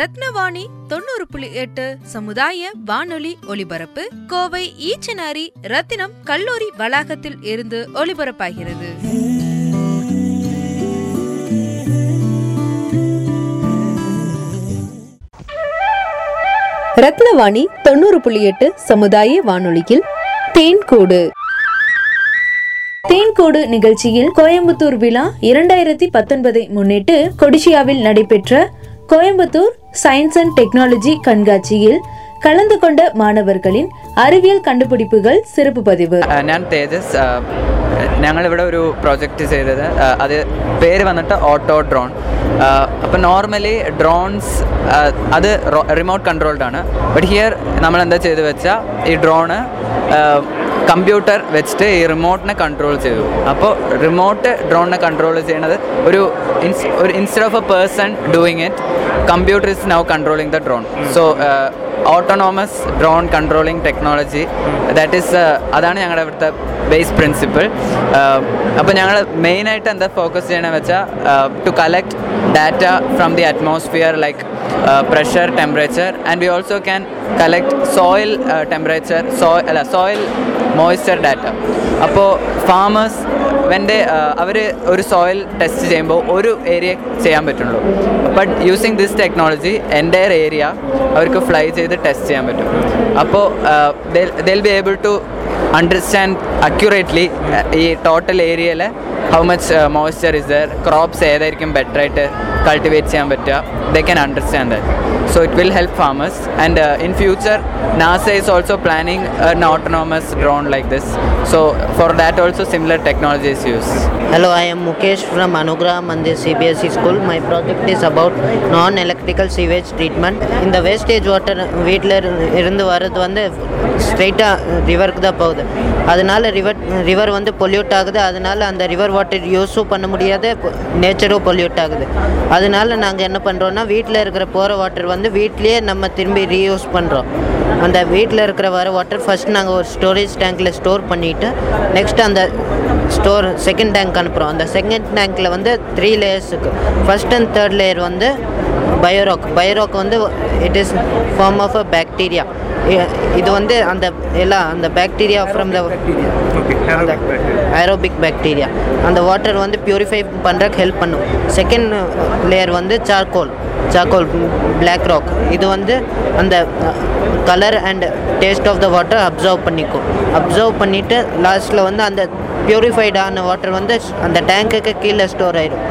ரத்னவாணி தொண்ணூறு புள்ளி எட்டு சமுதாய வானொலி ஒலிபரப்பு கோவை ஈச்சனாரி ரத்தினம் கல்லூரி வளாகத்தில் இருந்து ஒலிபரப்பாகிறது. ரத்னவாணி தொண்ணூறு புள்ளி எட்டு சமுதாய வானொலியில் தேன்கூடு. தேன்கூடு நிகழ்ச்சியில் கோயம்புத்தூர் விழா இரண்டாயிரத்தி பத்தொன்பதை முன்னிட்டு கொடிசியாவில் நடைபெற்ற கோயம்புத்தூர் சயின்ஸ் அண்ட் டெக்னாலஜி கண்காட்சியில் கலந்து கொண்ட மாணவர்களின் அறிவியல் கண்டுபிடிப்புகள் சிறப்பு பதிவு തേജസ്. தேஜஸ் ഞങ്ങളിവിടെ ഒരു പ്രോജക്റ്റ് ചെയ്തത്. അത് പേര് വന്നിട്ട് ഓട്ടോ ഡ്രോൺ. അപ്പോൾ നോർമലി ഡ്രോൺസ് അത് റിമോട്ട് കൺട്രോൾഡ് ആണ്. ബട്ട് ഹിയർ നമ്മൾ എന്താ ചെയ്ത് വെച്ചാൽ ഈ ഡ്രോണ് കമ്പ്യൂട്ടർ വെച്ചിട്ട് ഈ റിമോട്ടിനെ കൺട്രോൾ ചെയ്തു. അപ്പോൾ റിമോട്ട് ഡ്രോണിനെ കൺട്രോൾ ചെയ്യണത് ഒരു ഒരു instead of a person doing it computer is now controlling the drone so autonomous drone controlling technology that is അതാണ് ഞങ്ങളുടെ ഇവിടുത്തെ ബേസ് പ്രിൻസിപ്പിൾ അപ്പോൾ ഞങ്ങൾ മെയിനായിട്ട് എന്താ ഫോക്കസ് ചെയ്യണമെന്ന് വെച്ചാൽ to collect data from the atmosphere like pressure temperature and we also can collect soil temperature so അല്ല സോയിൽ മോയ്സ്ചർ ഡാറ്റ അപ്പോൾ ഫാമേഴ്സ് വെന്റെ അവർ ഒരു സോയിൽ ടെസ്റ്റ് ചെയ്യുമ്പോൾ ഒരു ഏരിയ ചെയ്യാൻ പറ്റുള്ളൂ. But using this technology entire area അവർക്ക് ഫ്ലൈ ചെയ്ത് ടെസ്റ്റ് ചെയ്യാൻ പറ്റും. അപ്പോൾ they'll be able to understand accurately ഈ ടോട്ടൽ ഏരിയയിൽ How much moisture is there crops ഏതായിരിക്കും ബെറ്റർ ആയിട്ട് കൾട്ടിവേറ്റ് ചെയ്യാൻ പറ്റുക they can understand that so it will help farmers and in future NASA is also planning an autonomous drone like this so for that also similar technology is used Hello, I am Mukesh from Anugrah Mandir CBSE School. My project is about non-electrical sewage treatment. இந்த wastage water வீட்டில் இருந்து வர்றது வந்து ஸ்ட்ரெயிட்டாக ரிவருக்கு தான் போகுது அதனால river river வந்து பொல்யூட் ஆகுது அதனால அந்த ரிவர் வாட்டர் யூஸும் பண்ண முடியாது. நேச்சரும் பொல்யூட் ஆகுது. அதனால நாங்கள் என்ன பண்ணுறோன்னா வீட்டில் இருக்கிற போகிற வாட்டர் வந்து வீட்லேயே நம்ம திரும்பி ரீயூஸ் பண்ணுறோம் அந்த வீட்டில் இருக்கிற வர வாட்டர் ஃபஸ்ட் நாங்கள் ஒரு ஸ்டோரேஜ் டேங்க்கில் ஸ்டோர் பண்ணிவிட்டு நெக்ஸ்ட் அந்த ஸ்டோர் செகண்ட் டேங்க் அனுப்புகிறோம் அந்த செகண்ட் டேங்க்கில் வந்து த்ரீ லேயர்ஸுக்கு ஃபஸ்ட் அண்ட் தேர்ட் லேயர் வந்து பயோராக் பயோராக் வந்து it is form of a bacteria இது வந்து அந்த எல்லாம் அந்த bacteria from the aerobic bacteria அந்த வாட்டர் வந்து பியூரிஃபை பண்ணுறக்கு ஹெல்ப் பண்ணும். செகண்ட் லேயர் வந்து சார்கோல் சார்கோல் பிளாக் ராக் இது வந்து அந்த colour and taste of the water absorb பண்ணிக்கும். அப்சர்வ் பண்ணிவிட்டு லாஸ்ட்டில் வந்து அந்த பியூரிஃபைடான வாட்டர் வந்து அந்த டேங்க்குக்கு கீழே ஸ்டோர் ஆயிடும்.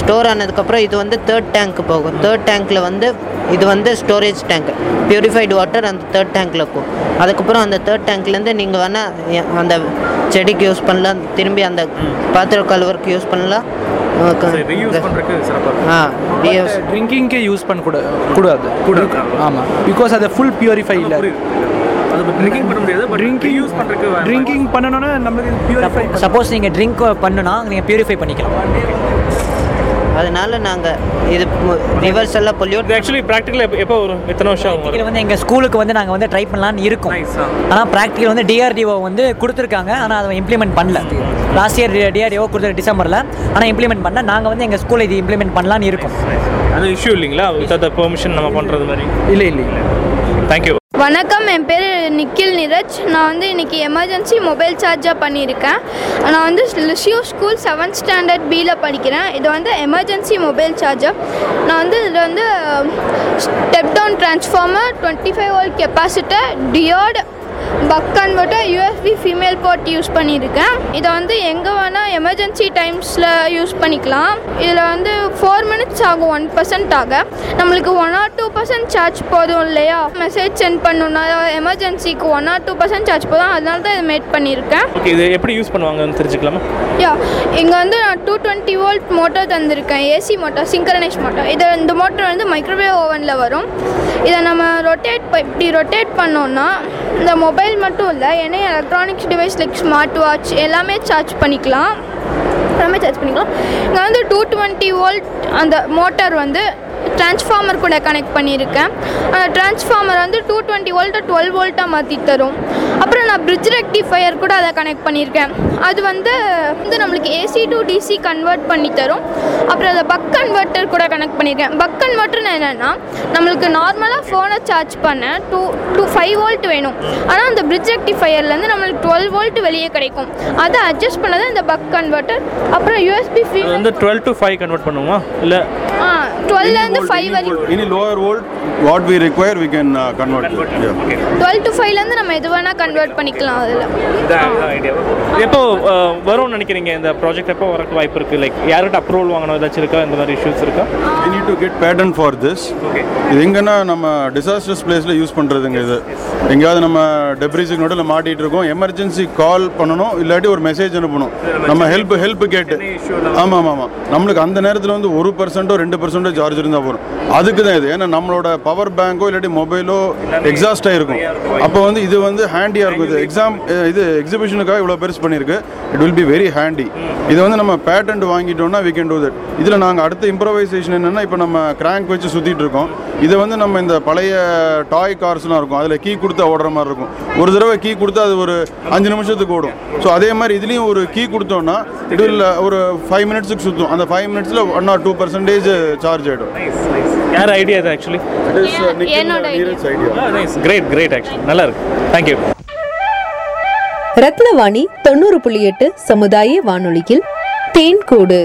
ஸ்டோர் ஆனதுக்கப்புறம் இது வந்து தேர்ட் டேங்க்கு போகும். தேர்ட் டேங்க்கில் வந்து இது வந்து ஸ்டோரேஜ் டேங்க் பியூரிஃபைடு வாட்டர் அந்த தேர்ட் டேங்க்கில் இருக்கும். அதுக்கப்புறம் அந்த தேர்ட் டேங்க்லேருந்து நீங்கள் வேணால் அந்த செடிக்கு யூஸ் பண்ணலாம் திரும்பி அந்த பாத்திர கழுவருக்கு யூஸ் பண்ணலாம். ட்ரிங்கிங்கே யூஸ் பண்ணக்கூடாது கூடாது. கூடாது. ஆமாம் பிகாஸ் அது ஃபுல் பியூரிஃபை இல்லை. அது ட்ரிங்கிங் பண்ண முடியாது ட்ரிங்கிங் யூஸ் பண்ணுறதுக்கு ட்ரிங்கிங் பண்ணணும்னா நம்மளுக்கு பியூரிஃபை சப்போஸ் நீங்கள் ட்ரிங்க் பண்ணுனா நீங்கள் பியூரிஃபை பண்ணிக்கலாம். அதனால நாங்கள் இது ரிவர்ஸ் எல்லாம் பொல்யூட் ஆக்சுவலி ப்ராக்டிக்கல் எப்போ வரும்? எத்தனை வருஷம் ஆகும் இதில் வந்து எங்கள் ஸ்கூலுக்கு வந்து நாங்கள் வந்து ட்ரை பண்ணலான்னு இருக்கோம். ஆனால் ப்ராக்டிக்கல் வந்து டிஆர்டிஓ வந்து கொடுத்துருக்காங்க. ஆனால் அதை இம்ப்ளிமெண்ட் பண்ணல. லாஸ்ட் இயர் டிஆர்டிஓ கொடுத்த டிசம்பரில். ஆனால் இம்ப்ளிமெண்ட் பண்ணல. நாங்கள் வந்து எங்கள் ஸ்கூலில் இது இம்ப்ளிமெண்ட் பண்ணலான்னு இருக்கோம். அது இஷ்யூ இல்லைங்களா? வித் பெர்மிஷன் நம்ம பண்ணுறது மாதிரி? இல்லை இல்லை. தேங்க்யூ வணக்கம் என் பேர் நிக்கில் நிரஜ். நான் வந்து இன்றைக்கி எமர்ஜென்சி மொபைல் சார்ஜாக பண்ணியிருக்கேன். நான் வந்து லிஷியூ ஸ்கூல் செவன்த் ஸ்டாண்டர்ட் பியில் படிக்கிறேன். இது வந்து எமர்ஜென்சி மொபைல் சார்ஜர் நான் வந்து இதில் வந்து step down transformer twenty five volt capacitor diode buck converter USB female port use பண்ணியிருக்கேன். இதை வந்து எங்கே வேணால் எமர்ஜென்சி டைம்ஸில் யூஸ் பண்ணிக்கலாம். இதில் வந்து ஃபோர் மினிட்ஸ் ஆகும் ஒன் பர்சன்ட் ஆக. நம்மளுக்கு one or two percent charge போதும் இல்லையா? மெசேஜ் சென்ட் பண்ணணும்னா எமர்ஜென்சிக்கு one or two percent charge போதும். அதனால தான் இதை மேட் பண்ணியிருக்கேன். இது எப்படி யூஸ் பண்ணுவாங்கன்னு தெரிஞ்சுக்கலாமா? யா இங்கே வந்து நான் டூ டுவெண்ட்டி வோல்ட் மோட்டர் தந்திருக்கேன். ஏசி மோட்டர் சிங்கரனைஸ் மோட்டர் இது இந்த மோட்டர் வந்து மைக்ரோவேவ் ஓவனில் வரும். இதை நம்ம ரொட்டேட் இப்படி ரொட்டேட் பண்ணோம்னா இந்த மொபைல் மட்டும் இல்லை ஏன்னா electronics device like smart watch எல்லாமே சார்ஜ் பண்ணிக்கலாம். எல்லாமே சார்ஜ் பண்ணிக்கலாம். இங்கே வந்து டூ டுவெண்ட்டி வோல்ட் அந்த மோட்டார் வந்து டிரான்ஸ்ஃபார்மர் கூட கனெக்ட் பண்ணியிருக்கேன். அந்த டிரான்ஸ்ஃபார்மர் வந்து டூ டுவெண்ட்டி வோல்ட்டை டுவெல் வோல்ட்டாக மாற்றி தரும். அப்புறம் நான் பிரிட்ஜ் ரெக்டிஃபையர் கூட அதை கனெக்ட் பண்ணியிருக்கேன். அது வந்து வந்து நம்மளுக்கு ஏசி டு டிசி கன்வெர்ட் பண்ணி தரும். அப்புறம் அதை பக் கன்வெர்ட்டர் கூட கனெக்ட் பண்ணியிருக்கேன். பக் கன்வெர்ட்டர்னு என்னென்னா நம்மளுக்கு நார்மலாக ஃபோனை சார்ஜ் பண்ண டூ டூ ஃபைவ் வோல்ட் வேணும். ஆனால் அந்த பிரிட்ஜ் ரெக்டிஃபையர்லேருந்து நம்மளுக்கு டுவெல் வோல்ட் வெளியே கிடைக்கும். அதை அட்ஜஸ்ட் பண்ணது இந்த பக் கன்வெர்ட்டர் அப்புறம் யூஎஸ்பி அது வந்து டுவெல் டு ஃபைவ் கன்வெர்ட் பண்ணுவோமா? இல்லை ஆ டுவெல்லேருந்து ஃபைவ் வரைக்கும் Any lower volt, what we require, we can uh, convert. it. Yeah. Twelve to ஃபைவ்லேருந்து நம்ம எது வேணால் கன்வெர்ட் பண்ணிக்கலாம் அதில். எப்போ அஹ், வரும்னு நினைக்கிறீங்க இந்த ப்ராஜெக்ட் எப்போ வரக்கு வாய்ப்பு இருக்குது லைக் யார்கிட்ட அப்ரூவல் வாங்கணும்? ஏதாச்சும் இருக்கா? இந்த மாதிரி இஷ்யூஸ் இருக்கா? We need to get patent for this. இது எங்கன்னா நம்ம டிசாஸ்டர்ஸ் பிளேஸில் யூஸ் பண்ணுறதுங்க இது. எங்கேயாவது நம்ம டெப்ரிஸுக்கு நடுவில் மாட்டிகிட்டு இருக்கோம். எமர்ஜென்சி கால் பண்ணணும் இல்லாட்டி ஒரு மெசேஜ் அனுப்பணும். நம்ம ஹெல்ப் ஹெல்ப் கேட்டு. ஆமாம் ஆமாம் ஆமாம். நம்மளுக்கு அந்த நேரத்தில் வந்து ஒரு பர்சன்ட்டோ ரெண்டு பர்சன்ட்டோ சார்ஜ் இருந்தால் வரும். அதுக்கு தான் இது. ஏன்னா நம்மளோட பவர் பேங்கோ இல்லாட்டி மொபைலோ எக்ஸாஸ்டாக இருக்கும். அப்போ வந்து இது வந்து ஹேண்டியாக இருக்கும். இது எக்ஸாம் இது எக்ஸிபிஷனுக்காக இவ்வளோ பெருசு பண்ணியிருக்கு. It will be very handy இது வந்து நம்ம பேட்டன்ட் வாங்கிட்டோம்னா வி கேன் டூ தட் இதில் நாங்கள் அடுத்த இம்ப்ரவைசேஷன் என்னென்னா இப்போ நம்ம கிராங்க் வச்சு சுற்றிட்டு இருக்கோம். இதை வந்து நம்ம இந்த பழைய டாய் கார்ஸ்லாம் இருக்கும் அதில் கீ கொடுத்தா ஓடுற மாதிரி இருக்கும். ஒரு தடவை கீ கொடுத்தா அது ஒரு அஞ்சு நிமிஷத்துக்கு ஓடும். ஸோ அதே மாதிரி இதுலேயும் ஒரு கீ கொடுத்தோம்னா இது இல்லை ஒரு ஃபைவ் மினிட்ஸுக்கு சுற்றும் அந்த ஃபைவ் மினிட்ஸில் one or two percentage charge ஆகிடும் யார் ஐடியா இது ஆக்சுவலி என்னோட idea. Nice great great actually நல்லா இருக்கு. தேங்க்யூ ரத்னவாணி தொண்ணூறு புள்ளி எட்டு சமுதாய வானொலியில் தேன்கூடு.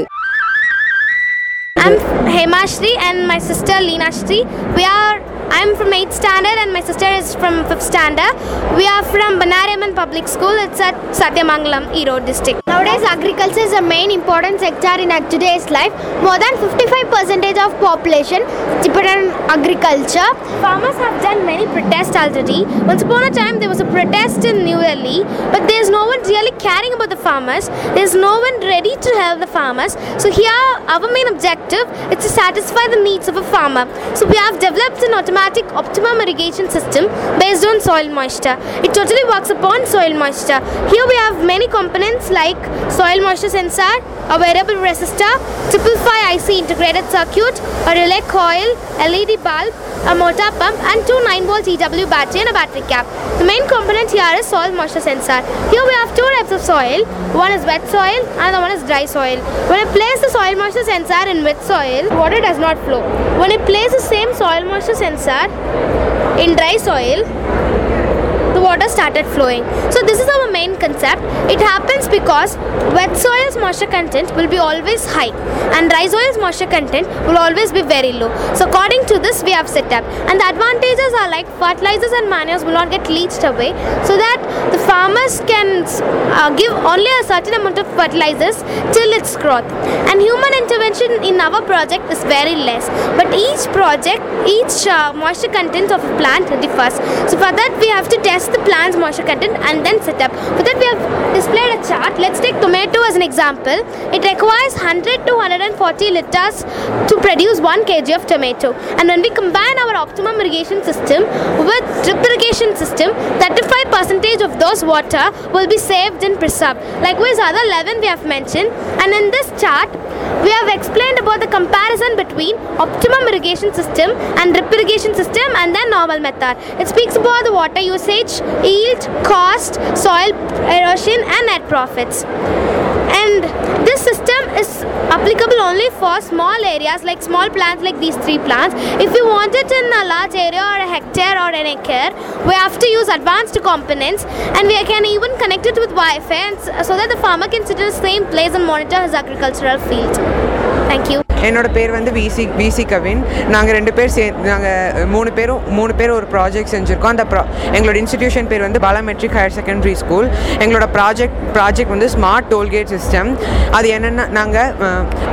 I'm Hemashri and my sister Leena Shri. We are I'm from 8th standard and my sister is from 5th standard. We are from Banaraman Public School. It's at Satyamangalam, Erode district. Nowadays, agriculture is a main important sector in today's life. More than 55% of population depend on agriculture. Farmers have done many protests already. Once upon a time, there was a protest in New Delhi, but there's no one really caring about the farmers. There's no one ready to help the farmers. So here, our main objective is to satisfy the needs of a farmer. So we have developed an automatic optimum irrigation system based on soil moisture. It totally works upon soil moisture. Here we have many components like soil moisture sensor, a variable resistor, triple five IC integrated circuit, a relay coil, LED bulb, a motor pump, and two 9 volt EW battery and a battery cap. The main component here is soil moisture sensor. Here we have two types of soil. One is wet soil and the one is dry soil. When I place the soil moisture sensor in wet soil, water does not flow. When I place the same soil moisture sensor are in dry soil water started flowing. So this is our main concept. It happens because wet soil's moisture content will be always high and dry soil's moisture content will always be very low. So according to this we have set up and the advantages are like fertilizers and manures will not get leached away so that the farmers can uh, give only a certain amount of fertilizers till its growth and human intervention in our project is very less but each project each uh, moisture content of a plant differs so for that we have to test the plant's moisture content and then set up. For that we have displayed a chart. Let's take tomato as an example. It requires 100 to 140 liters to produce 1 kg of tomato. And when we combine our optimum irrigation system with drip irrigation system 35 percentage of those water will be saved and preserved likewise other 11 we have mentioned. And in this chart we have explained about the comparison between optimum irrigation system and drip irrigation system and then normal method. It speaks about the water usage, yield, cost, soil erosion and net profits. And this system is applicable only for small areas like small plants like these three plants. If we want it in a large area or a hectare or an acre, we have to use advanced components and we can even connect it with Wi-Fi so that the farmer can sit in the same place and monitor his agricultural field. Thank you. என்னோட பேர் வந்து விசி விசி கவின் நாங்கள் ரெண்டு பேர் சே நாங்கள் மூணு பேரும் மூணு பேர் ஒரு ப்ராஜெக்ட் செஞ்சுருக்கோம். அந்த ப்ரா எங்களோட இன்ஸ்டிடியூஷன் பேர் வந்து பாலாமெட்ரிக் ஹையர் செகண்டரி ஸ்கூல் எங்களோட ப்ராஜெக்ட் ப்ராஜெக்ட் வந்து ஸ்மார்ட் டோல்கேட் சிஸ்டம் அது என்னென்னா நாங்கள்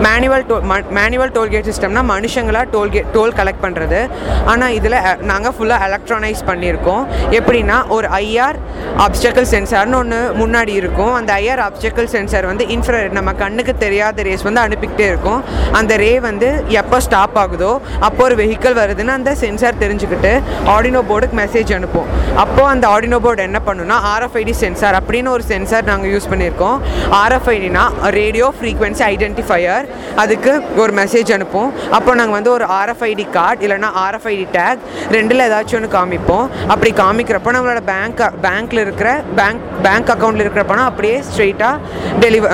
manual toll manual toll gate சிஸ்டம்னா மனுஷங்களாக டோல்கேட் டோல் கலெக்ட் பண்ணுறது ஆனால் இதில் நாங்கள் ஃபுல்லாக எலக்ட்ரானைஸ் பண்ணியிருக்கோம் எப்படின்னா ஒரு ஐஆர் ஆப்ஸ்டக்கல் சென்சார்னு ஒன்று முன்னாடி இருக்கும். அந்த ஐஆர் ஆப்ஸ்டக்கல் சென்சார் வந்து இன்ஃப்ரா நம்ம கண்ணுக்கு தெரியாத ரேஸ் வந்து அனுப்பிக்கிட்டே இருக்கும். அந்த ரே வந்து எப்போ ஸ்டாப் ஆகுதோ அப்போ ஒரு வெஹிக்கிள் வருதுன்னு அந்த சென்சார் தெரிஞ்சுக்கிட்டு ஆடினோ போர்டுக்கு மெசேஜ் அனுப்பும் அப்போது அந்த ஆடினோ போர்டு என்ன பண்ணுன்னா ஆர்எஃப்ஐடி சென்சார் அப்படின்னு ஒரு சென்சார் நாங்கள் யூஸ் பண்ணியிருக்கோம். ஆர்எஃப்ஐடினா ரேடியோ ஃப்ரீக்வன்சி ஐடென்டிஃபையர் அதுக்கு ஒரு மெசேஜ் அனுப்பும் அப்போ நாங்கள் வந்து ஒரு ஆர்எஃப்ஐடி கார்டு இல்லைனா ஆர்எஃப்ஐடி டேக் ரெண்டில் ஏதாச்சும் ஒன்று காமிப்போம். அப்படி காமிக்கிறப்போ நம்மளோட பேங்க் பேங்க்கில் இருக்கிற பேங்க் பேங்க் அக்கௌண்ட்டில் இருக்கிற பணம் அப்படியே ஸ்ட்ரெயிட்டாக டெலிவ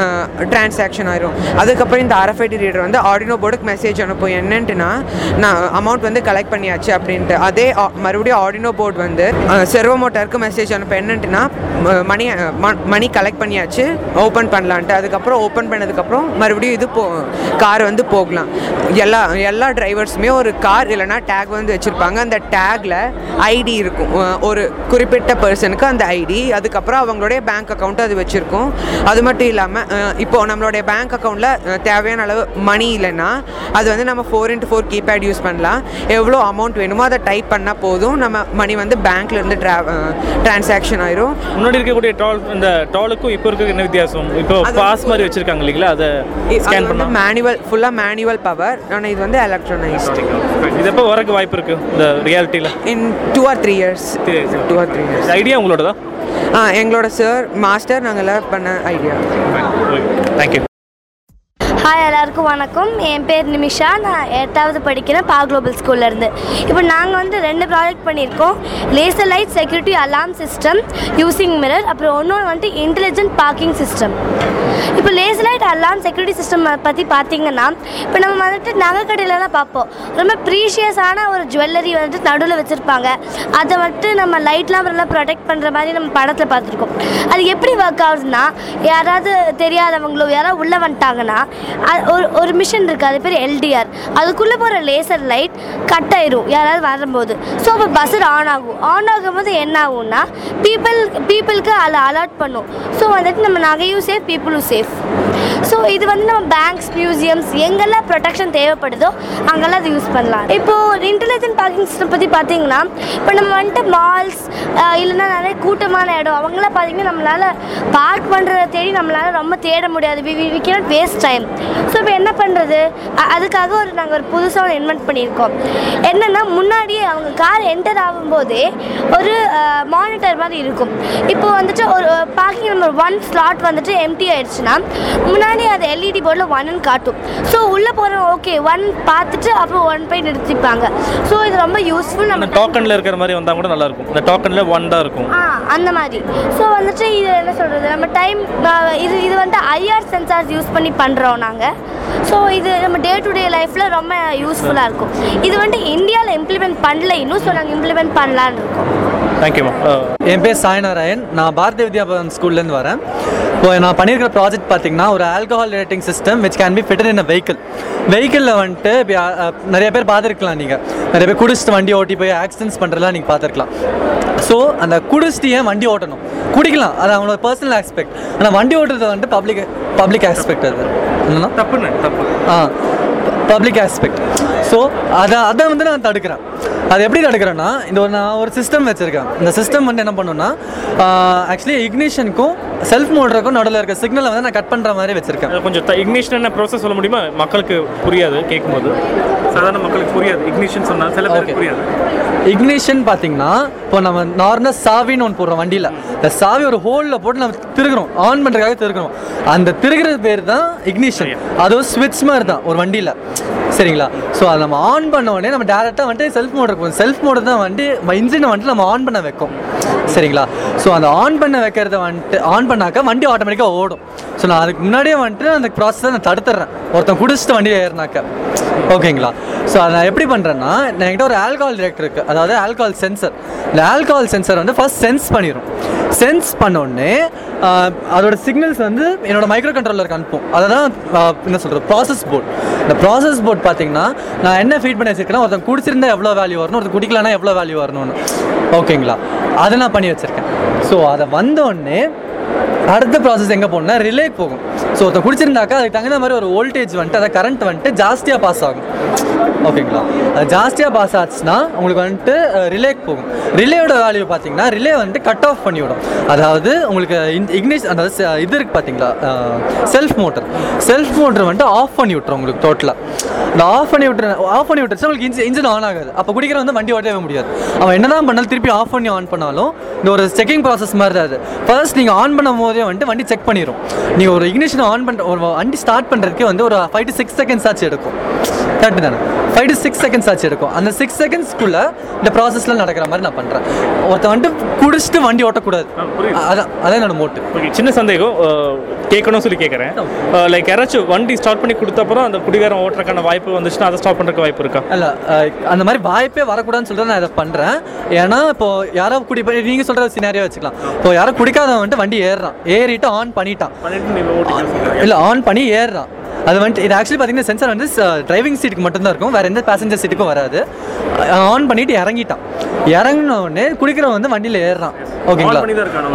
டிரான்சாக்ஷன் ஆயிரும். அதுக்கப்புறம் இந்த ஆர்எஃப்ஐடி ரீடர் வந்து ஆடினோ போர்டுக்கு மெசேஜ் அனுப்பும். என்னன்ட்டுனா நான் அமௌண்ட் வந்து கலெக்ட் பண்ணியாச்சு அப்படின்ட்டு. அதே ஆ- மறுபடியும் ஆடினோ போர்டு வந்து செர்வோ மோட்டாருக்கு மெசேஜ் அனுப்ப என்னன்ட்டுனா ம- மணி ம- மணி கலெக்ட் பண்ணியாச்சு. ஓப்பன் பண்ணலான்ட்டு. அதுக்கப்புறம் ஓப்பன் பண்ணதுக்கப்புறம் மறுபடியும் இது போ கார் வந்து போகலாம். எல்லா எல்லா டிரைவர்ஸுமே ஒரு கார் இல்லைனா டேக் வந்து வச்சுருப்பாங்க. அந்த டேக்கில் ஐடி இருக்கும். ஒரு குறிப்பிட்ட பர்சனுக்கு அந்த ஐடி அதுக்கப்புறம் அவங்களுடைய பேங்க் அக்கௌண்ட்டு அது வச்சுருக்கும். அது மட்டும் இல்லாமல் இப்போது நம்மளுடைய பேங்க் அக்கௌண்ட்டில் தேவையான அளவு மணி இல்லைன்னா அது வந்து நம்ம four into four keypad use பண்ணலாம். எவ்வளோ அமௌண்ட் வேணுமோ அதை டைப் பண்ணால் போதும். நம்ம மணி வந்து பேங்க்லேருந்து ட்ரா டிரான்சாக்ஷன் ஆயிரும். முன்னாடி இருக்கக்கூடிய டால் இந்த டாலுக்கும் இப்போ இருக்க என்ன வித்தியாசம்? இப்போ பாஸ் மாதிரி வச்சிருக்காங்க இல்லைங்களா? அதை ஸ்கேன் பண்ணலாம். மேனுவல் ஃபுல்லாக மேனுவல் பவர் ஆனால் இது வந்து எலக்ட்ரானைஸ்டு இது எப்போ வரக்கு வாய்ப்பு இருக்கு இந்த ரியாலிட்டியில் in two or three years two or three years idea உங்களோட தான் எங்களோட சார் மாஸ்டர் நாங்கள் பண்ண ஐடியா தேங்க்யூ ஹாய் எல்லாருக்கும் வணக்கம். என் பேர் நிமிஷா. நான் எட்டாவது படிக்கிறேன் பா குளோபல் ஸ்கூல்லேருந்து இப்போ நாங்கள் வந்து ரெண்டு ப்ராஜெக்ட் பண்ணியிருக்கோம். Laser light security alarm system using mirror அப்புறம் ஒன்று வந்துட்டு இன்டெலிஜென்ட் பார்க்கிங் சிஸ்டம் இப்போ laser light alarm security system பற்றி பார்த்தீங்கன்னா இப்போ நம்ம வந்துட்டு நகைக்கடையிலலாம் பார்ப்போம். ரொம்ப ப்ரீஷியஸான ஒரு ஜுவல்லரி வந்துட்டு நடுவில் வச்சுருப்பாங்க. அதை வந்துட்டு நம்ம லைட்லாம் நல்லா ப்ரொடெக்ட் பண்ணுற மாதிரி நம்ம படத்தில் பார்த்துருக்கோம். அது எப்படி ஒர்க் ஆகுதுன்னா யாராவது தெரியாதவங்களோ யாராவது உள்ளே வந்துட்டாங்கன்னா ஒரு ஒரு மிஷின் இருக்குது அது பேர் எல்டிஆர் அதுக்குள்ளே போகிற லேசர் லைட் கட் ஆயிரும் யாராவது வரும்போது. ஸோ அப்போ பஸ்ஸர் ஆன் ஆகும். ஆன் ஆகும்போது என்ன ஆகும்னா பீப்புள் பீப்புளுக்கு அதில் அலர்ட் பண்ணும். ஸோ வந்துட்டு நம்ம நகையும் சேஃப் பீப்புளும் சேஃப் ஸோ இது வந்து நம்ம பேங்க்ஸ் மியூசியம்ஸ் எங்கெல்லாம் ப்ரொடெக்ஷன் தேவைப்படுதோ அங்கெல்லாம் அது யூஸ் பண்ணலாம். இப்போது இன்டெலிஜென்ட் பார்க்கிங் சிஸ்டம் பற்றி பார்த்தீங்கன்னா இப்போ நம்ம வந்துட்டு மால்ஸ் இல்லைன்னா நிறைய கூட்டமான இடம் அவங்களாம் பார்த்தீங்கன்னா நம்மளால் பார்க் பண்ணுறத தேடி நம்மளால் ரொம்ப தேட முடியாது. We we cannot waste time so இப்போ என்ன பண்ணுறது அதுக்காக ஒரு நாங்கள் ஒரு புதுசாக ஒன்று இன்வென்ட் பண்ணியிருக்கோம். என்னென்னா முன்னாடியே அவங்க கார் என்டர் ஆகும்போதே ஒரு மானிட்டர் மாதிரி இருக்கும். இப்போ வந்துட்டு ஒரு பார்க்கிங் நம்பர் ஒன் ஸ்லாட் வந்துட்டு எம்டி ஆயிடுச்சுன்னா முன்னாடி அது எல்இடி போர்டில் ஒன்னு காட்டும். ஸோ உள்ளே போகிறோம் ஓகே ஒன் பார்த்துட்டு அப்புறம் ஒன் போய் நிறுத்திப்பாங்க. ஸோ இது ரொம்ப யூஸ்ஃபுல் நம்ம டோக்கனில் இருக்கிற மாதிரி வந்தால் கூட நல்லா இருக்கும் இந்த டோக்கனில் ஒன் தான் இருக்கும். ஆ அந்த மாதிரி. ஸோ வந்துட்டு இது என்ன சொல்கிறது நம்ம டைம் இது இது வந்து ஐஆர் சென்சார்ஸ் யூஸ் பண்ணி பண்ணுறோம் நாங்கள் ஸோ இது நம்ம டே டு டே லைஃப்பில் ரொம்ப யூஸ்ஃபுல்லாக இருக்கும். இது வந்துட்டு இந்தியாவில் இம்ப்ளிமெண்ட் பண்ணல இன்னும் ஸோ நாங்கள் இம்ப்ளிமெண்ட் பண்ணலான்னு இருக்கோம். தேங்க்யூமா என் பேர் சாய்நாராயண். நான் பாரதிய வித்யாபவன் ஸ்கூல்லேருந்து வரேன். இப்போ நான் பண்ணியிருக்கிற ப்ராஜெக்ட் பார்த்தீங்கன்னா ஒரு alcohol rating system which can be fitted in a vehicle வெஹிக்கிளில் வந்துட்டு இப்போ நிறைய பேர் பார்த்துருக்கலாம் நீங்கள் நிறைய பேர் குடிச்சிட்டு வண்டி ஓட்டி போய் ஆக்சிடென்ட்ஸ் பண்ணுறதுலாம் நீங்கள் பார்த்துருக்கலாம். ஸோ அந்த குடிச்சிட்டு ஏன் வண்டி ஓட்டணும்? குடிக்கலாம். அது அவங்களோட பர்சனல் ஆஸ்பெக்ட் ஆனால் வண்டி ஓட்டுறது வந்துட்டு பப்ளிக் பப்ளிக் ஆஸ்பெக்ட் அது. என்னன்னா? தப்புன்னு தப்பு. ஆ பப்ளிக் ஆஸ்பெக்ட் ஸோ அதை அதை வந்து நான் தடுக்கிறேன். அது எப்படி தடுக்கிறேன்னா இந்த ஒரு நான் ஒரு சிஸ்டம் வச்சுருக்கேன். இந்த சிஸ்டம் வந்து என்ன பண்ணுன்னா ஆக்சுவலி இக்னிஷனுக்கும் செல்ஃப் மோட்டருக்கும் நடுவில் இருக்க சிக்னலை வந்து நான் கட் பண்ணுற மாதிரி வச்சுருக்கேன். கொஞ்சம் இக்னிஷன் என்ன ப்ரோசஸ் சொல்ல முடியுமா? மக்களுக்கு புரியாது கேட்கும்போது சாதாரண மக்களுக்கு புரியாது இக்னிஷன் சொன்னால் சில பேருக்கு புரியாது. இக்னிஷன் பார்த்தீங்கன்னா இப்போ நம்ம நார்மலாக சாவின்னு ஒன்று போடுறோம் வண்டியில். இந்த சாவி ஒரு ஹோலில் போட்டு நம்ம திருகிறோம். ஆன் பண்ணுறதுக்காக திருகிறோம். அந்த திருகிறது பேர் தான் இக்னிஷன். அதுவும் ஸ்விட்ச் மாதிரி தான் ஒரு வண்டியில். சரிங்களா? ஸோ அதை நம்ம ஆன் பண்ண உடனே நம்ம டேரெக்டாக வந்துட்டு செல்ஃப் மோட் போகும் செல்ஃப் மோட்டர் தான் வண்டி இன்ஜினை வந்துட்டு நம்ம ஆன் பண்ண வைக்கும். சரிங்களா? ஸோ அந்த ஆன் பண்ண வைக்கிறத வந்துட்டு ஆன் பண்ணாக்கா வண்டி ஆட்டோமேட்டிக்காக ஓடும். ஸோ நான் அதுக்கு முன்னாடியே வந்துட்டு அந்த ப்ராசஸை நான் தடுத்துறேன். ஒருத்தன் குடிச்சிட்டு வண்டியில் ஏறினாக்க. ஓகேங்களா? ஸோ அதை நான் எப்படி பண்ணுறேன்னா என்கிட்ட ஒரு ஆல்கஹால் டிரெக்டர் இருக்குது அதாவது ஆல்கஹால் சென்சர் இந்த ஆல்கஹால் சென்சர் வந்து ஃபஸ்ட் சென்ஸ் பண்ணிடும் சென்ஸ் பண்ண உடனே அதோட சிக்னல்ஸ் வந்து என்னோட மைக்ரோ கண்ட்ரோலருக்கு அனுப்பும். அதை தான் என்ன சொல்கிறது ப்ராசஸ் போர்ட் இந்த ப்ராசஸ் போர்ட் பார்த்தீங்கன்னா நான் என்ன ஃபீட் பண்ணி வச்சிருக்கேன்னா ஒருத்தன் குடிச்சிருந்தா எவ்வளோ வேல்யூ வரணும் ஒருத்தன் குடிக்கலனா எவ்வளோ வேல்யூ வரணும்னு. ஓகேங்களா? அதை நான் பண்ணி வச்சுருக்கேன். ஸோ அதை வந்தோடனே அடுத்த ப்ராசஸ் எங்கே போகணும்னா ரிலே போகும். ஸோ ஒருத்தன் குடிச்சிருந்தாக்கா அதுக்கு தகுந்த மாதிரி ஒரு வோல்டேஜ் வந்துட்டு அதை கரண்ட் வந்துட்டு ஜாஸ்தியாக பாஸ் ஆகும். ஓகேங்களா? அது ஜாஸ்தியாக பாஸ் ஆச்சுன்னா உங்களுக்கு வந்துட்டு ரிலேக்கு போகும். ரிலேயோட வேல்யூ பார்த்தீங்கன்னா ரிலே வந்துட்டு கட் ஆஃப் பண்ணிவிடும் அதாவது உங்களுக்கு இக்னிஷ் அதாவது இது இருக்குது பார்த்தீங்களா? செல்ஃப் மோட்டர் செல்ஃப் மோட்டர் வந்துட்டு ஆஃப் பண்ணி விட்டுரும் உங்களுக்கு டோட்டலாக இந்த ஆஃப் பண்ணி விட்டுற ஆஃப் பண்ணி விட்டுருச்சு உங்களுக்கு இன்ஜின் இன்ஜின் ஆன் ஆகாது. அப்போ குடிக்கிற வந்து வண்டி ஓட்டவே முடியாது. அவன் என்ன தான் பண்ணாலும் திருப்பி ஆஃப் பண்ணி ஆன் பண்ணாலும் இந்த ஒரு செக்கிங் ப்ராசஸ் மாதிரி தான் அது. ஃபர்ஸ்ட் நீங்கள் ஆன் பண்ணும் போதே வந்துட்டு வண்டி செக் பண்ணிடும் நீங்கள் ஒரு இக்னிஷன் ஆன் பண்ணுற ஒரு வண்டி ஸ்டார்ட் பண்ணுறதுக்கே வந்து ஒரு ஃபைவ் டு சிக்ஸ் செகண்ட்ஸ் ஆச்சு எடுக்கும். கரெக்டு தானே? ஃபைவ் டு சிக்ஸ் செகண்ட்ஸ் ஆச்சு எடுக்கும். அந்த சிக்ஸ் செகண்ட்ஸ்க்குள்ளே இந்த ப்ராசஸ்லாம் நடக்கிற மாதிரி நான் பண்ணுறேன் ஒருத்தன் வந்துட்டு குடிச்சிட்டு வண்டி ஓட்டக்கூடாது. அதான் அதான் என்னோட மோட்டு சின்ன சந்தேகம். கேட்கணும்னு சொல்லி கேட்குறேன். லைக் யாராச்சும் வண்டி ஸ்டார்ட் பண்ணி கொடுத்த அப்புறம் அந்த குடிகாரம் ஓட்டுறதுக்கான வாய்ப்பு வந்துச்சுன்னா அதை ஸ்டாப் பண்ணுறதுக்கு வாய்ப்பு இருக்கா? அஹ், அந்த மாதிரி வாய்ப்பே வரக்கூடாதுன்னு சொல்லிட்டு நான் இதை பண்ணுறேன் ஏன்னா இப்போ யாரோ குடி நீங்கள் சொல்கிற சினாரியா வச்சுக்கலாம். இப்போ யாரோ குடிக்காதவன் வந்துட்டு வண்டி ஏறுறான். ஏறிட்டு ஆன் பண்ணிட்டான். இல்லை ஆன் பண்ணி ஏறுறான். அது வந்துட்டு இது ஆக்சுவலி பார்த்தீங்கன்னா சென்சார் வந்து டிரைவிங் சீட்டுக்கு மட்டும்தான் இருக்கும். வேற எந்த பேசஞ்சர் சீட்டுக்கும் வராது. ஆன் பண்ணிட்டு இறங்கிட்டான். இறங்கின உடனே குடிக்கிறவன் வந்து வண்டியில் ஏறுறான். ஓகேங்களா?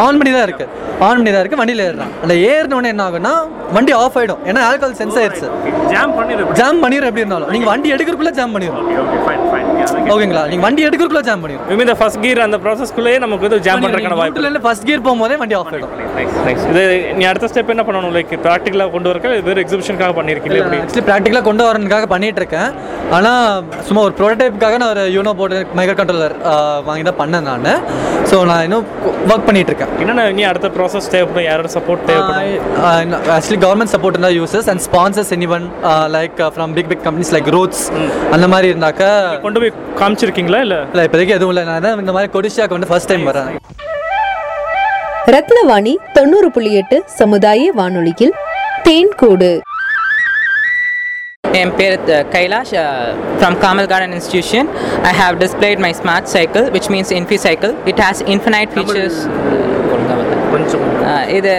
ஆன் பண்ணி தான் இருக்கு ஆன் பண்ணி தான் இருக்கு. வண்டியில் ஏறுறான். அந்த ஏறின உடனே என்ன ஆகும்னா வண்டி ஆஃப் ஆயிடும். ஏன்னா ஆல்கஹால் சென்ஸ் ஆயிடுச்சு ஜாம் பண்ணிடு ஜாம் பண்ணிடும் எப்படி இருந்தாலும். நீங்கள் வண்டி எடுக்கிறதுக்குள்ள ஜாம் பண்ணிடும் ஓகேங்களா நீங்கள் வண்டி எடுக்கிறதுக்குள்ள ஜாம் பண்ணிடும் இந்த ஃபர்ஸ்ட் கியர் அந்த ப்ராசஸ்க்குள்ளேயே நமக்கு வந்து ஜாம் பண்ணுறதுக்கான வாய்ப்பு இல்லை ஃபர்ஸ்ட் கியர் போகும்போதே வண்டி ஆஃப் நைஸ் இது நீ அடுத்த ஸ்டெப் என்ன பண்ணணும்? லைக் ப்ராக்டிக்கலாக கொண்டு வரக்க? இது வெறும் எக்ஸிபிஷனுக்காக பண்ணியிருக்கீங்க எப்படி? ஆக்சுவலி ப்ராக்டிக்கலாக கொண்டு வரணுக்காக பண்ணிட்டு இருக்கேன் ஆனால் சும்மா ஒரு ப்ரோட்டோடைப்புக்காக நான் ஒரு யூனோ போர்டு மைக்ரோ கண்ட்ரோலர் வாங்கி தான் பண்ணேன் நான். ஸோ நான் இன்னும் ஒர்க் பண்ணிட்டு இருக்கேன் என்னென்ன நீ அடுத்த ப்ராசஸ் தேவைப்படும்? யாரோட சப்போர்ட் தேவைப்படும்? ஆக்சுவலி கவர்மெண்ட் சப்போர்ட் இருந்தால் users and sponsors any one like from big big companies like roads அந்த மாதிரி இருந்தாக்க கொண்டு போய் காமிச்சிருக்கீங்களா இல்லை? இல்லை இப்போதைக்கு எதுவும் இல்லை. நான் தான் இந்த மாதிரி கொடிஷியாக்கு வந்து ஃபர்ஸ்ட் டைம் வரேன். ரத்னவாணி தொண்ணூறு புள்ளி எட்டு சமுதாய வானொலியில் தேன்கூடு. என் பேர் த- Kailash from Kamal garden institution I have displayed my smart cycle which means infi cycle it has infinite features கொஞ்சம் இது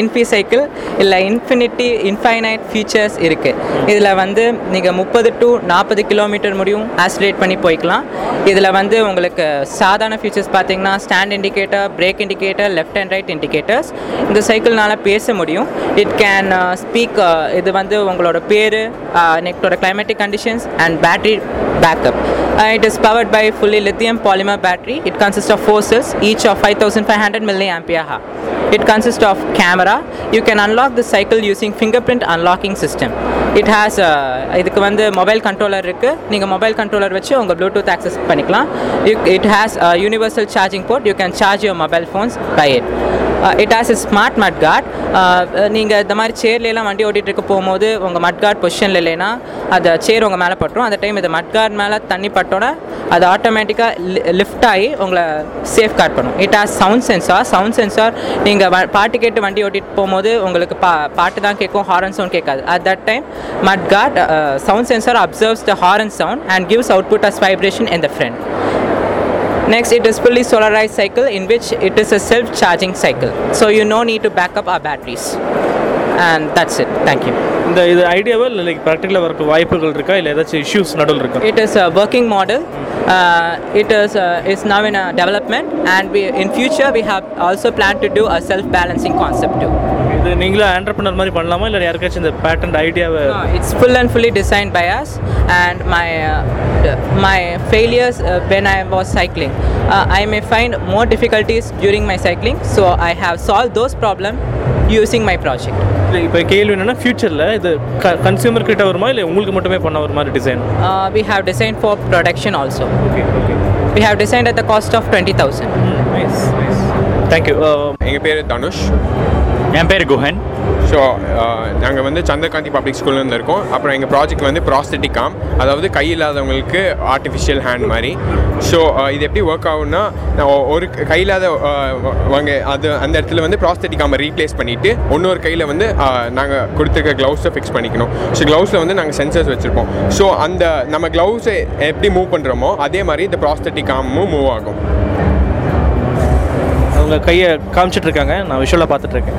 இன்ஃபி சைக்கிள் இல்லை இன்ஃபினிட்டி இன்ஃபைனைட் ஃபீச்சர்ஸ் இருக்குது இதில் வந்து நீங்கள் முப்பது டு நாற்பது கிலோமீட்டர் முடியும் ஆசிலேட் பண்ணி போய்க்கலாம் இதில் வந்து உங்களுக்கு சாதாரண ஃபீச்சர்ஸ் பார்த்தீங்கன்னா stand indicator brake indicator left and right indicators இந்த சைக்கிள்னால பேச முடியும் இட் கேன் ஸ்பீக் இது வந்து உங்களோட பேர் நெக்டோட climatic conditions and battery backup. Uh, it is powered by fully lithium polymer battery. It consists of four cells, each of 5500 milliampere hour. It consists of camera. You can unlock the cycle using fingerprint unlocking system. It has uh, இதுக்கு வந்து mobile controller இருக்குது நீங்கள் mobile controller வச்சு உங்கள் Bluetooth access பண்ணிக்கலாம். It has universal charging port you can charge your mobile phones by it it has is smart mudguard நீங்கள் இந்த மாதிரி சேர்லாம் வண்டி ஓட்டிகிட்டு இருக்க போகும்போது உங்கள் மட் கார்ட் பொசிஷனில் இல்லைன்னா அந்த சேர் உங்கள் மேலே பட்டுரும். அந்த டைம் இந்த மட் கார்ட் மேலே தண்ணி பட்டோன்னே அது ஆட்டோமேட்டிக்காக லிஃப்ட் ஆகி உங்களை சேஃப் கார்ட் பண்ணும் it has sound sensor sound sensor நீங்கள் பாட்டு கேட்டு வண்டி ஓட்டிகிட்டு போகும்போது உங்களுக்கு பா பாட்டு தான் கேட்கும் ஹாரன் சவுண்ட் கேட்காது. At that time mudguard sound sensor observes the horn sound and gives output as vibration in the front. Next, it is fully solarized cycle in which it is a self-charging cycle. So you no need to back up our batteries. And that's it. Thank you. இந்த இது ஐடியாவா இல்லை like ப்ராக்டிக்கலாக வரக்கு வாய்ப்புகள் இருக்கா இல்லை ஏதாச்சும் இஷ்யூஸ் நடுவில் இருக்கா It is a working model. Uh, it is uh, is now in a development, and we in future we have also planned to do a self-balancing concept too. இது நீங்களே ஆண்டர்பனர் மாதிரி பண்ணலாமா இல்லை யாருக்காச்சும் இந்த பேட்டன்ட் ஐடியாவை fully designed by us, and my uh, my failures uh, when I was cycling, uh, I may find more difficulties during my cycling. So I have solved those problems using my project. இப்போ கேள்வி என்னன்னா ஃபியூச்சரில் இது consumer கிட்ட வருமா இல்லை உங்களுக்கு மட்டுமே பண்ண ஒரு மாதிரி design Uh, we have designed for production also. Okay, okay. We have designed at the cost of twenty thousand. Nice nice thank you எங்கள் பேர் தனுஷ். என் பேர் குஹன். ஸோ நாங்கள் வந்து சந்திரகாந்தி பப்ளிக் ஸ்கூல்லேருந்து இருக்கோம். அப்புறம் எங்கள் ப்ராஜெக்ட் வந்து ப்ராஸ்தட்டிக் ஆம் அதாவது கை இல்லாதவங்களுக்கு ஆர்டிஃபிஷியல் ஹேண்ட் மாதிரி. ஸோ இது எப்படி ஒர்க் ஆகும்னா ஒரு கை இல்லாத வாங்க அது அந்த இடத்துல வந்து ப்ராஸ்தட்டிக் ஆமை ரீப்ளேஸ் பண்ணிவிட்டு இன்னொரு கையில் வந்து நாங்கள் கொடுத்துருக்க க்ளவுஸை ஃபிக்ஸ் பண்ணிக்கணும். ஸோ க்ளவுஸில் வந்து நாங்கள் சென்சர்ஸ் வச்சுருப்போம். ஸோ அந்த நம்ம க்ளவுஸை எப்படி மூவ் பண்ணுறோமோ அதே மாதிரி இந்த ப்ராஸ்தட்டிக் ஆமும் மூவ் ஆகும். அவங்க கையை காமிச்சிட்டு இருக்காங்க நான் விஷுவலாக பார்த்துட்டு இருக்கேன்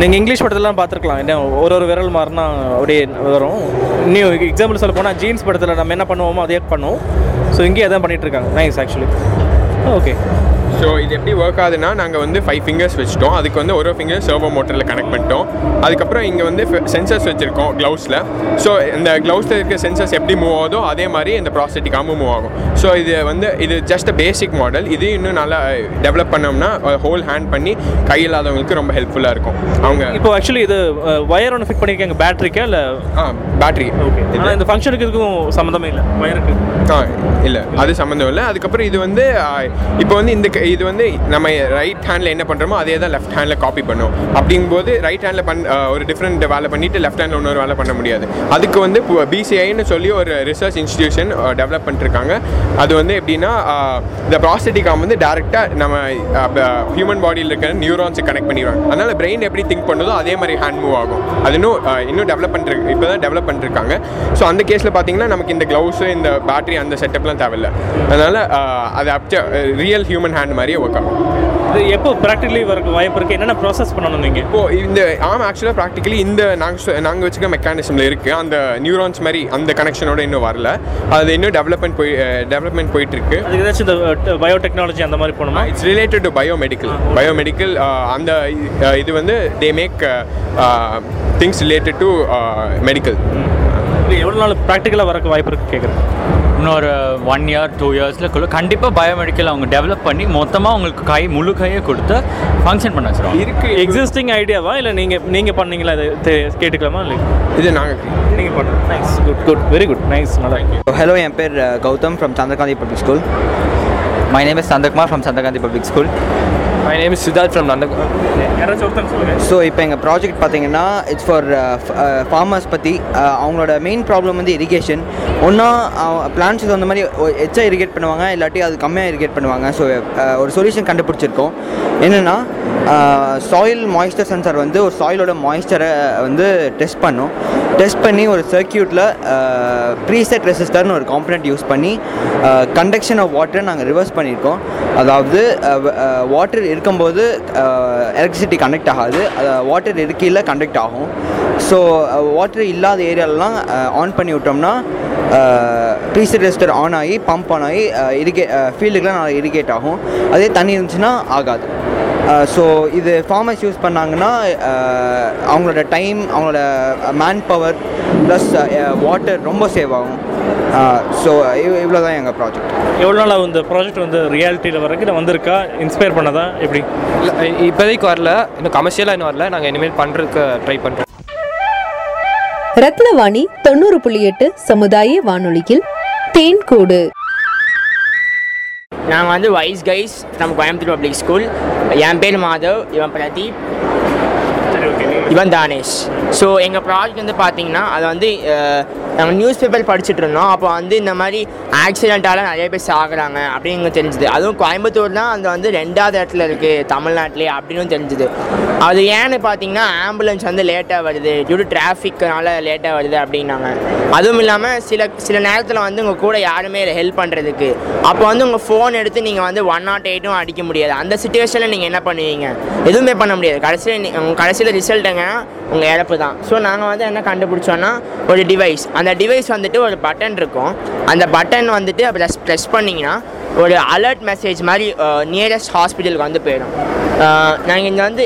நீங்கள் இங்கிலீஷ் படத்துலலாம் பார்த்துருக்கலாம். என்ன ஒரு ஒரு விரல் மாறினா அப்படியே வரும். இன்னும் எக்ஸாம்பிள் சொல்ல போனால் ஜீன்ஸ் படத்தில் நம்ம என்ன பண்ணுவோமோ அதே பண்ணுவோம். ஸோ இங்கேயே அதான் பண்ணிகிட்டு இருக்காங்க நைஸ் ஆக்சுவலி ஓகே ஸோ இது எப்படி ஒர்க் ஆகுதுன்னா நாங்கள் வந்து ஃபைவ் ஃபிங்கர்ஸ் வச்சுட்டோம். அதுக்கு வந்து ஒரு ஃபிங்கர் சர்வோ மோட்டரில் கனெக்ட் பண்ணிட்டோம். அதுக்கப்புறம் இங்கே வந்து சென்சர்ஸ் வச்சுருக்கோம் க்ளவுஸில் ஸோ இந்த க்ளவுஸில் இருக்க சென்சர்ஸ் எப்படி மூவ் ஆகுதோ அதே மாதிரி இந்த ப்ராஸ்தட்டிக்காகவும் மூவ் ஆகும். ஸோ இது வந்து இது ஜஸ்ட் பேசிக் மாடல் இது இன்னும் நல்லா டெவலப் பண்ணோம்னா ஹோல் ஹேண்ட் பண்ணி கை இல்லாதவங்களுக்கு ரொம்ப ஹெல்ப்ஃபுல்லாக இருக்கும். அவங்க இப்போ ஆக்சுவலி இது ஒயர் ஒன்று ஃபிட் பண்ணியிருக்காங்க பேட்டரிக்கா இல்லை? ஆ பேட்டரி ஓகே ஆனால் இந்த ஃபங்க்ஷனுக்கு இதுக்கும் சம்மந்தமே இல்லை ஒயருக்கு ஆ இல்லை. அது சம்மந்தம் இல்லை. அதுக்கப்புறம் இது வந்து இப்போ வந்து இந்த இது வந்து நம்ம ரைட் ஹேண்டில் என்ன பண்ணுறோமோ அதே தான் லெஃப்ட் ஹேண்டில் காப்பி பண்ணும். அப்படிங்கும்போது ரைட் ஹேண்டில் பண் ஒரு டிஃப்ரெண்ட் வேலை பண்ணிட்டு லெஃப்ட் ஹேண்டில் இன்னொரு வேலை பண்ண முடியாது. அதுக்கு வந்து பிசிஐன்னு சொல்லி ஒரு ரிசர்ச் இன்ஸ்டிடியூஷன் டெவலப் பண்ணிருக்காங்க. அது வந்து எப்படின்னா ஆ, இந்த ப்ராஸ்தட்டிக்காம் வந்து டேரெக்டாக நம்ம ஹியூமன் பாடியில் இருக்கிற நியூரான்ஸை கனெக்ட் பண்ணிடுவாங்க. அதனால் பிரெயின் எப்படி திங்க் பண்ணுதோ அதே மாதிரி ஹேண்ட் மூவ் ஆகும். அது இன்னும் இன்னும் டெவலப் பண்ணிருக்கு இப்போ தான் டெவலப் பண்ணிருக்காங்க. ஸோ அந்த கேஸில் பார்த்தீங்கன்னா நமக்கு இந்த க்ளவுஸு இந்த பேட்டரி அந்த செட்டப்லாம் தேவையில்ல. அதனால் அது அப்ட ரியல் ஹியூமன் ஹேண்ட் மாதிரியே ஒர்க் ஆகும். இது எப்போ ப்ராக்டிகலி வரக்கு வாய்ப்பு இருக்குது என்னென்ன ப்ராசஸ் பண்ணணும் நீங்கள் இப்போ இந்த ஆம் ஆக்சுவலாக ப்ராக்டிக்கலி இந்த நாங்கள் நாங்கள் வச்சுக்க மெக்கானிசமில் இருக்குது அந்த நியூரான்ஸ் மாதிரி அந்த கனெக்ஷனோட இன்னும் வரல. அது இன்னும் டெவலப்மெண்ட் போய் டெவலப்மெண்ட் போயிட்டு இருக்கு அதுக்கு ஏதாச்சும் இந்த பயோடெக்னாலஜி அந்த மாதிரி போகணுமா? It's related to biomedical biomedical அந்த இது வந்து they make things related to medical இது எவ்வளோ நாள் ப்ராக்டிக்கலாக வரக்கு வாய்ப்பு இருக்குது கேட்குறேன் இன்னொரு ஒன் இயர் டூ இயர்ஸில் கண்டிப்பாக பயோமெடிக்கல் அவங்க டெவலப் பண்ணி மொத்தமாக உங்களுக்கு கை முழு கையை கொடுத்து ஃபங்க்ஷன் பண்ண வச்சிருவாங்க. இருக்கு எக்ஸிஸ்டிங் ஐடியாவா இல்லை நீங்கள் நீங்கள் பண்ணீங்களா இது? தெ- கேட்டுக்கலாமா? இல்லை இது நாங்கள் நீங்கள் பண்ணுங்க. Nice good good very good nice நல்லா ஹலோ என் பேர் Gautham from Chandrakanthi public school my name is Santhakumar from Chandrakanthi public school my name is Siddharth from நந்த யாராச்சும் ஒருத்தர் சொல்லுங்கள் ஸோ இப்போ எங்கள் ப்ராஜெக்ட் பார்த்தீங்கன்னா இட்ஸ் ஃபார் ஃபார்மர்ஸ் பற்றி அவங்களோட மெயின் ப்ராப்ளம் வந்து இரிகேஷன் ஒன்றா பிளான்ஸ் அந்த மாதிரி எச்சா இரிகேட் பண்ணுவாங்க இல்லாட்டி அது கம்மியாக இரிகேட் பண்ணுவாங்க. ஸோ ஒரு சொல்யூஷன் கண்டுபிடிச்சிருக்கோம். என்னென்னா சாயில் மாய்ஸ்சர் சென்சார் வந்து ஒரு சாயிலோட மாய்ஸ்சரை வந்து டெஸ்ட் பண்ணும். டெஸ்ட் பண்ணி ஒரு சர்க்கியூட்டில் ப்ரீசெட் ரெசிஸ்டர்னு ஒரு காம்பனண்ட் யூஸ் பண்ணி கண்டக்ஷன் ஆஃப் வாட்டரை நாங்கள் ரிவர்ஸ் பண்ணியிருக்கோம் அதாவது வாட்டர் இருக்கும்போது எலக்ட்ரிசிட்டி கனெக்ட் ஆகாது. வாட்டர் இருக்கையில் கண்டக்ட் ஆகும். ஸோ வாட்டர் இல்லாத ஏரியாலலாம் ஆன் பண்ணி விட்டோம்னா ப்ரீசர் ரெஸ்டர் ஆன் ஆகி பம்ப் ஆன் ஆகி இரிகே ஃபீல்டுக்கெலாம் நல்லா இரிகேட் ஆகும். அதே தண்ணி இருந்துச்சுன்னா ஆகாது. ஸோ இது ஃபார்மர்ஸ் யூஸ் பண்ணாங்கன்னா அஹ், அவங்களோட டைம் அவங்களோட மேன் பவர் ப்ளஸ் வாட்டர் ரொம்ப சேவ் ஆகும். ஸோ இவ்வளோ தான் எங்கள் ப்ராஜெக்ட் எவ்வளோ நாள் இந்த ப்ராஜெக்ட் வந்து ரியாலிட்டியில் வரக்கு இது வந்திருக்கா? இன்ஸ்பயர் பண்ணதா? எப்படி? இப்போதைக்கு வரல. இன்னும் கமர்ஷியலாக இன்னும் வரல. நாங்கள் இனிமேல் பண்ணுறதுக்கு ட்ரை பண்ணுறோம் ரத்னவாணி தொண்ணூறு புள்ளி எட்டு சமுதாய வானொலியில் தேன்கூடு. நாங்கள் வந்து வைஸ் கைஸ் நம்ம கோயம்புத்தூர் பப்ளிக் ஸ்கூல் என் பேர் மாதவ் இவன் பிரதீப். இவன் தானேஷ். ஸோ எங்கள் ப்ராஜெக்ட் வந்து பார்த்தீங்கன்னா அது வந்து நாங்கள் நியூஸ் பேப்பர் படிச்சுட்டு இருந்தோம் அப்போ வந்து இந்த மாதிரி ஆக்சிடெண்ட்டால் நிறைய பேர் சாகுறாங்க அப்படின்னு எங்களுக்கு தெரிஞ்சுது. அதுவும் கோயம்புத்தூர் தான் அந்த வந்து ரெண்டாவது இடத்துல இருக்குது தமிழ்நாட்டிலே அப்படின்னு தெரிஞ்சுது. அது ஏன்னு பார்த்தீங்கன்னா ஆம்புலன்ஸ் வந்து லேட்டாக வருது. டியூ டு டிராஃபிக்னால லேட்டாக வருது அப்படின்னாங்க. அதுவும் இல்லாமல் சில சில நேரத்தில் வந்து உங்கள் கூட யாருமே ஹெல்ப் பண்ணுறதுக்கு அப்போ வந்து உங்கள் ஃபோன் எடுத்து நீங்கள் வந்து ஒன் நாட் எயிட்டும் அடிக்க முடியாது. அந்த சுச்சுவேஷனில் நீங்கள் என்ன பண்ணுவீங்க? எதுவுமே பண்ண முடியாது. கடைசியில் உங்கள் கடைசியில் ரிசல்ட்டுங்க உங்கள் இழப்பு தான் ஸோ நாங்கள் வந்து என்ன கண்டுபிடிச்சோன்னா ஒரு டிவைஸ் அந்த டிவைஸ் வந்துட்டு ஒரு பட்டன் இருக்கும். அந்த பட்டன் வந்துட்டு ப்ரெஸ் ப்ரெஸ் பண்ணிங்கன்னா ஒரு அலர்ட் மெசேஜ் மாதிரி நியரஸ்ட் ஹாஸ்பிட்டலுக்கு வந்து போயிடும். நாங்கள் இங்கே வந்து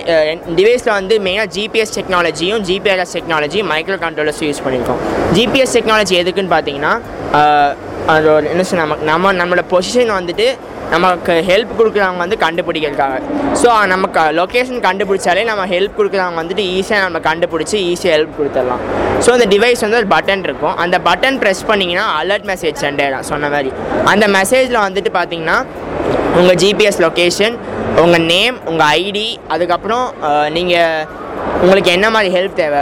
டிவைஸில் வந்து மெயினாக ஜிபிஎஸ் டெக்னாலஜியும் ஜிபிஆர்எஸ் டெக்னாலஜி மைக்ரோ கண்ட்ரோலர்ஸும் யூஸ் பண்ணியிருக்கோம் ஜிபிஎஸ் டெக்னாலஜி எதுக்குன்னு பார்த்தீங்கன்னா அது ஒரு என்ன சொல்ல நம்ம நம்ம நம்மளோட பொசிஷன் வந்துட்டு நமக்கு ஹெல்ப் கொடுக்குறவங்க வந்து கண்டுபிடிக்கிறதுக்காக. ஸோ நமக்கு லொக்கேஷன் கண்டுபிடிச்சாலே நம்ம ஹெல்ப் கொடுக்குறவங்க வந்துட்டு ஈஸியாக நம்ம கண்டுபிடிச்சி ஈஸியாக ஹெல்ப் கொடுத்துடலாம். ஸோ அந்த டிவைஸ் வந்து ஒரு பட்டன் இருக்கும். அந்த பட்டன் ப்ரெஸ் பண்ணிங்கன்னா அலர்ட் மெசேஜ் சென்ட் ஆயிடும். சொன்ன மாதிரி. அந்த மெசேஜில் வந்துட்டு பார்த்தீங்கன்னா உங்கள் ஜிபிஎஸ் லொக்கேஷன் உங்கள் நேம் உங்கள் ஐடி அதுக்கப்புறம் நீங்கள் உங்களுக்கு என்ன மாதிரி ஹெல்ப் தேவை?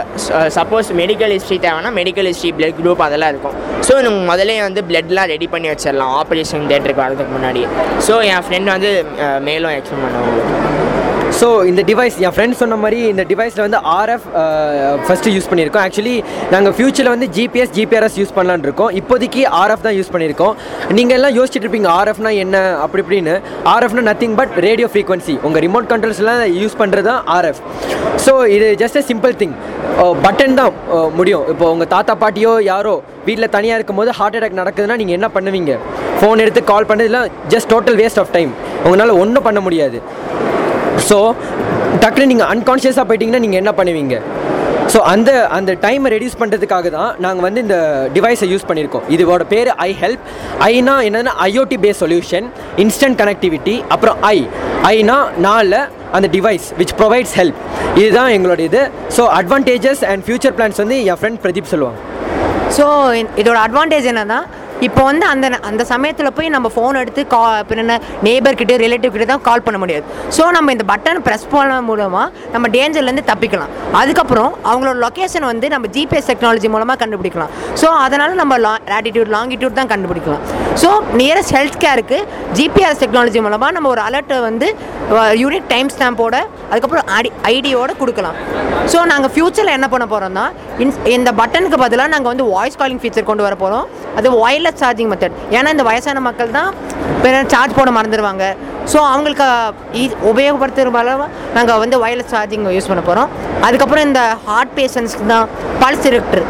சப்போஸ் மெடிக்கல் ஹிஸ்ட்ரி தேவைன்னா மெடிக்கல் ஹிஸ்ட்ரி பிளட் குரூப் அதெல்லாம் இருக்கும். ஸோ நீங்கள் முதலே வந்து பிளட்லாம் ரெடி பண்ணி வச்சிடலாம். ஆப்ரேஷன் தேட்டருக்கு வரதுக்கு முன்னாடி ஸோ என் ஃப்ரெண்ட் வந்து மேலும் எக்ஸ்பிளைன் பண்ணுவாங்க. ஸோ இந்த டிவைஸ் என் ஃப்ரெண்ட் சொன்ன மாதிரி இந்த டிவைஸில் வந்து ஆர்எஃப் ஃபஸ்ட்டு யூஸ் பண்ணியிருக்கோம். ஆக்சுவலி நாங்கள் ஃபியூச்சரில் வந்து ஜிபிஎஸ் ஜிபிஆர்எஸ் யூஸ் பண்ணலான்னு இருக்கோம். இப்போதைக்கு ஆர்எஃப் தான் யூஸ் பண்ணியிருக்கோம். நீங்கள் எல்லாம் யோசிச்சுட்டு இருப்பீங்க ஆர்எஃப்னா என்ன அப்படி இப்படின்னு. ஆர்எஃப்னா நத்திங் பட் ரேடியோ ஃப்ரீக்வன்சி உங்கள் ரிமோட் கண்ட்ரோல்ஸ்லாம் யூஸ் பண்ணுறது தான் ஆர்எஃப் ஸோ இது just a simple thing button தான் முடியும். இப்போ உங்கள் தாத்தா பாட்டியோ யாரோ வீட்டில் தனியாக இருக்கும்போது ஹார்ட் அட்டாக் நடக்குதுன்னா நீங்கள் என்ன பண்ணுவீங்க? ஃபோன் எடுத்து call பண்ணதுலாம் just total waste of time உங்களால் ஒன்றும் பண்ண முடியாது. ஸோ டக்குன்னு நீங்கள் அன்கான்ஷியஸாக போயிட்டீங்கன்னா நீங்கள் என்ன பண்ணுவீங்க? ஸோ அந்த அந்த டைமை ரெடியூஸ் பண்ணுறதுக்காக தான் நாங்கள் வந்து இந்த டிவைஸை யூஸ் பண்ணியிருக்கோம். இதோட பேர் ஐ ஹெல்ப் ஐனா என்னென்னா IoT base solution instant connectivity அப்புறம் ஐ ஐனா நாளில் அந்த டிவைஸ் விச் ப்ரொவைட்ஸ் ஹெல்ப் இதுதான் எங்களோட இது. So advantages and future plans வந்து என் ஃப்ரெண்ட் பிரதீப் சொல்லுவாங்க. ஸோ இதோட அட்வான்டேஜ் என்னன்னா இப்போ வந்து அந்த அந்த சமயத்தில் போய் நம்ம ஃபோன் எடுத்து கா பின்ன நேபர்கிட்ட ரிலேட்டிவ் கிட்ட தான் கால் பண்ண முடியாது. ஸோ நம்ம இந்த பட்டன் ப்ரெஸ் பண்ண மூலமாக நம்ம டேஞ்சர்லேருந்து தப்பிக்கலாம். அதுக்கப்புறம் அவங்களோட லொக்கேஷன் வந்து நம்ம ஜிபிஎஸ் டெக்னாலஜி மூலமாக கண்டுபிடிக்கலாம். ஸோ அதனால் நம்ம லா ஆட்டிடியூட் லாங்கிடியூட் தான் கண்டுபிடிக்கலாம். ஸோ நியரஸ்ட் ஹெல்த் கேருக்கு ஜிபிஆர்எஸ் டெக்னாலஜி மூலமாக நம்ம ஒரு அலர்ட்டை வந்து யூனிக் டைம் ஸ்டாம்போட அதுக்கப்புறம் ஐடி ஐடியோட கொடுக்கலாம். ஸோ நாங்கள் ஃப்யூச்சரில் என்ன பண்ண போகிறோம்னா இந்த பட்டனுக்கு பதிலாக நாங்கள் வந்து வாய்ஸ் காலிங் ஃபீச்சர் கொண்டு வர போகிறோம் அது ஒயர்லெஸ் சார்ஜிங் மெத்தட் ஏன்னா இந்த வயசான மக்கள் தான் சார்ஜ் போட மறந்துடுவாங்க ஸோ அவங்களுக்கு ஈ- உபயோகப்படுத்துகிற அளவு நாங்கள் வந்து ஒயர்லெஸ் சார்ஜிங் யூஸ் பண்ண போகிறோம் அதுக்கப்புறம் இந்த ஹார்ட் பேஷண்ட்ஸ்க்கு தான் பல்ஸ் டிரெக்டர்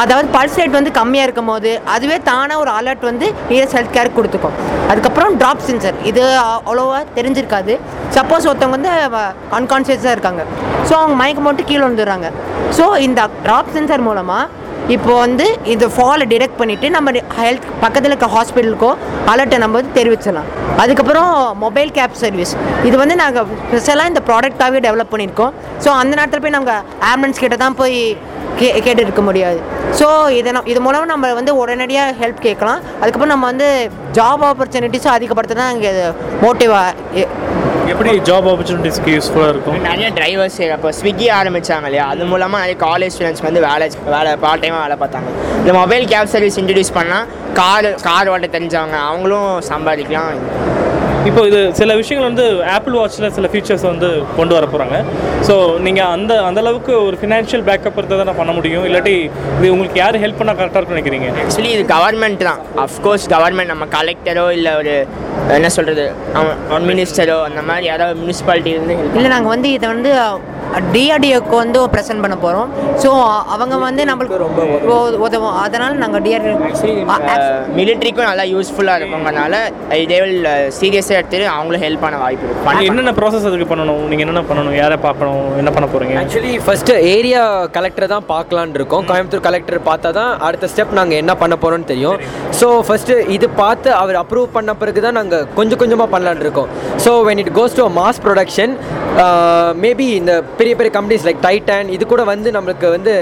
அதாவது பல்ஸ் ரேட் வந்து கம்மியாக இருக்கும் போது அதுவே தானாக ஒரு அலர்ட் வந்து நியரஸ்ட் ஹெல்த் கேர் கொடுத்துக்கும். அதுக்கப்புறம் ட்ராப் சென்சர் இது அவ்வளோவா தெரிஞ்சிருக்காது. சப்போஸ் ஒருத்தவங்க வந்து அன்கான்ஷியஸாக இருக்காங்க. ஸோ அவங்க மயக்கம் போட்டு கீழே வந்துடுறாங்க ஸோ இந்த ட்ராப் சென்சர் மூலமாக இப்போ வந்து இது ஃபாலை டிடெக்ட் பண்ணிவிட்டு நம்ம ஹெல்த் பக்கத்தில் இருக்க ஹாஸ்பிட்டலுக்கோ அலர்ட்டை நம்ம வந்து தெரிவிச்சிடலாம். அதுக்கப்புறம் மொபைல் கேப் சர்வீஸ் இது வந்து நாங்கள் ஸ்பெஷலாக இந்த ப்ராடக்டாகவே டெவலப் பண்ணியிருக்கோம். ஸோ அந்த நேரத்தில் போய் நாங்கள் ஆம்புலன்ஸ் கிட்ட தான் போய் கே கேட்டு இருக்க முடியாது. ஸோ இதை நம் இது மூலம் நம்ம வந்து உடனடியாக ஹெல்ப் கேட்கலாம். அதுக்கப்புறம் நம்ம வந்து ஜாப் ஆப்பர்ச்சுனிட்டிஸும் அதிகப்படுத்த தான் இங்கே மோட்டிவாக எப்படி ஜாப் ஆப்பர்ச்சுனிட்டிஸ்க்கு யூஸ்ஃபுல்லாக இருக்கும்? நிறைய டிரைவர்ஸ் அப்போ ஸ்விக்கி ஆரம்பித்தாங்க இல்லையா? அது மூலமாக நிறைய காலேஜ் ஸ்டூடெண்ட்ஸ் வந்து வேலை வேலை பார்ட் டைமாக வேலை பார்த்தாங்க. இந்த மொபைல் கேப் சர்வீஸ் இன்ட்ரடியூஸ் பண்ணால் கார் கார் ஓட்ட தெரிஞ்சவங்க அவங்களும் சம்பாதிக்கலாம். இப்போ இது சில விஷயங்கள் வந்து ஆப்பிள் வாட்சில் சில ஃபீச்சர்ஸ் வந்து கொண்டு வர போகிறாங்க ஸோ நீங்கள் அந்த அந்த அளவுக்கு ஒரு ஃபினான்ஷியல் பேக்கப் இருந்தால் தான் பண்ண முடியும்? இல்லாட்டி இது உங்களுக்கு யார் ஹெல்ப் பண்ணால் கரெக்டாக இருக்கும்னு நினைக்கிறீங்க? ஆக்சுவலி இது கவர்மெண்ட் தான். அஃப்கோர்ஸ் கவர்மெண்ட் நம்ம கலெக்டரோ இல்லை ஒரு என்ன சொல்கிறது மினிஸ்டரோ அந்த மாதிரி யாராவது முனிசிபாலிட்டி இருந்து இல்லை நாங்கள் வந்து இதை வந்து டிஆர்டிஓக்கு வந்து ப்ரெசென்ட் பண்ண போகிறோம் ஸோ அவங்க வந்து நம்மளுக்கு ரொம்ப உதவும். அதனால் நாங்கள் டிஆர்டி மிலிட்ரிக்கும் நல்லா யூஸ்ஃபுல்லாக இருக்குங்கிறனால இதே சீரியஸாக எடுத்துட்டு அவங்களும் ஹெல்ப் பண்ண வாய்ப்பு இருக்கு. நீங்க என்னென்ன ப்ராசஸ் அதுக்கு பண்ணணும்? நீங்கள் என்னென்ன பண்ணணும்? யாரை பார்க்கணும்? என்ன பண்ண போகிறீங்க ஆக்சுவலி ஃபஸ்ட்டு ஏரியா கலெக்டரை தான் பார்க்கலான்னு இருக்கோம். கோயம்புத்தூர் கலெக்டர் பார்த்தா தான் அடுத்த ஸ்டெப் நாங்கள் என்ன பண்ண போகிறோம்னு தெரியும். ஸோ ஃபஸ்ட்டு இது பார்த்து அவர் அப்ரூவ் பண்ண பிறகு தான் நாங்கள் கொஞ்சம் கொஞ்சமாக பண்ணலான்னு இருக்கோம். So when it goes to mass production maybe இந்த பெரிய பெரிய கம்பெனிஸ் லைக் டைட்டன் இது கூட வந்து நம்மளுக்கு வந்து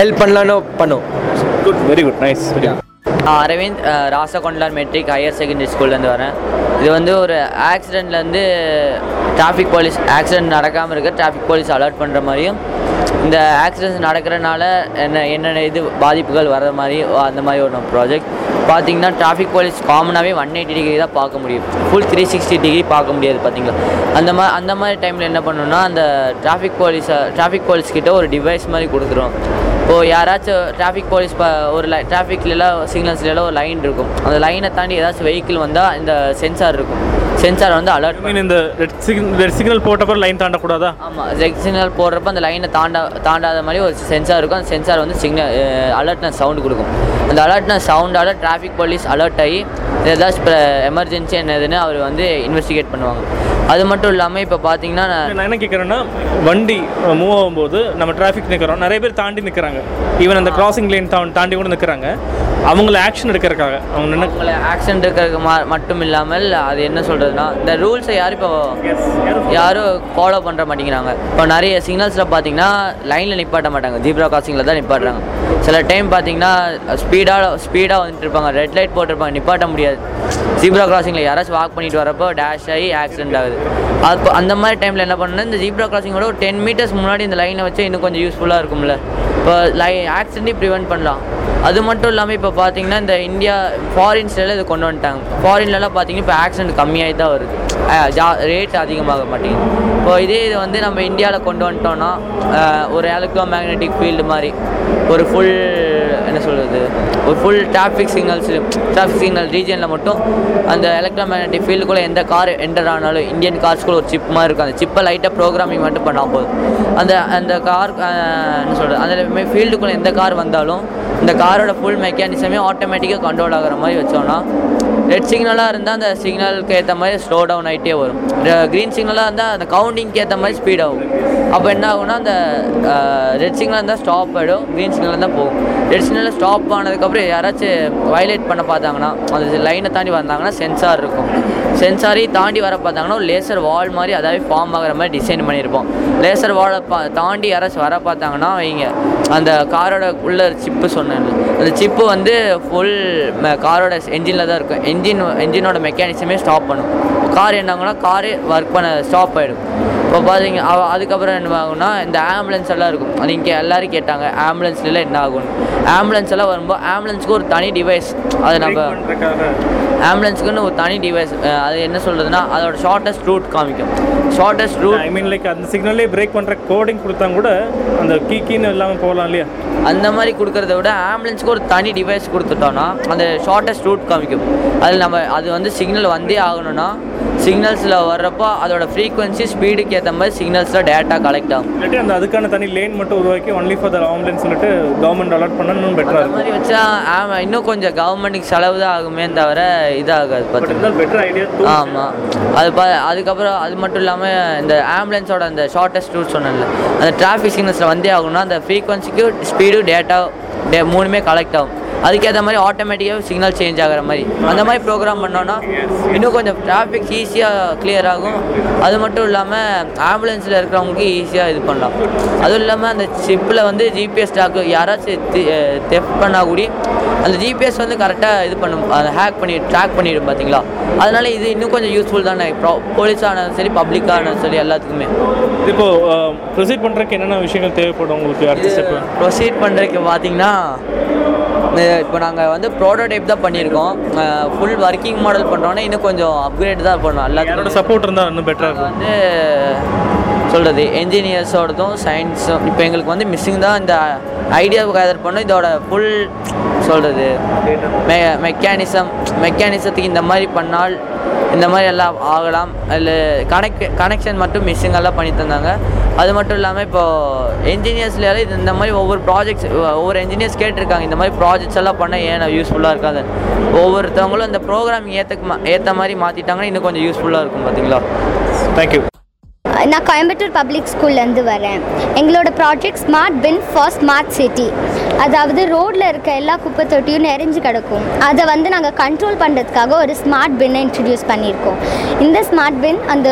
ஹெல்ப் பண்ணலான்னு பண்ணும். குட் வெரி குட் நைஸ் நான் அரவிந்த் ராசகொண்டலார் மெட்ரிக் ஹையர் செகண்டரி ஸ்கூல்லேருந்து வரேன். இது வந்து ஒரு ஆக்சிடெண்ட்லேருந்து டிராஃபிக் போலீஸ் ஆக்சிடென்ட் நடக்காமல் இருக்க டிராஃபிக் போலீஸ் அலர்ட் பண்ணுற மாதிரியும் இந்த ஆக்சிடென்ட்ஸ் நடக்கிறனால என்ன என்னென்ன இது பாதிப்புகள் வர்ற மாதிரி அந்த மாதிரி ஒரு ப்ராஜெக்ட் பார்த்தீங்கன்னா டிராஃபிக் போலீஸ் காமனாகவே ஒன் எயிட்டி டிகிரி தான் பார்க்க முடியும். ஃபுல் த்ரீ சிக்ஸ்டி டிகிரி பார்க்க முடியாது பார்த்தீங்களா அந்த மாதிரி அந்த மாதிரி டைமில் என்ன பண்ணணும்னா அந்த டிராஃபிக் போலீஸை டிராஃபிக் போலீஸ்கிட்ட ஒரு டிவைஸ் மாதிரி கொடுத்துருவோம் இப்போது யாராச்சும் டிராஃபிக் போலீஸ் ப ஒரு லை டிராஃபிக்லாம் சிக்னல்ஸ்லாம் ஒரு லைன் இருக்கும். அந்த லைனை தாண்டி ஏதாச்சும் வெஹிக்கிள் வந்தால் இந்த சென்சார் இருக்கும். சென்சார் வந்து அலர்ட் மீன் இந்த ரெட் சிக்னல் ரெட் சிக்னல் போட்டப்பறம் லைன் தாண்டக்கூடாதா? ஆமாம் ரெட் சிக்னல் போடுறப்ப அந்த லைனை தாண்டா தாண்டாத மாதிரி ஒரு சென்சார் இருக்கும். அந்த சென்சார் வந்து சிக்னல் அலர்ட்னஸ் சவுண்டு கொடுக்கும். அந்த அலர்ட்னஸ் சவுண்டால் டிராஃபிக் போலீஸ் அலர்ட் ஆகி ஏதாச்சும் எமர்ஜென்சி என்னதுன்னு அவர் வந்து இன்வெஸ்டிகேட் பண்ணுவாங்க. அது மட்டும் இல்லாமல் இப்போ பார்த்தீங்கன்னா நான் என்ன கேட்குறேன்னா வண்டி மூவ் ஆகும்போது நம்ம டிராஃபிக் நிற்கிறோம் நிறைய பேர் தாண்டி நிற்கிறாங்க ஈவன் அந்த கிராசிங் லைன் தாண்டி கூட நிற்கிறாங்க அவங்கள ஆக்ஷன் எடுக்கிறதுக்காக. அவங்க ஆக்சிடென்ட் இருக்கிறதுக்கு மா- மட்டும் இல்லாமல் அது என்ன சொல்கிறதுனா இந்த ரூல்ஸை யாரும் இப்போ யாரும் ஃபாலோ பண்ணுற மாட்டேங்கிறாங்க. இப்போ நிறைய சிக்னல்ஸில் பார்த்தீங்கன்னா லைனில் நிப்பாட்ட மாட்டாங்க. ஜீப்ரா கிராசிங்கில் தான் நிப்பாட்டுறாங்க. சில டைம் பார்த்தீங்கன்னா ஸ்பீடாக ஸ்பீடாக வந்துட்டு இருப்பாங்க. ரெட் லைட் போட்டிருப்பாங்க. நிப்பாட்ட முடியாது. முடியாது ஜீப்ரா கிராசிங்கில் யாராச்சும் வாக் பண்ணிட்டு வரப்போ டேஷ் ஆகி ஆக்சிடென்ட் ஆகுது. அப்போ அந்த மாதிரி டைமில் என்ன பண்ணணும் இந்த ஜீப்ரா கிராசிங்கோட ஒரு டென் மீட்டர்ஸ் முன்னாடி இந்த லைனை வச்சு இன்னும் கொஞ்சம் யூஸ்ஃபுல்லாக இருக்கும்ல. இப்போ லை ஆக்சிடென்ட்டையும் ப்ரிவெண்ட் பண்ணலாம். அது மட்டும் இல்லாமல் இப்போ பார்த்தீங்கன்னா இந்த இந்தியா ஃபாரின்ஸ்ல இது கொண்டு வந்துட்டாங்க. ஃபாரின்லலாம் பார்த்தீங்கன்னா இப்போ ஆக்சிடென்ட் கம்மியாகி தான் வருது. ஜா ரேட் அதிகமாக மாட்டேங்குது. இப்போ இதே இது வந்து நம்ம இந்தியாவில் கொண்டு வந்துட்டோம்னா ஒரு எலக்ட்ரோ மேக்னெட்டிக் ஃபீல்டு மாதிரி ஒரு ஃபுல் என்ன சொல்கிறது ஒரு full traffic signals traffic signal ரீஜனில் மட்டும் அந்த எலக்ட்ரோமேக்னெட்டிக் ஃபீல்டுக்குள்ளே எந்த கார் என்டர் ஆனாலும் இந்தியன் கார்ஸ்க்குள்ள ஒரு சிப் மாதிரி இருக்கும். அந்த சிப்பை லைட்டாக ப்ரோக்ராமிங் மட்டும் பண்ணால் போதும். அந்த அந்த கார் என்ன சொல்கிறது அந்த ஃபீல்டுக்குள்ளே எந்த கார் வந்தாலும் இந்த காரோட ஃபுல் மெக்கானிசமே ஆட்டோமேட்டிக்காக கண்ட்ரோல் ஆகிற மாதிரி வச்சோன்னா ரெட் சிக்னலாக இருந்தால் அந்த சிக்னலுக்கு ஏற்ற மாதிரி ஸ்லோ டவுன் ஆகிட்டே வரும். க்ரீன் சிக்னலாக இருந்தால் அந்த கவுண்டிங்க்கு ஏற்ற மாதிரி ஸ்பீட் ஆகும். அப்போ என்ன ஆகும்னா அந்த ரெட் சிக்னலாக இருந்தால் ஸ்டாப் ஆகிடும் க்ரீன் சிக்னலாக இருந்தால் போகும். ரெட் சிக்னலில் ஸ்டாப் ஆனதுக்கப்புறம் யாராச்சும் வயலேட் பண்ண பார்த்தாங்கன்னா அந்த லைனை தாண்டி வந்தாங்கன்னா சென்சார் இருக்கும். சென்சாரி தாண்டி வர பார்த்தாங்கன்னா ஒரு லேசர் வால் மாதிரி அதாவது ஃபார்ம் ஆகிற மாதிரி டிசைன் பண்ணியிருப்போம். லேசர் வாலை பா தாண்டி யாராச்சும் வர பார்த்தாங்கன்னா வைங்க அந்த காரோட உள்ள சிப்பு சொன்னேன். அந்த சிப்பு வந்து ஃபுல் காரோட என்ஜினில் தான் இருக்கும். என்ஜின் என்ஜினோட மெக்கானிசமே ஸ்டாப் பண்ணும். கார் என்னாங்கன்னா காரே ஒர்க் பண்ண ஸ்டாப் ஆகிடும் இப்போ பார்த்தீங்க அவ- அதுக்கப்புறம் என்ன ஆகும்னா இந்த ஆம்புலன்ஸ் எல்லாம் இருக்கும். அது இங்கே எல்லாரும் கேட்டாங்க ஆம்புலன்ஸ்லாம் என்ன ஆகும் ஆம்புலன்ஸ் எல்லாம் வரும்போது ஆம்புலன்ஸுக்கு ஒரு தனி டிவைஸ் அது நம்ம ஆம்புலன்ஸுக்குன்னு ஒரு தனி டிவைஸ் அது என்ன சொல்றதுன்னா அதோட ஷார்ட்டஸ்ட் ரூட் காமிக்கும். Shortest route I mean like அந்த சிக்னலே பிரேக் பண்ணுற கோடிங் கொடுத்தா கூட அந்த கீ கீன்னு இல்லாமல் போகலாம் இல்லையா? அந்த மாதிரி கொடுக்கறத விட ஆம்புலன்ஸ்க்கு ஒரு தனி டிவைஸ் கொடுத்துட்டோம்னா அந்த ஷார்ட்டஸ்ட் ரூட் காமிக்கும். அதில் நம்ம அது வந்து சிக்னல் வந்தே ஆகணும்னா சிக்னல்ஸில் வர்றப்போ அதோட ஃப்ரீக்வன்சி ஸ்பீடுக்கு ஏற்ற மாதிரி சிக்னல்ஸில் டேட்டா கலெக்ட் ஆகும். இல்லாட்டி அந்த அதுக்கான தனி லேன் மட்டும் உருவாக்கி ஒன்லி ஃபார் த ஆம்புலன்ஸ் சொல்லிட்டு கவர்மெண்ட் அலாட் பண்ணா இன்னும் பெட்டராக அந்த மாதிரி வச்சா ஆமா இன்னும் கொஞ்சம் கவர்மெண்ட்டுக்கு செலவு தான் ஆகுமே தவிர இதாகாது பார்த்தீங்கன்னா பெட்டர் ஐடியா ஆமாம் அது பா அதுக்கப்புறம் அது மட்டும் இல்லாமல் இந்த ஆம்புலன்ஸோட அந்த ஷார்ட்டஸ்ட் ரூட் சொன்னேன்ல அந்த டிராஃபிக் சிக்னல்ஸில் வந்தே ஆகணும்னா அந்த ஃப்ரீக்வன்சிக்கு ஸ்பீடு டேட்டா டே மூணுமே கலெக்ட் ஆகும். அதுக்கேற்ற மாதிரி ஆட்டோமேட்டிக்காக சிக்னல் சேஞ்ச் ஆகிற மாதிரி. அந்த மாதிரி ப்ரோக்ராம் பண்ணோன்னா இன்னும் கொஞ்சம் டிராஃபிக் ஈஸியாக clear ஆகும். அது மட்டும் இல்லாமல் ஆம்புலன்ஸில் இருக்கிறவங்களுக்கு ஈஸியாக இது பண்ணலாம். அதுவும் இல்லாமல் அந்த சிப்பில் வந்து ஜிபிஎஸ் டாக்கு யாராச்சும் தெஃப்ட் பண்ணால் கூடி அந்த ஜிபிஎஸ் வந்து கரெக்டாக இது பண்ணும். அதை ஹேக் பண்ணி ட்ராக் பண்ணிடும் பார்த்தீங்களா அதனால இது இன்னும் கொஞ்சம் யூஸ்ஃபுல் தானே. ப்ரோ போலீஸானாலும் சரி பப்ளிக்கானாலும் சரி எல்லாத்துக்குமே. இப்போ ப்ரொசீட் பண்ணுறதுக்கு என்னென்ன விஷயங்கள் தேவைப்படும் உங்களுக்கு அடுத்த ஸ்டெப் ப்ரொசீட் பண்ணுறதுக்கு பார்த்தீங்கன்னா இப்போ நாங்கள் வந்து ப்ரோட்டோடைப் தான் பண்ணியிருக்கோம். ஃபுல் ஒர்க்கிங் மாடல் பண்ணுறோன்னா இன்னும் கொஞ்சம் அப்கிரேட் தான் பண்ணோம் எல்லாத்தோட சப்போர்ட் இருந்தால் இன்னும் பெட்டராக இருக்கும். வந்து சொல்கிறது என்ஜினியர்ஸோடதும் சயின்ஸும் இப்போ எங்களுக்கு வந்து மிஸ்ஸிங் தான் இந்த ஐடியாவை கேதர் பண்ணோம். இதோட ஃபுல் சொல்கிறது மெ மெக்கானிசம் மெக்கானிசத்துக்கு இந்த மாதிரி பண்ணால் இந்த மாதிரி எல்லாம் ஆகலாம். அதில் கனெக்ட் கனெக்ஷன் மட்டும் மிஷிங்கெல்லாம் பண்ணி தந்தாங்க. அது மட்டும் இல்லாமல் இப்போது என்ஜினியர்ஸ்ல இது இந்த மாதிரி ஒவ்வொரு ப்ராஜெக்ட்ஸ் ஒவ்வொரு என்ஜினியர்ஸ் கேட்டிருக்காங்க. இந்த மாதிரி ப்ராஜெக்ட்ஸ் எல்லாம் பண்ண ஏன் யூஸ்ஃபுல்லாக இருக்காது? ஒவ்வொருத்தவங்களும் இந்த ப்ரோக்ராம் ஏற்ற ஏற்ற மாதிரி மாற்றிட்டாங்கன்னா இன்னும் கொஞ்சம் யூஸ்ஃபுல்லாக இருக்கும் பார்த்தீங்களா தேங்க்யூ நான் கோயம்புத்தூர் பப்ளிக் ஸ்கூல்லேருந்து வரேன். எங்களோட project smart bin for smart city அதாவது ரோட்டில் இருக்க எல்லா குப்பை தொட்டியும் நிறைஞ்சு கிடக்கும். அதை வந்து நாங்கள் கண்ட்ரோல் பண்ணுறதுக்காக ஒரு ஸ்மார்ட் பின்னை இன்ட்ரடியூஸ் பண்ணியிருக்கோம். இந்த ஸ்மார்ட் பின் அந்த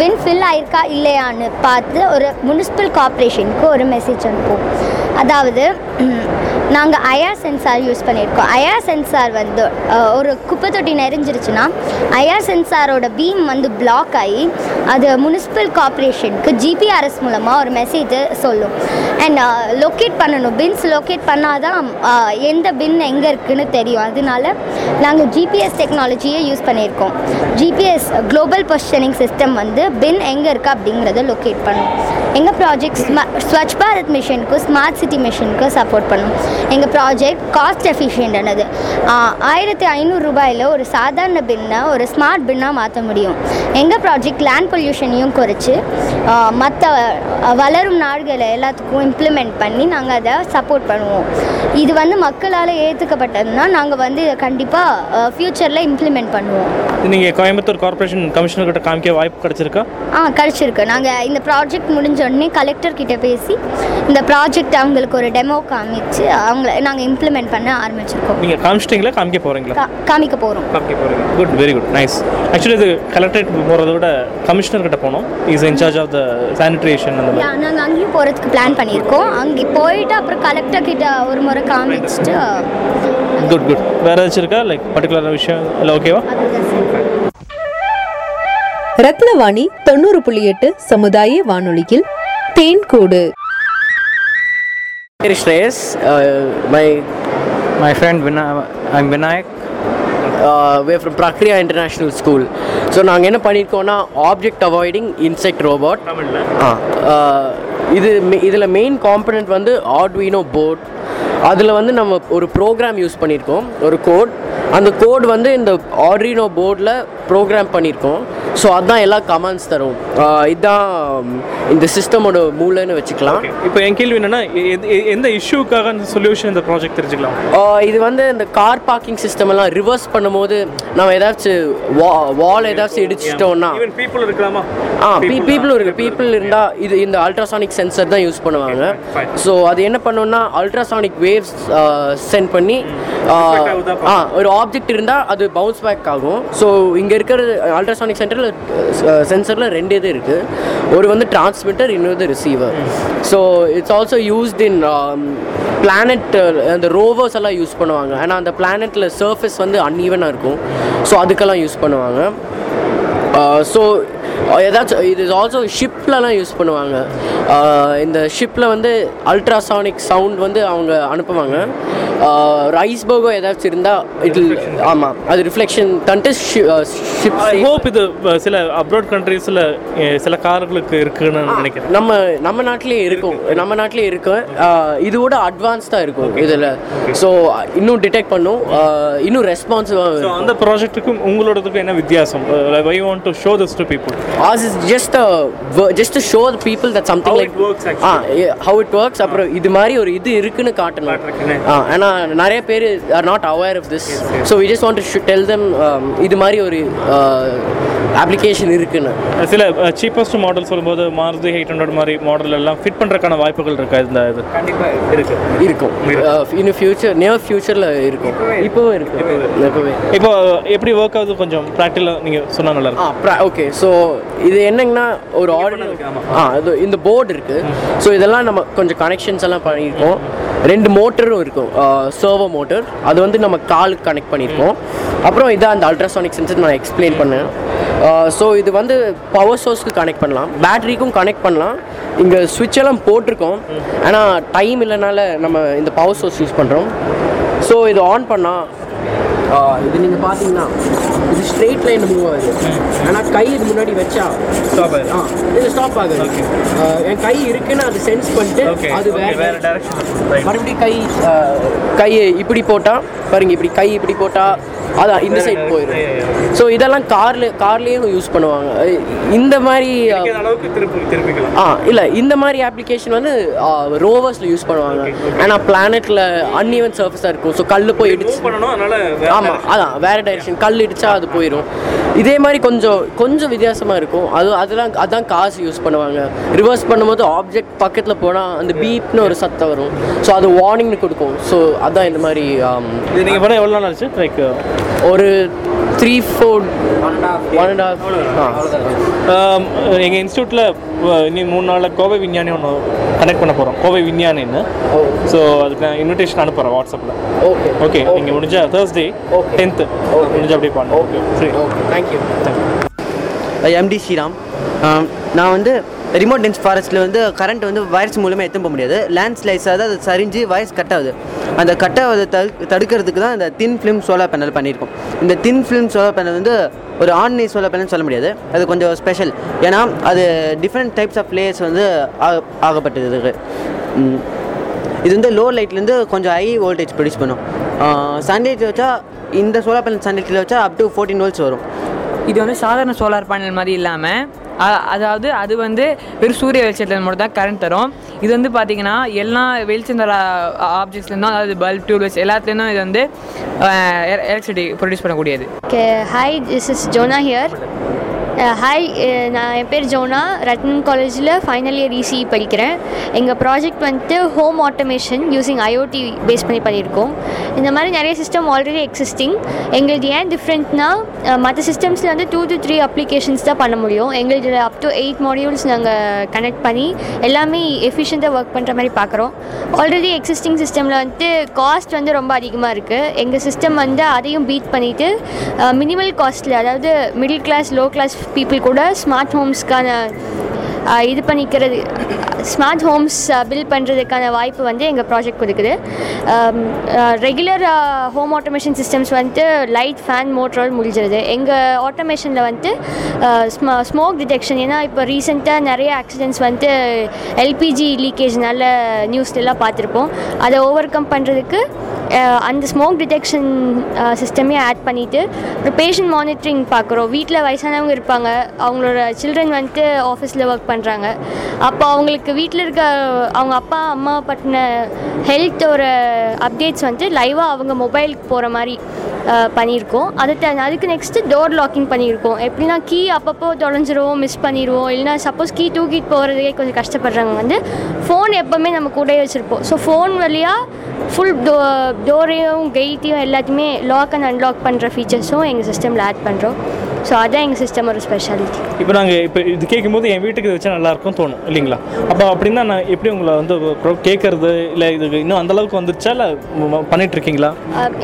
பின் ஃபில் ஆயிருக்கா இல்லையான்னு பார்த்து ஒரு முனிசிபல் கார்பரேஷனுக்கு ஒரு மெசேஜ் அனுப்புவோம். அதாவது நாங்கள் ஐஆர் சென்சார் யூஸ் பண்ணியிருக்கோம். ஐஆர் சென்சார் வந்து ஒரு குப்பை தொட்டி நிறைஞ்சிருச்சுன்னா ஐஆர் சென்சாரோட பீம் வந்து பிளாக் ஆகி அது முனிசிபல் கார்பரேஷனுக்கு ஜிபிஆர்எஸ் மூலமாக ஒரு மெசேஜை சொல்லும். அண்ட் லொக்கேட் பண்ணணும். பின்ஸ் லொக்கேட் பண்ணால் தான் எந்த பின் எங்கே இருக்குதுன்னு தெரியும். அதனால நாங்கள் ஜிபிஎஸ் டெக்னாலஜியை யூஸ் பண்ணியிருக்கோம். ஜிபிஎஸ் குளோபல் பொசிஷனிங் சிஸ்டம் வந்து பின் எங்கே இருக்குது அப்படிங்கிறத லொக்கேட் பண்ணும். எங்கள் ப்ராஜெக்ட் ஸ்வச் பாரத் மிஷனுக்கும் ஸ்மார்ட் சிட்டி மிஷனுக்கும் சப்போர்ட் பண்ணும். எங்கள் ப்ராஜெக்ட் காஸ்ட் எஃபிஷியன்டானது ஆயிரத்தி ஐநூறு ரூபாயில் ஒரு சாதாரண பின்னை ஒரு ஸ்மார்ட் பின்னாக மாற்ற முடியும். எங்கள் ப்ராஜெக்ட் லேண்ட் பொல்யூஷனையும் குறைச்சி மற்ற வளரும் நாடுகளை எல்லாத்துக்கும் இம்ப்ளிமெண்ட் பண்ணி நாங்கள் அதை சப்போர்ட் பண்ணுவோம். இது வந்து மக்களால் ஏற்றுக்கப்பட்டதுன்னா நாங்கள் வந்து கண்டிப்பாக ஃப்யூச்சரில் இம்ப்ளிமெண்ட் பண்ணுவோம். நீங்கள் கோயம்புத்தூர் கார்ப்பரேஷன் கமிஷனர் கிட்ட காமிக்க வாய்ப்பு கிடைச்சிருக்கா? ஆ கிடச்சிருக்கு. நாங்கள் இந்த ப்ராஜெக்ட் முடிஞ்ச உடனே கலெக்டர் கிட்ட பேசி இந்த ப்ராஜெக்ட் அவங்களுக்கு ஒரு டெமோ காமிச்சு அவங்கள நாங்கள் இம்ப்ளிமெண்ட் பண்ண ஆரம்பிச்சிருக்கோம். நீங்கள் காமிச்சிட்டிங்களா? காமிக்க போகிறீங்களா காமிக்க போகிறோம் காமிக்க போகிறீங்க good very good nice actually இது கலெக்டரேட் போகிறத விட கமிஷனர் கிட்ட போனோம். Is in charge of the sanitation நாங்கள் அங்கேயும் போகிறதுக்கு பிளான் பண்ணியிருக்கோம். அங்கே போயிட்டு அப்புறம் கலெக்டர் கிட்ட ஒரு முறை அவரை காமிச்சிட்டு குட் குட் வேறு ஏதாச்சும் இருக்கா? லைக் பர்டிகுலரான விஷயம்? இல்லை ஓகேவா ரத்னவாணி தொண்ணூறு புள்ளி எட்டு சமுதாய வானொலியில் தேன்கூடு. பேர் ஸ்ரேயஸ் மை மை ஃப்ரெண்ட் வினா I'm Vinayak way from Prakriya International School so நாங்கள் என்ன பண்ணியிருக்கோம்னா ஆப்ஜெக்ட் அவாய்டிங் இன்செக்ட் ரோபோட் இது இதில் மெயின் காம்பனண்ட் வந்து ஆர்டுவினோ போர்ட் அதில் வந்து நம்ம ஒரு ப்ரோக்ராம் யூஸ் பண்ணியிருக்கோம். ஒரு கோட் அந்த கோட் வந்து இந்த ஆர்டினோ போர்டில் ப்ரோக்ராம் பண்ணியிருக்கோம். ஸோ அதான் எல்லா கமெண்ட்ஸ் தரும். இதுதான் இந்த சிஸ்டமோட மூளைன்னு வச்சுக்கலாம். இப்போ என் கேள்வி என்னன்னா எந்த இஷ்யூக்காக அந்த சொல்யூஷன் இந்த ப்ராஜெக்ட் தெரிஞ்சுக்கலாம்? இது வந்து இந்த கார் பார்க்கிங் சிஸ்டம் எல்லாம் ரிவர்ஸ் பண்ணும்போது நம்ம ஏதாச்சும் வால் ஏதாச்சும் இடிச்சிட்டோம்னா பீப்புள் இருக்கலாமா? ஆ பீப்புளும் இருக்கு. பீப்புள் இருந்தால் இது இந்த அல்ட்ராசானிக் சென்சர் தான் யூஸ் பண்ணுவாங்க. ஸோ அது என்ன பண்ணுன்னா அல்ட்ராசானிக் வேவ்ஸ் சென்ட் பண்ணி ஆ, ஆ ஒரு ஆப்ஜெக்ட் இருந்தால் அது பவுன்ஸ் பேக் ஆகும். ஸோ இங்கே இருக்கிற அல்ட்ராசானிக் சென்டரில் சென்சரில் ரெண்டு இது இருக்குது ஒரு வந்து டிரான்ஸ்மிட்டர் இன்னொரு receiver so it's also used in planet அந்த ரோவர்ஸ் எல்லாம் யூஸ் பண்ணுவாங்க. ஏன்னா அந்த பிளானட்டில் சர்ஃபேஸ் வந்து அன்ஈவனாக இருக்கும். ஸோ அதுக்கெல்லாம் யூஸ் பண்ணுவாங்க. ஸோ ஏதாச்சும் இது ஆல்சோ ஷிப்லலாம் யூஸ் பண்ணுவாங்க. Uh, இந்த ஷிப்பில் வந்து அல்ட்ராசானிக் சவுண்ட் வந்து அவங்க அனுப்புவாங்க. ஐஸ்பர்கோ ஏதாச்சும் இருந்தால் இட் ஆமாம் அது ரிஃப்ளெக்ஷன் தன்ட்டு ஷிப் ஹோப் இது அஹ், சில அப்ராட் கண்ட்ரீஸில் சில கார்களுக்கு இருக்குன்னு நினைக்கிறேன். நம்ம நம்ம நாட்டிலேயே இருக்கும். நம்ம நாட்டிலேயே இருக்கும் Uh, இதோட அட்வான்ஸ்டாக இருக்கும் இதில். ஸோ இன்னும் டிடெக்ட் பண்ணும். Uh, இன்னும் ரெஸ்பான்சிவாக அந்த ப்ராஜெக்ட்டுக்கும் உங்களோடதுக்கும் என்ன வித்தியாசம்? I want to show this to people ours is just a wo- just to show the people that something like ah yeah, how it works. அப்புறம் இது மாதிரி ஒரு இது இருக்குன்னு காட்டணும். ஆ ஏன்னா நிறைய பேர் are not aware of this. So we just want to sh- tell them um, இது மாதிரி ஒரு அப்ளிகேஷன் இருக்குன்னு. சில சீப்பஸ்ட் மாடல் சொல்லும்போது மாருதி எயிட் ஹண்ட்ரட் மாதிரி மாடல் எல்லாம் ஃபிட் பண்ணுறதுக்கான வாய்ப்புகள் இருக்கா? இந்த இது? கண்டிப்பாக இருக்கு. இருக்கும். இன்னும் ஃபியூச்சர் நியர் ஃபியூச்சரில் இருக்கும். இப்போவும் இருக்கு. இப்போவே இப்போ எப்படி ஒர்க் ஆகுது கொஞ்சம்? ப்ராக்டிக்கலாக நீங்கள் சொன்னால் நல்லா இருக்கும். ஓகே ஸோ இது என்னங்கன்னா ஒரு ஆர்டர் ஆ இது இந்த போர்டு இருக்கு. ஸோ இதெல்லாம் நம்ம கொஞ்சம் கனெக்ஷன்ஸ் எல்லாம் பண்ணியிருக்கோம். ரெண்டு மோட்டரும் இருக்கும். சர்வோ மோட்டர் அது வந்து நம்ம காலுக்கு கனெக்ட் பண்ணியிருக்கோம். அப்புறம் இதான் அந்த அல்ட்ராசானிக் சென்சர் நான் எக்ஸ்பிளைன் பண்ணேன். ஸோ இது வந்து பவர் சோர்ஸ்க்கு கனெக்ட் பண்ணலாம். பேட்டரிக்கும் கனெக்ட் பண்ணலாம். இங்கே சுவிட்ச் எல்லாம் போட்டிருக்கோம். ஆனால் டைம் இல்லைனால நம்ம இந்த பவர் சோர்ஸ் யூஸ் பண்ணுறோம் ஸோ இது ஆன் பண்ணால் இது நீங்கள் பார்த்தீங்கன்னா இது ஸ்ட்ரெயிட் லைன் மூவ் ஆகுது. ஆனால் கை இது முன்னாடி வச்சா ஸ்டாப் ஆகுது. ஆ இது ஸ்டாப் ஆகுது. ஆ, என் கை இருக்குன்னு அது சென்ஸ் பண்ணிட்டு அது வேற வேற மறுபடியும் கை ஆ, கையை இப்படி போட்டால் பாருங்க இப்படி கை இப்படி போட்டால் அதான் இந்த சைடு போயிடும் ஸோ இதெல்லாம் கார்ல கார்லேயும் யூஸ் பண்ணுவாங்க. இந்த மாதிரி ஆ, ஆ இல்லை இந்த மாதிரி அப்ளிகேஷன் வந்து ரோவர்ஸில் யூஸ் பண்ணுவாங்க. ஏன்னா பிளானெட்டில் அன்இவன் சர்ஃபஸாக இருக்கும். ஸோ கல் போய் இடிச்சு அதனால ஆமாம் அதான் வேற டைரக்ஷன் கல் இடிச்சா அது போயிடும் இதே மாதிரி கொஞ்சம் கொஞ்சம் வித்தியாசமாக இருக்கும். அது அதெல்லாம் அதான் காசு யூஸ் பண்ணுவாங்க. ரிவர்ஸ் பண்ணும்போது ஆப்ஜெக்ட் பக்கத்தில் போனால் அந்த பீப்னு ஒரு சத்தம் வரும். ஸோ அது வார்னிங்னு கொடுக்கும். ஸோ அதான் இந்த மாதிரி இது நீங்கள் பண்ண எவ்வளோ நாள் ஆச்சு? லைக் ஒரு three four one and half எங்கள் இன்ஸ்டியூட்டில் இனி மூணு நாளில் கோவை விஞ்ஞானி ஒன்று கனெக்ட் பண்ண போகிறோம் கோவை விஞ்ஞானின்னு. ஸோ அதுக்கு நான் இன்விடேஷன் அனுப்புகிறேன் வாட்ஸ்அப்பில் ஓகே ஓகே நீங்கள் முடிஞ்சா தேர்ஸ்டே டென்த்து முடிஞ்சா அப்படி பண்ண ஓகே சரி தேங்க்யூ எம்டி ஸ்ரீராம். நான் வந்து ரிமோட் டென்ஸ் ஃபாரஸ்ட்டில் வந்து கரண்ட் வந்து வயர்ஸ் மூலமாக எடுத்து முடியாது. லேண்ட் ஸ்லைஸாக தான் அது சரிஞ்சு வயர்ஸ் கட் ஆகுது. அந்த கட் ஆகுது தடு தடுக்கிறதுக்கு தான் இந்த தின் ஃபிலிம் சோலார் பேனல் பண்ணியிருக்கோம். இந்த தின் ஃபிலிம் சோலார் பேனல் வந்து ஒரு ஆன்லைன் சோலார் பேனல் சொல்ல முடியாது. அது கொஞ்சம் ஸ்பெஷல் ஏன்னா அது டிஃப்ரெண்ட் டைப்ஸ் ஆஃப் லேயர்ஸ் வந்து ஆக- ஆகப்பட்டது இருக்குது இது வந்து லோ லைட்லேருந்து கொஞ்சம் ஹை வோல்டேஜ் ப்ரொடியூஸ் பண்ணும். சன்லைட் வச்சா இந்த சோலார் பேனல் சன்லைட்டில் வச்சா அப் டு ஃபோர்டீன் வோல்ட்ஸ் வரும். இது வந்து சாதாரண சோலார் பேனல் மாதிரி இல்லாமல் அதாவது அது வந்து வெறும் சூரிய வெளிச்சத்தில் மட்டும் தான் கரண்ட் தரும். இது வந்து பார்த்தீங்கன்னா எல்லா வெளிச்சம் தர ஆப்ஜெக்ட்ஸ்லேருந்தும் அதாவது பல்ப் டியூப்லைட்ஸ் எல்லாத்துலேருந்தும் இது வந்து எலக்ட்ரிசிட்டி ப்ரொடியூஸ் பண்ணக்கூடியது. Okay hi this is Jona here Uh, hi uh, நான் என் பேர் ஜோனா. ரத்னம் காலேஜில் ஃபைனல் இயர் இசிஇ படிக்கிறேன். எங்கள் ப்ராஜெக்ட் வந்துட்டு home automation using IoT base பண்ணி பண்ணியிருக்கோம். இந்த மாதிரி நிறைய சிஸ்டம் ஆல்ரெடி எக்ஸிஸ்டிங் எங்களுக்கு ஏன் டிஃப்ரெண்ட்னா uh, மற்ற சிஸ்டம்ஸில் வந்து டூ டு த்ரீ அப்ளிகேஷன்ஸ் தான் பண்ண முடியும். எங்களுக்கு அப் டு எயிட் மாடியூல்ஸ் நாங்கள் கனெக்ட் பண்ணி எல்லாமே எஃபிஷியண்ட்டாக ஒர்க் பண்ணுற மாதிரி பார்க்குறோம் ஆல்ரெடி எக்ஸிஸ்டிங் சிஸ்டமில் வந்துட்டு காஸ்ட் வந்து ரொம்ப அதிகமாக இருக்குது எங்கள் சிஸ்டம் வந்து அதையும் பீட் பண்ணிவிட்டு மினிமல் காஸ்ட்டில் அதாவது middle class low class people கூட ஸ்மார்ட் ஹோம்ஸ்க்கான இது பண்ணிக்கிறது ஸ்மார்ட் ஹோம்ஸ் பில் பண்ணுறதுக்கான வாய்ப்பு வந்து எங்கள் ப்ராஜெக்ட் கொடுக்குது. ரெகுலர் ஹோம் ஆட்டோமேஷன் சிஸ்டம்ஸ் வந்துட்டு லைட் ஃபேன் மோட்டரோடு முடிஞ்சிருது. எங்கள் ஆட்டோமேஷனில் வந்துட்டு ஸ்ம ஸ்மோக் டிடெக்ஷன் ஏன்னா இப்போ ரீசெண்டாக நிறைய ஆக்சிடென்ட்ஸ் வந்துட்டு எல்பிஜி லீக்கேஜ்னால நியூஸ்லாம் பார்த்துருப்போம். அதை ஓவர் கம் பண்ணுறதுக்கு அந்த ஸ்மோக் டிடெக்ஷன் சிஸ்டமே ஆட் பண்ணிவிட்டு அப்புறம் பேஷண்ட் மானிட்டரிங் பார்க்குறோம். வீட்டில் வயசானவங்க இருப்பாங்க. அவங்களோட சில்ட்ரன் வந்துட்டு ஆஃபீஸில் ஒர்க் பண்ணுறாங்க அப்போ அவங்களுக்கு வீட்டில் இருக்க அவங்க அப்பா அம்மா பட்டின ஹெல்த்தோட அப்டேட்ஸ் வந்து லைவாக அவங்க மொபைலுக்கு போகிற மாதிரி பண்ணியிருக்கோம். அது அதுக்கு நெக்ஸ்ட்டு டோர் லாக்கிங் பண்ணியிருக்கோம். எப்படின்னா கீ அப்பப்போ தொலைஞ்சிருவோம் மிஸ் பண்ணிடுவோம் இல்லைனா சப்போஸ் கீ தூக்கிட்டு போகிறதுக்கே கொஞ்சம் கஷ்டப்படுறாங்க வந்து ஃபோன் எப்போவுமே நம்ம கூடயே வச்சுருப்போம். ஸோ ஃபோன் வழியாக ஃபுல் டோ டோரையும் கெயிட்டையும் எல்லாத்தையுமே லாக் அண்ட் அன்லாக் பண்ணுற ஃபீச்சர்ஸும் எங்கள் சிஸ்டமில் ஆட் பண்ணுறோம் ஸோ அதான் எங்கள் சிஸ்டம் ஒரு ஸ்பெஷாலிட்டி இப்போ நாங்கள் இப்போ இது கேட்கும்போது என் வீட்டுக்கு இது வச்சா நல்லாயிருக்கும் தோணும் இல்லைங்களா? அப்போ அப்படின்னா நான் எப்படி உங்களை வந்து கேட்குறது இல்லை இது இன்னும் அந்த அளவுக்கு வந்துருச்சா இல்லை பண்ணிட்டு இருக்கீங்களா?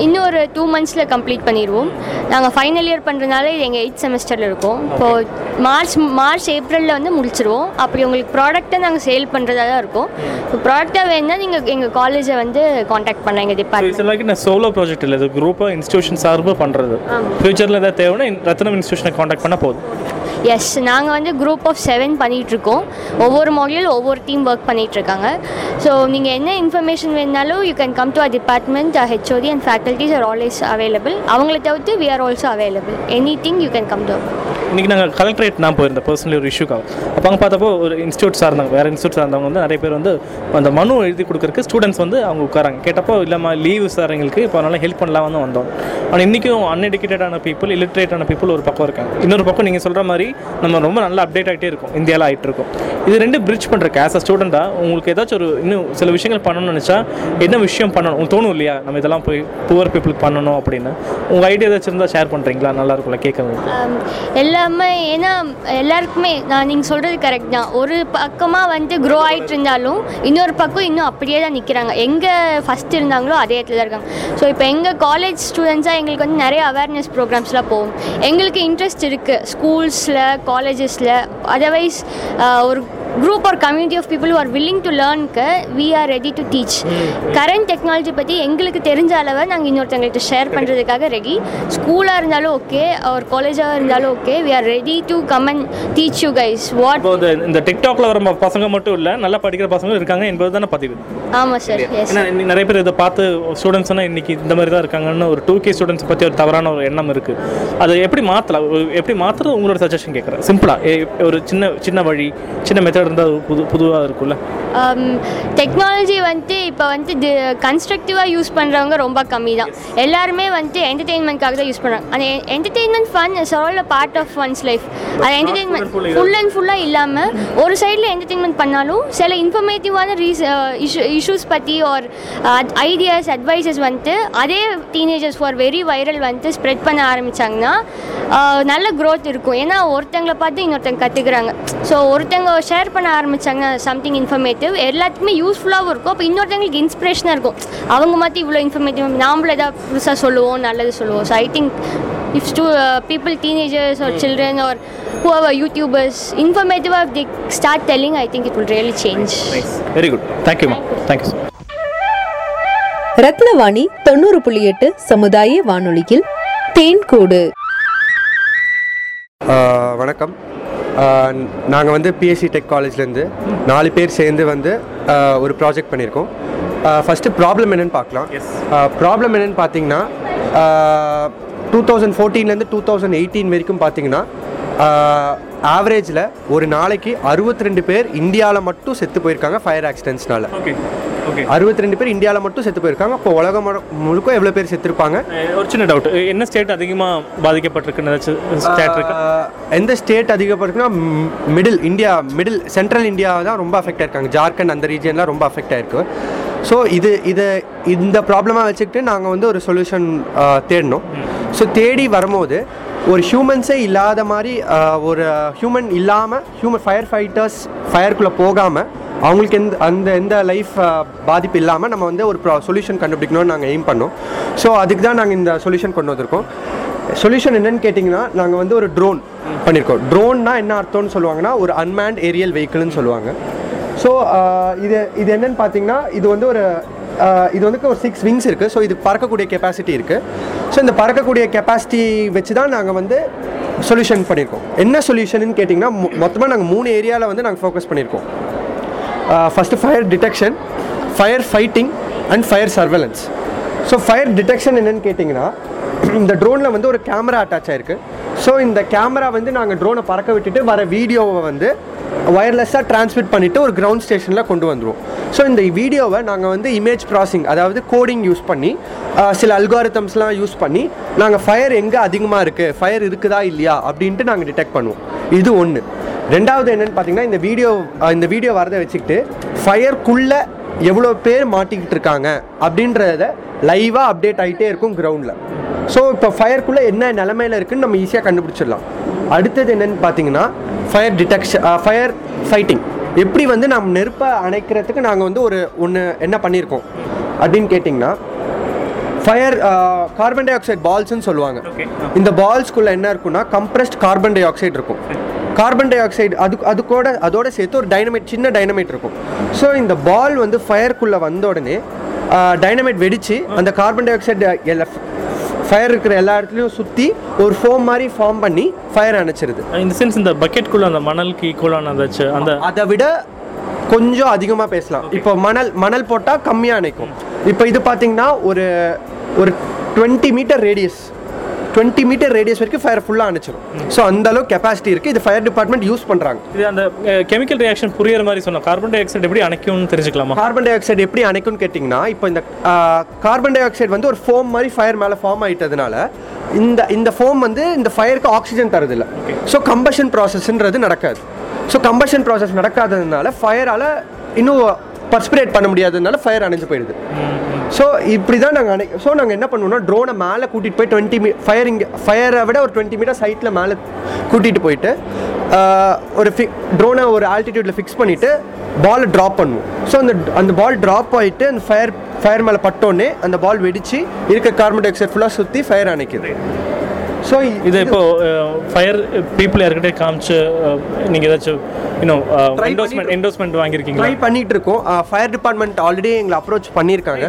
இன்னும் ஒரு டூ மந்த்ஸில் கம்ப்ளீட் பண்ணிடுவோம். நாங்கள் ஃபைனல் இயர் பண்ணுறதுனால இது எங்கள் எயிட் செமஸ்டரில் இருக்கும். இப்போது மார்ச் மார்ச் ஏப்ரலில் வந்து முடிச்சிருவோம். அப்படி உங்களுக்கு ப்ராடக்ட்டை நாங்கள் சேல் பண்ணுறதா தான் இருக்கும். இப்போ ப்ராடக்டாக வேணுன்னா நீங்கள் எங்கள் காலேஜை வந்து காண்டாக்ட் பண்ண எங்கள் டிபார்ட்மெண்ட் நான் சோலோ ப்ராஜெக்ட் இல்லை இது குரூப்பாக இன்ஸ்டியூஷன் சார்பாக பண்ணுறது ஃபியூச்சரில் ஏதாவது தேவைன்னா ரத்னம் இன்ஸ்டியூஷனை காண்டாக்ட் பண்ணால் போதும். எஸ் நாங்கள் வந்து குரூப் ஆஃப் செவன் பண்ணிகிட்ருக்கோம் ஒவ்வொரு மாடியூல் ஒவ்வொரு டீம் ஒர்க் பண்ணிகிட்ருக்காங்க ஸோ நீங்கள் என்ன இன்ஃபர்மேஷன் வேணுனாலும் you can come to a department HOD and faculties are always available அவங்கள தவிர்த்து we are also available anything you can come to இன்றைக்கி நாங்கள் கலெக்டரேட் நான் போயிருந்தேன் பர்சனலி ஒரு இஷ்யூக்காக அப்போ அங்கே பார்த்தப்போ ஒரு இன்ஸ்டியூட் சார்ந்தாங்க வேறு இன்ஸ்டியூட் சார்ந்தவங்க வந்து நிறைய பேர் வந்து அந்த மனு எழுதி கொடுக்குறக்கு ஸ்டூடெண்ட்ஸ் வந்து அவங்க உட்காராங்க. கேட்டப்போ இல்லைம்மா லீவு சார் எங்களுக்கு இப்போ அதனால் ஹெல்ப் பண்ணலாம் வந்து வந்தோம் ஆனால் இன்றைக்கும் அன்எடுக்கேட்டடான பீப்புள் இல்லிட்ரேட்டான பீப்புள் ஒரு பக்கம் இருக்காங்க. இன்னொரு பக்கம் நீங்கள் சொல்கிற மாதிரி நம்ம ரொம்ப நல்லா அப்டேட் ஆகிட்டே இருக்கும். இந்தியாவில் ஆகிட்டு இருக்கும். இது ரெண்டு பிரிட்ஜ் பண்ணுறக்கு ஆஸ் அ ஸ்டூடெண்ட்டாக உங்களுக்கு ஏதாச்சும் ஒரு இன்னும் சில விஷயங்கள் பண்ணணும்னு நினச்சா என்ன விஷயம் பண்ணணும்? உங்களுக்கு தோணும் இல்லையா? நம்ம இதெல்லாம் போய் புவர் பீப்புளுக்கு பண்ணணும் அப்படின்னு. உங்கள் ஐடியா ஏதாச்சும் இருந்தால் ஷேர் பண்ணுறீங்களா நல்லா இருக்கும்ல கேட்கறது எல்லாமே ஏன்னா எல்லாருக்குமே நான் நீங்கள் சொல்கிறது கரெக்ட் தான். ஒரு பக்கமாக வந்து க்ரோ ஆகிட்டு இருந்தாலும் இன்னொரு பக்கம் இன்னும் அப்படியே தான் நிற்கிறாங்க எங்கே ஃபஸ்ட் இருந்தாங்களோ அதே இடத்துல தான் இருக்காங்க. ஸோ இப்போ எங்கள் காலேஜ் ஸ்டூடெண்ட்ஸாக எங்களுக்கு வந்து நிறைய அவேர்னஸ் ப்ரோக்ராம்ஸ்லாம் போகும். எங்களுக்கு இன்ட்ரெஸ்ட் இருக்குது ஸ்கூல்ஸில் காலேஜஸில் அதர்வைஸ் ஒரு group or community of people are willing to லேர்னுக்கு we are ready to teach current technology பற்றி எங்களுக்கு தெரிஞ்ச அளவை நாங்கள் இன்னொருத்தவங்கள்ட்ட ஷேர் பண்ணுறதுக்காக ரெடி ஸ்கூலாக இருந்தாலும் ஓகே ஒரு காலேஜாக இருந்தாலும் okay we are ready to come and teach you guys what இந்த- டிக்டாக்ல வர பசங்க மட்டும் இல்லை நல்லா படிக்கிற பசங்க இருக்காங்க என்பது தானே பதிவு. ஆமாம் சார் நிறைய பேர் இதை பார்த்து ஸ்டூடெண்ட்ஸ்னா இன்னைக்கு இந்த மாதிரி தான் இருக்காங்கன்னு ஒரு டூ கே ஸ்டூடெண்ட்ஸ் பற்றி ஒரு தவறான ஒரு எண்ணம் இருக்கு. அதை எப்படி மாற்றலாம் எப்படி மாற்றுறது உங்களோட சஜஷன் கேட்குறேன் சிம்பிளாக ஒரு சின்ன சின்ன வழி சின்ன மெத்தட் இருந்தால் புது புதுவாக இருக்கும்ல? டெக்னாலஜி வந்துட்டு இப்போ வந்துட்டு கன்ஸ்ட்ரக்டிவாக யூஸ் பண்ணுறவங்க ரொம்ப கம்மி தான் எல்லாருமே வந்துட்டு என்டர்டெயின்மெண்ட்காக தான் யூஸ் பண்ணுறாங்க அந்த entertainment fun is all a part of one's life அது என்டர்டெயின்மெண்ட் ஃபுல் அண்ட் ஃபுல்லாக இல்லாமல் ஒரு சைடில் என்டர்டெயின்மெண்ட் பண்ணாலும் சில இன்ஃபர்மேட்டிவான ரீஸ் இஷ்யூ இஷ்யூஸ் பற்றி ஒரு ஐடியாஸ் அட்வைசஸ் வந்துட்டு அதே டீனேஜர்ஸ் ஃபார் வெரி வைரல் வந்துட்டு ஸ்ப்ரெட் பண்ண ஆரம்பித்தாங்கன்னா நல்ல க்ரோத் இருக்கும். ஏன்னா ஒருத்தங்களை பார்த்து இன்னொருத்தங்க கற்றுக்குறாங்க ஸோ ஒருத்தங்க ஷேர் பண்ண ஆரம்பித்தாங்கன்னா சம்திங் இன்ஃபர்மேட்டிவ் எல்லாத்துக்குமே யூஸ்ஃபுல்லாகவும் இருக்கும். அப்போ இன்னொருத்தங்களுக்கு இன்ஸ்பிரேஷனாக இருக்கும். அவங்க மாற்றி இவ்வளோ இன்ஃபர்மேட்டிவ் நாமளும் ஏதாவது புதுசாக சொல்லுவோம் நல்லது சொல்லுவோம். So I think if two people teenagers or children or whoever YouTubers இன்ஃபர்மேட்டிவாக they start telling i think it will really change. Very good தேங்க்யூமா தேங்க்யூ ரத்னவாணி தொண்ணூறு புள்ளி எட்டு சமுதாய வானொலியில் தேன்கூடு. வணக்கம். நாங்கள் வந்து பிஎஸ்சி டெக் காலேஜ்லேருந்து நாலு பேர் சேர்ந்து வந்து ஒரு ப்ராஜெக்ட் பண்ணியிருக்கோம். ஃபஸ்ட்டு ப்ராப்ளம் என்னன்னு பார்க்கலாம். ப்ராப்ளம் என்னன்னு பார்த்தீங்கன்னா டூ தௌசண்ட் ஃபோர்டீன்லேருந்து டூ தௌசண்ட் எயிட்டீன் வரைக்கும் பார்த்தீங்கன்னா ஆவரேஜில் ஒரு நாளைக்கு அறுபத்தி ரெண்டு பேர் இந்தியாவில் மட்டும் செத்து போயிருக்காங்க ஃபயர் ஆக்சிடென்ட்ஸ்னால அறுபத்தி ரெண்டு பேர் இந்தியாவில் மட்டும் செத்து போயிருக்காங்க. அப்போ உலகம் முழு- முழுக்க எவ்வளோ பேர் செத்துருப்பாங்க? ஒரு சின்ன டவுட் என்ன ஸ்டேட் அதிகமாக பாதிக்கப்பட்டிருக்குன்னு எந்த state அதிகப்படுத்துனா middle India middle central India தான் ரொம்ப அஃபெக்ட் ஆயிருக்காங்க. ஜார்க்கண்ட் அந்த ரீஜன்லாம் ரொம்ப அஃபெக்ட் ஆயிருக்கு. ஸோ இது இது இந்த ப்ராப்ளமாக வச்சுக்கிட்டு நாங்கள் வந்து ஒரு சொல்யூஷன் தேடினோம் ஸோ தேடி வரும்போது ஒரு ஹியூமன்ஸே இல்லாத மாதிரி ஒரு ஹியூமன் இல்லாமல் ஹியூமன் ஃபயர் ஃபைட்டர்ஸ் ஃபயருக்குள்ளே போகாமல் அவங்களுக்கு எந்த அந்த எந்த லைஃப் பாதிப்பு இல்லாமல் நம்ம வந்து ஒரு சொல்யூஷன் கண்டுபிடிக்கணும்னு நாங்கள் எய்ம் பண்ணோம். ஸோ அதுக்கு தான் நாங்கள் இந்த சொல்யூஷன் கொண்டு வந்திருக்கோம். சொல்யூஷன் என்னன்னு கேட்டிங்கன்னா நாங்கள் வந்து ஒரு ட்ரோன் பண்ணியிருக்கோம் ட்ரோன்னா என்ன அர்த்தம்னு சொல்லுவாங்கன்னா ஒரு அன்மேண்ட் ஏரியல் வெஹிக்கிள்னு சொல்லுவாங்க. ஸோ இது இது என்னன்னு பார்த்தீங்கன்னா இது வந்து ஒரு இது வந்து ஒரு சிக்ஸ் விங்ஸ் இருக்குது ஸோ இது பறக்கக்கூடிய கெப்பாசிட்டி இருக்குது ஸோ இந்த பறக்கக்கூடிய கெப்பாசிட்டி வச்சு தான் நாங்கள் வந்து சொல்யூஷன் பண்ணியிருக்கோம் என்ன சொல்யூஷன் கேட்டிங்கன்னா மொத்தமாக நாங்கள் மூணு ஏரியாவில் வந்து நாங்கள் ஃபோக்கஸ் பண்ணியிருக்கோம் first fire detection fire fighting and fire surveillance so fire detection என்னென்னு கேட்டிங்கன்னா இந்த ட்ரோனில் வந்து ஒரு கேமரா அட்டாச் ஆயிருக்கு. ஸோ இந்த கேமரா வந்து நாங்கள் ட்ரோனை பறக்க விட்டுட்டு வர வீடியோவை வந்து ஒயர்லெஸ்ஸாக டிரான்ஸ்மிட் பண்ணிவிட்டு ஒரு கிரவுண்ட் ஸ்டேஷனில் கொண்டு வந்துடுவோம் ஸோ இந்த வீடியோவை நாங்கள் வந்து இமேஜ் ப்ராசிங் அதாவது கோடிங் யூஸ் பண்ணி சில அல்காரிதம்ஸ்லாம் யூஸ் பண்ணி நாங்கள் ஃபயர் எங்கே அதிகமாக இருக்குது ஃபயர் இருக்குதா இல்லையா? அப்படின்ட்டு நாங்கள் டிடெக்ட் பண்ணுவோம். இது ஒன்று ரெண்டாவது என்னன்னு பார்த்தீங்கன்னா இந்த வீடியோ இந்த வீடியோ வரதை வச்சுக்கிட்டு ஃபயர்க்குள்ளே எவ்வளோ பேர் மாட்டிக்கிட்டு இருக்காங்க அப்படின்றத லைவாக அப்டேட் ஆகிட்டே இருக்கும் கிரவுண்டில் ஸோ இப்போ ஃபயர்க்குள்ளே என்ன நிலமையில இருக்குன்னு நம்ம ஈஸியாக கண்டுபிடிச்சிடலாம். அடுத்தது என்னன்னு பார்த்தீங்கன்னா ஃபயர் டிடெக்ஷன் ஃபயர் ஃபைட்டிங் எப்படி வந்து நம்ம நெருப்பை அணைக்கிறதுக்கு நாங்கள் வந்து ஒரு ஒன்று என்ன பண்ணியிருக்கோம்? அப்படின்னு கேட்டிங்கன்னா ஃபயர் கார்பன் டை ஆக்சைடு பால்ஸ்னு சொல்லுவாங்க. இந்த பால்ஸ்குள்ளே என்ன இருக்குன்னா கம்ப்ரஸ்ட் கார்பன் டை ஆக்சைடு இருக்கும். கார்பன் டை ஆக்சைடு அது அது கூட அதோட சேர்த்து ஒரு டைனமைட் சின்ன டைனமைட் இருக்கும். ஸோ இந்த பால் வந்து ஃபயர்க்குள்ளே வந்த உடனே டைனமைட் வெடித்து அந்த கார்பன் டை ஆக்சைடு ஃபயர் இருக்கிற எல்லா இடத்துலையும் சுற்றி ஒரு ஃபோம் மாதிரி ஃபார்ம் பண்ணி ஃபயர் அணைச்சிருது. இந்த சென்ஸ் இந்த பக்கெட்குள்ள அந்த மணலுக்கு ஈக்குவலான அந்த அதை விட கொஞ்சம் அதிகமாக பேசலாம். இப்போ மணல் மணல் போட்டால் கம்மியாக அணைக்கும். இப்போ இது பார்த்தீங்கன்னா ஒரு ஒரு twenty meter radius twenty meter radius வரைக்கும் ஃபயர் ஃபுல்லாக அணைச்சிரும். ஸோ அந்த அளவுக்கு கெப்பாசிட்டி இருக்குது இது ஃபயர் டிபார்ட்மெண்ட் யூஸ் பண்ணுறாங்க இது அந்த கெமிக்கல் ரியாக்ஷன் புரியுற மாதிரி சொன்னோம். கார்பன் டை ஆக்சைடு எப்படி அணைக்கும்னு தெரிஞ்சுக்கலாமா? கார்பன் டை ஆக்சைடு எப்படி அணைக்கும்னு கேட்டிங்கன்னா இப்போ இந்த கார்பன் டை ஆக்சைடு வந்து ஒரு ஃபோம் மாதிரி ஃபயர் மேலே ஃபார்ம் ஆயிட்டதுனால இந்த இந்த ஃபோம் வந்து இந்த ஃபயருக்கு ஆக்சிஜன் தரதில்ல. ஸோ கம்பஷன் ப்ராசஸ்ன்றது நடக்காது. ஸோ கம்பஷன் ப்ராசஸ் நடக்காததுனால ஃபயரால் இன்னும் பர்ஸ்பிரேட் பண்ண முடியாததுனால ஃபயர் அணைஞ்சு போயிடுது. ஸோ இப்படி தான் நாங்கள் அணை ஸோ நாங்கள் என்ன பண்ணுவோம்னா ட்ரோனை மேலே கூட்டிகிட்டு போய் டுவெண்ட்டி மீ ஃபயரிங் ஃபயரை விட ஒரு டுவெண்ட்டி மீட்டர் சைட்டில் மேலே கூட்டிகிட்டு போயிட்டு ஒரு ஃபி ட்ரோனை ஒரு ஆல்டிடியூட்டில் ஃபிக்ஸ் பண்ணிவிட்டு பாலை ட்ராப் பண்ணுவோம். ஸோ அந்த அந்த பால் ட்ராப் ஆகிட்டு அந்த ஃபயர் ஃபயர் மேலே பட்டோன்னே அந்த பால் வெடித்து இருக்க கார்பன் டை ஆக்சைடு ஃபுல்லாக சுற்றி ஃபயர் அணைக்குது. ஸோ இது இப்போ ஃபயர் பீப்புள் யார்கிட்ட காமிச்சு அஹ், நீங்க ஏதாச்சும் இன்னும் என்டோஸ்மெண்ட் என்டோஸ்மெண்ட் வாங்கியிருக்கீங்களா? ட்ரை பண்ணிட்டு இருக்கோம் ஃபயர் டிபார்ட்மெண்ட் ஆல்ரெடி எங்களை அப்ரோச் பண்ணியிருக்காங்க.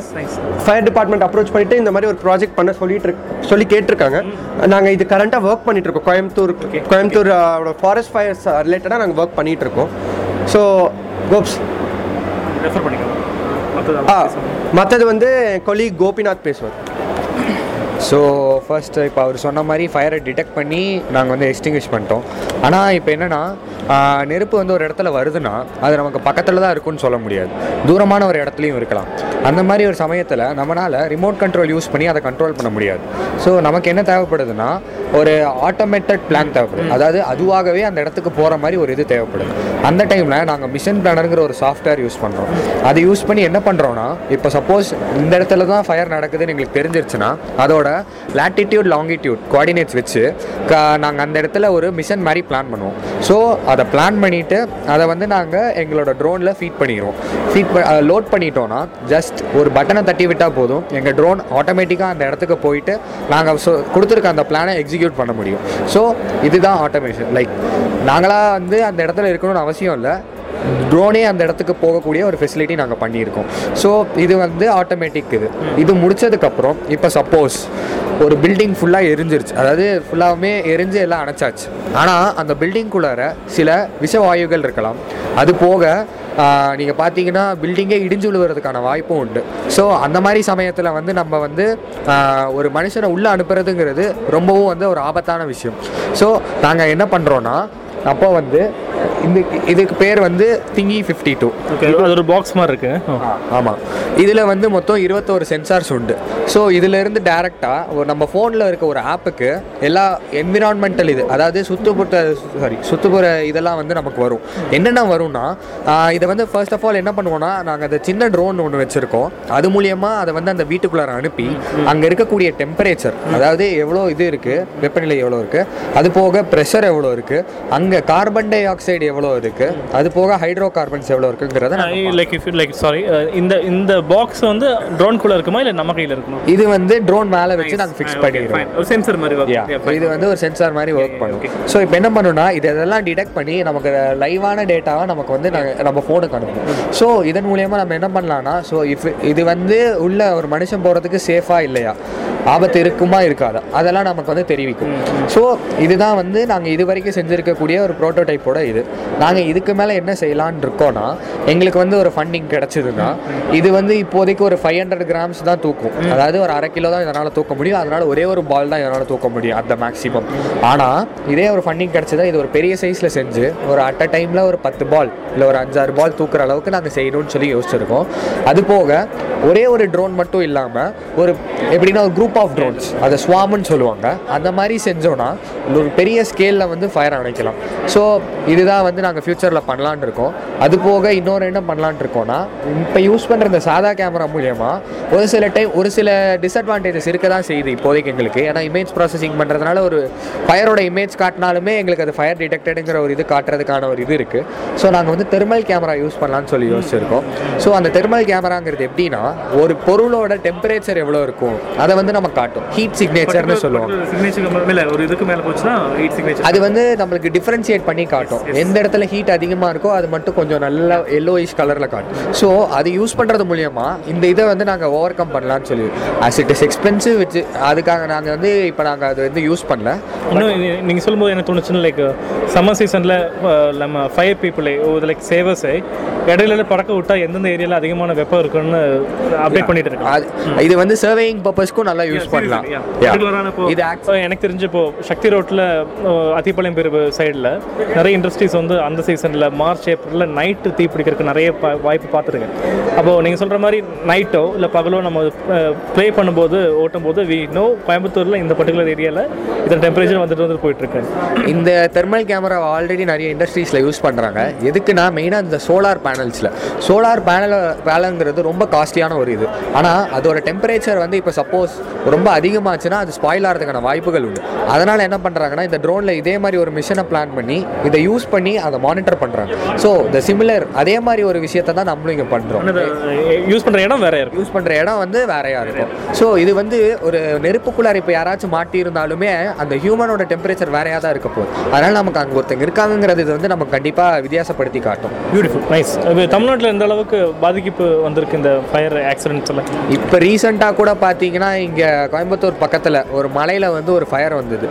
ஃபயர் டிபார்ட்மெண்ட் அப்ரோச் பண்ணிட்டு இந்த மாதிரி ஒரு ப்ராஜெக்ட் பண்ண சொல்லிட்டு சொல்லி கேட்டிருக்காங்க. நாங்கள் இது கரண்ட்டாக ஒர்க் பண்ணிட்டு இருக்கோம் கோயம்புத்தூர் கோயம்புத்தூர் ஃபாரஸ்ட் ஃபயர்ஸ் ரிலேட்டடாக நாங்கள் ஒர்க் பண்ணிட்டு இருக்கோம் ஸோ கோப்ஸ். ரெஃபர் பண்ணிக்கலாம். மற்றது வந்து கொலி கோபிநாத் பேசுவார். ஸோ ஃபர்ஸ்ட் இப்போ அவர் சொன்ன மாதிரி ஃபயரை டிடெக்ட் பண்ணி நாங்கள் வந்து எக்ஸ்டிங்விஷ் பண்ணிட்டோம். ஆனால் இப்போ என்னென்னா நெருப்பு வந்து ஒரு இடத்துல வருதுன்னா அது நமக்கு பக்கத்தில் தான் இருக்கும்னு சொல்ல முடியாது. தூரமான ஒரு இடத்துலையும் இருக்கலாம். அந்த மாதிரி ஒரு சமயத்தில் நம்மளால் ரிமோட் கண்ட்ரோல் யூஸ் பண்ணி அதை கண்ட்ரோல் பண்ண முடியாது. ஸோ நமக்கு என்ன தேவைப்படுதுன்னா ஒரு ஆட்டோமேட்டட் பிளான் தேவைப்படுது. அதாவது அதுவாகவே அந்த இடத்துக்கு போகிற மாதிரி ஒரு இது தேவைப்படுது. அந்த டைமில் நாங்கள் மிஷன் பிளானருங்கிற ஒரு சாஃப்ட்வேர் யூஸ் பண்ணுறோம் அதை யூஸ் பண்ணி என்ன பண்ணுறோன்னா இப்போ சப்போஸ் இந்த இடத்துல தான் ஃபயர் நடக்குதுன்னு எங்களுக்கு தெரிஞ்சிருச்சுன்னா அதோட லாட்டிடியூட் லாங்கிடியூட் கோஆர்டினேட்ஸ் வச்சு நாங்கள் அந்த இடத்துல ஒரு மிஷன் மாதிரி பிளான் பண்ணுவோம். ஸோ அதை பிளான் பண்ணிவிட்டு அதை வந்து நாங்கள் எங்களோட ட்ரோனில் ஃபீட் பண்ணிடுவோம். ஃபீட் லோட் பண்ணிட்டோன்னா ஜஸ்ட் ஒரு பட்டனை தட்டி விட்டால் போதும். எங்கள் ட்ரோன் ஆட்டோமேட்டிக்காக அந்த இடத்துக்கு போயிட்டு நாங்கள் ஸோ கொடுத்துருக்க அந்த பிளானை எக்ஸிக்யூட் பண்ண முடியும். ஸோ இதுதான் ஆட்டோமேஷன் லைக் நாங்களாக வந்து அந்த இடத்துல இருக்கணும்னு அவசியம் இல்லை. ட்ரோனே அந்த இடத்துக்கு போகக்கூடிய ஒரு ஃபெசிலிட்டி நாங்கள் பண்ணியிருக்கோம். ஸோ இது வந்து ஆட்டோமேட்டிக் இது. இது முடிச்சதுக்கப்புறம் இப்போ சப்போஸ் ஒரு பில்டிங் ஃபுல்லாக எரிஞ்சிருச்சு. அதாவது ஃபுல்லாகவுமே எரிஞ்சு எல்லாம் அணைச்சாச்சு. ஆனால் அந்த பில்டிங்குள்ளார சில விஷவாயுகள் இருக்கலாம். அது போக நீங்கள் பார்த்தீங்கன்னா பில்டிங்கே இடிஞ்சு விழுவதுக்கான வாய்ப்பும் உண்டு. ஸோ அந்த மாதிரி சமயத்தில் வந்து நம்ம வந்து ஒரு மனுஷனை உள்ளே அனுப்புறதுங்கிறது ரொம்பவும் வந்து ஒரு ஆபத்தான விஷயம். ஸோ நாங்கள் என்ன பண்ணுறோன்னா அப்போ வந்து இந்த இதுக்கு பேர் வந்து திங்கி ஃபிஃப்டி டூ அது ஒரு பாக்ஸ் மாதிரி இருக்கு. ஆமாம் இதில் வந்து மொத்தம் இருபத்தோரு சென்சார்ஸ் உண்டு. ஸோ இதிலிருந்து டேரெக்டாக ஒரு நம்ம ஃபோனில் இருக்க ஒரு ஆப்புக்கு எல்லா என்விரான்மெண்டல் இது அதாவது சுற்றுப்புற சாரி சுற்றுப்புற இதெல்லாம் வந்து நமக்கு வரும். என்னென்ன வரும்னா இதை வந்து ஃபர்ஸ்ட் ஆஃப் ஆல் என்ன பண்ணுவோம்னா நாங்கள் அந்த சின்ன ட்ரோன் ஒன்று வச்சுருக்கோம். அது மூலியமாக அதை வந்து அந்த வீட்டுக்குள்ளார அனுப்பி அங்கே இருக்கக்கூடிய டெம்பரேச்சர் அதாவது எவ்வளோ இது இருக்குது வெப்பநிலை எவ்வளோ இருக்குது அது போக ப்ரெஷர் எவ்வளோ இருக்குது அங்கே கார்பன் டை ஆக்சைடு எவ்வளோ இருக்குது அது போக ஹைட்ரோ கார்பன்ஸ் எவ்வளோ இருக்குங்கிறத லைக் இஃப் லைக் சாரி இந்த இந்த பாக்ஸ் வந்து ட்ரோன் குள்ள இருக்குமா இல்லை நம்ம கையில் இருக்குமா? இது வந்து ட்ரோன் மேலே வச்சு நாங்கள் ஃபிக்ஸ் பண்ணிடுறோம். ஒரு சென்சர் மாதிரி. இது வந்து ஒரு சென்சார் மாதிரி ஒர்க் பண்ணும். ஸோ இப்போ என்ன பண்ணுன்னா இது இதெல்லாம் டிடெக்ட் பண்ணி நமக்கு லைவான டேட்டாவை நமக்கு வந்து நாங்கள் நம்ம ஃபோனுக்கு அனுப்பும் ஸோ இதன் மூலியமாக நம்ம என்ன பண்ணலாம்னா ஸோ இஃப் இது வந்து உள்ள ஒரு மனுஷன் போகிறதுக்கு சேஃபாக இல்லையா? ஆபத்து இருக்குமா இருக்காதா? அதெல்லாம் நமக்கு வந்து தெரிவிக்கும். ஸோ இதுதான் வந்து நாங்கள் இது வரைக்கும் செஞ்சுருக்கக்கூடிய ஒரு ப்ரோட்டோடைப்போட இது. நாங்கள் இதுக்கு மேலே என்ன செய்யலான்னு இருக்கோம்னா எங்களுக்கு வந்து ஒரு ஃபண்டிங் கிடச்சிதுன்னா இது வந்து இப்போதைக்கு ஒரு ஃபைவ் ஹண்ட்ரட் கிராம்ஸ் தான் தூக்கும். அதாவது ஒரு அரை கிலோ தான் இதனால் தூக்க முடியும். அதனால் ஒரே ஒரு பால் தான் இதனால் தூக்க முடியும் அந்த மேக்ஸிமம் ஆனால் இதே ஒரு ஃபண்டிங் கிடச்சதா இது ஒரு பெரிய சைஸில் செஞ்சு ஒரு அட் அ டைமில் ஒரு பத்து பால் இல்லை ஒரு அஞ்சாறு பால் தூக்குற அளவுக்கு நாங்கள் செய்யணும்னு சொல்லி யோசிச்சிருக்கோம். அது போக ஒரே ஒரு ட்ரோன் மட்டும் இல்லாமல் ஒரு எப்படின்னா ஒரு குரூப் ஆஃப் ட்ரோன்ஸ் அதை ஸ்வாம்னு சொல்லுவாங்க. அந்த மாதிரி செஞ்சோன்னா ஒரு பெரிய ஸ்கேலில் வந்து ஃபயர் அணைக்கலாம். ஸோ இதுதான் வந்து நாங்கள் ஃப்யூச்சரில் பண்ணலான்னு இருக்கோம். அது போக இன்னொரு என்ன பண்ணலான்னு இருக்கோம்னா இப்போ யூஸ் பண்ணுற இந்த சாதா கேமரா மூலயமா ஒரு சில டைம் ஒரு சில டிஸ்அட்வான்டேஜஸ் இருக்க தான் செய்யுது இப்போதைக்கு எங்களுக்கு. ஏன்னா இமேஜ் ப்ராசஸிங் பண்ணுறதுனால ஒரு ஃபயரோட இமேஜ் காட்டினாலுமே எங்களுக்கு அது ஃபயர் டிடெக்டடுங்கிற ஒரு இது காட்டுறதுக்கான ஒரு இது இருக்குது ஸோ நாங்கள் வந்து தெர்மல் கேமரா யூஸ் பண்ணலான்னு சொல்லி யோசிச்சிருக்கோம். ஸோ அந்த தெர்மல் கேமராங்கிறது எப்படின்னா ஒரு பொருளோட டெம்பரேச்சர் எவ்வளோ இருக்கும்? அதை வந்து நம்ம காட்டும். ஹீட் சிக்னேச்சர்னு சொல்லுவோம் ஒரு இதுக்கு மேலே போச்சுன்னா ஹீட் சிக்னேச்சர் அது வந்து நம்மளுக்கு டிஃப்ரென்ஷியேட் பண்ணி காட்டும். எந்த இடத்துல ஹீட் அதிகமாக இருக்கோ அது மட்டும் கொஞ்சம் நல்ல எல்லோயிஷ் கலரில் காட்டும். ஸோ அது யூஸ் பண்ணுறது மூலியமா இந்த இதை வந்து நாங்கள் ஓவர் கம் பண்ணலாம்னு சொல்லி. ஆஸ் இட் இஸ் எக்ஸ்பென்சிவ் வச்சு அதுக்காக நாங்கள் வந்து இப்போ நாங்கள் அது வந்து யூஸ் பண்ணல. இன்னும் இது- நீங்க சொல்லும்போது என்ன தோணுச்சுன்னா லைக் சம்மர் சீசனில் நம்ம ஃபயர் பீப்புளை லைக் சேவர்ஸை இடையில பறக்க விட்டா எந்தெந்த ஏரியாவில் அதிகமான வெப்பம் இருக்குன்னு அப்டேட் பண்ணிட்டு இருக்கோம் இது வந்து சர்வேயிங் பர்பஸ்க்கும் நல்லா யூஸ் பண்ணலாம். Yeah. இது எனக்கு தெரிஞ்சு இப்போ சக்தி ரோட்டில் அத்திப்பாளையம் பிரிவு சைடில் நிறைய இண்டஸ்ட்ரீஸ் வந்து அந்த சீசனில் மார்ச் ஏப்ரலில் நைட்டு தீ பிடிக்கிறதுக்கு நிறைய வாய்ப்பு பார்த்துருக்கேன். அப்போது நீங்கள் சொல்கிற மாதிரி நைட்டோ இல்லை பகலோ நம்ம ப்ளே பண்ணும்போது ஓட்டும் போது வி நோ கோயம்புத்தூரில் இந்த பர்டிகுலர் ஏரியாவில் இதன் டெம்பரேச்சர் வந்துட்டு வந்து போயிட்டுருக்கு. இந்த தெர்மல் கேமரா ஆல்ரெடி நிறைய இண்டஸ்ட்ரீஸில் யூஸ் பண்ணுறாங்க எதுக்குன்னா மெயினாக இந்த சோலார் பேனல்ஸில் சோலார் பேனல் பேனல்ங்கிறது ரொம்ப காஸ்ட்லியான ஒரு இது. ஆனால் அதோட டெம்பரேச்சர் வந்து இப்போ சப்போஸ் ரொம்ப அதிகமாச்சுன்னா அது ஸ்பாயில் ஆகிறதுக்கான வாய்ப்புகள் உண்டு. அதனால் என்ன பண்ணுறாங்கன்னா இந்த ட்ரோனில் இதே மாதிரி ஒரு மிஷனை பிளான் பண்ணி இதை யூஸ் பண்ணி அதை மானிட்டர் பண்ணுறாங்க ஸோ இந்த சிமிலர் அதே மாதிரி ஒரு விஷயத்தை தான் நம்மளும் இங்கே பண்ணுறோம் யூஸ் பண்ணுற இடம் வேற இருக்கும். யூஸ் பண்ணுற இடம் வந்து வேறையாக இருக்கும். ஸோ இது வந்து ஒரு நெருப்புக்குள்ளார இப்போ யாராச்சும் மாட்டி இருந்தாலுமே அந்த ஹியூமனோட டெம்பரேச்சர் வேறையாக தான் இருக்க போகுது. அதனால் நமக்கு அங்கே ஒருத்தங்க இருக்காங்கங்கிறது இது வந்து நமக்கு கண்டிப்பாக வித்தியாசப்படுத்தி காட்டும். பியூட்டிஃபுல் நைஸ் தமிழ்நாட்டில் எந்த அளவுக்கு பாதிப்பு வந்திருக்கு இந்த ஃபயர் ஆக்சிடென்ட்ஸ் எல்லாம்? இப்போ ரீசெண்டாக கூட பார்த்தீங்கன்னா இங்கே கோயம்புத்தூர் பக்கத்தில் ஒரு மலையில் வந்து ஒரு ஃபயர் வந்தது.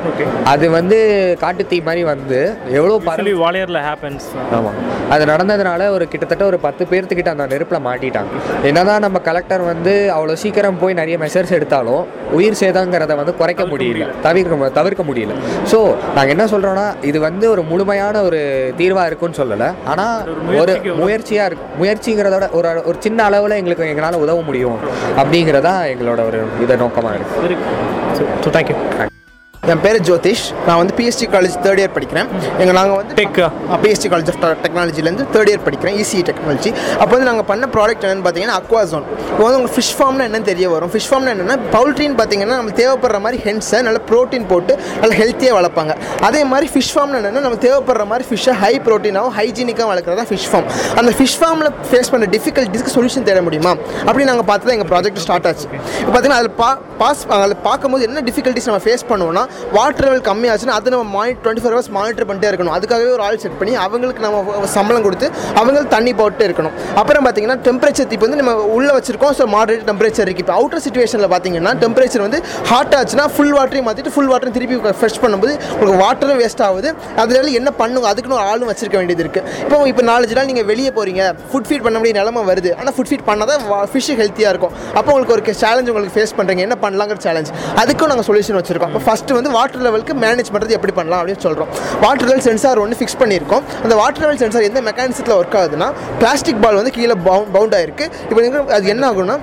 அது வந்து காட்டுத்தீ மாதிரி வந்து எவ்வளோ சொல்லி வாலியரில் ஹேப்பன்ஸ் ஆமாம் அது நடந்ததுனால ஒரு கிட்டத்தட்ட ஒரு பத்து பேர்த்துக்கிட்ட அந்த நெருப்பில் மாட்டிட்டாங்க. என்னதான் நம்ம கலெக்டர் வந்து அவ்வளோ சீக்கிரம் போய் நிறைய மெஷர்ஸ் எடுத்தாலும் உயிர் சேதங்கிறத வந்து குறைக்க முடியல. தவிர்க்க தவிர்க்க முடியல. ஸோ நாங்கள் என்ன சொல்கிறோன்னா இது வந்து ஒரு முழுமையான ஒரு தீர்வாக இருக்குன்னு சொல்லலை. ஆனால் ஒரு முயற்சியாக இருக்கு. முயற்சிங்கிறதோட ஒரு ஒரு சின்ன அளவில் எங்களுக்கு எங்களால் உதவ முடியும் அப்படிங்கிறதா எங்களோட ஒரு இதை நோக்கமாக இருக்குது ஸோ தேங்க்யூ என் பேர் ஜோதிஷ். நான் வந்து பிஎஸ்டி காலேஜ் தேர்ட் இயர் படிக்கிறேன். எங்கள் நாங்கள் வந்து டெக் பிஎஸ்டி காலேஜ் ஆஃப் டெக்னாலஜிலேருந்து தேர்ட் இயர் படிக்கிறேன் இசி டெக்னாலஜி அப்போ வந்து நாங்கள் பண்ண ப்ராடக்ட் என்னென்னு பார்த்தீங்கன்னா அக்வாசோன் இப்போ வந்து உங்களுக்கு ஃபிஷ் ஃபார்ம்னா என்னன்னு தெரிய வரும்? ஃபிஷ் ஃபார்ம்னா என்னென்னா பவுல்ட்ரின்னு பார்த்தீங்கன்னா நம்ம தேவைப்படுற மாதிரி ஹென்ஸை நல்ல ப்ரோட்டீன் போட்டு நல்ல ஹெல்த்தியாக வளர்ப்பாங்க. அதே மாதிரி ஃபிஷ் ஃபார்ம்னு என்னென்னா நம்ம தேவைப்படுற மாதிரி ஃபிஷ்ஷை ஹை ப்ரோட்டீனாகவும் ஹைஜீனிக்காக வளர்க்குறது ஃபிஷ் ஃபார்ம் அந்த ஃபிஷ் ஃபார்மில் ஃபேஸ் பண்ண டிஃபிகல்ட்டிஸ்க்கு சொல்யூஷன் தேட முடியுமா? அப்படி நாங்கள் பார்த்து தான் எங்கள் ப்ராஜெக்ட் ஸ்டார்ட் ஆச்சு. இப்போ பார்த்தீங்கன்னா அதில் பா பாஸ் அதில் பார்க்கும்போது என்ன டிஃபிகல்ட்டிஸ் நம்ம ஃபேஸ் பண்ணுவோம்னா வாட்டர் லெவல் கம்மியாச்சுன்னா அதை நம்ம மானி டுவெண்ட்டி ஃபோர் ஹவர்ஸ் மானிட்டர் பண்ணிட்டே இருக்கணும். அதுக்காகவே ஒரு ஆள் செட் பண்ணி அவங்களுக்கு நம்ம சம்பளம் கொடுத்து அவங்களுக்கு தண்ணி போட்டு இருக்கணும். அப்புறம் பார்த்தீங்கன்னா டெம்பரேச்சர் இப்போ வந்து நம்ம உள்ளே வச்சிருக்கோம். ஸோ மாடரேட் டெம்பரேச்சர் இருக்குது இப்போ அவுட்டர் சுச்சுவேஷனில் பார்த்தீங்கன்னா டெம்பரேச்சர் வந்து ஹாட் ஆச்சுன்னா ஃபுல் வாட்டரையும் மாற்றிட்டு ஃபுல் வாட்டரும் திருப்பி ஃப்ரெஷ் பண்ணும்போது உங்களுக்கு வாட்டரும் வேஸ்ட் ஆகுது. அதில் என்ன பண்ணுங்க? அதுக்குன்னு ஒரு ஆளும் வச்சிருக்க வேண்டியது இருக்குது இப்போ இப்போ நாலஞ்சு நாள் நீங்கள் வெளியே போகிறீங்க ஃபுட் ஃபீட் பண்ண முடிய நிலமை வருது. ஆனால் ஃபுட் ஃபீட் பண்ணால் தான் ஃபிஷ் ஹெல்த்தியாக இருக்கும். அப்போ உங்களுக்கு ஒரு சேலஞ்ச் உங்களுக்கு ஃபேஸ் பண்ணுறீங்க என்ன பண்ணலாங்கிற சேலஞ்ச் அதுக்கும் நாங்கள் சொல்யூஷன் வச்சுருக்கோம். இப்போ ஃபஸ்ட்டு வந்து வந்து வாட்டர் லெவலுக்கு மேனேஜ் பண்ணுறது எப்படி பண்ணலாம் அப்படின்னு சொல்கிறோம் வாட்டர் லெவல் சென்சார் ஒன்று ஃபிக்ஸ் பண்ணியிருக்கோம். அந்த வாட்டர் லெவல் சென்சார் எந்த மெக்கானிசத்தில் ஒர்க் ஆகுதுன்னா பிளாஸ்டிக் பால் வந்து கீழே பவுண்ட் பவுண்ட் ஆயிருக்கு. இப்போ நீங்கள் அது என்ன ஆகும்னா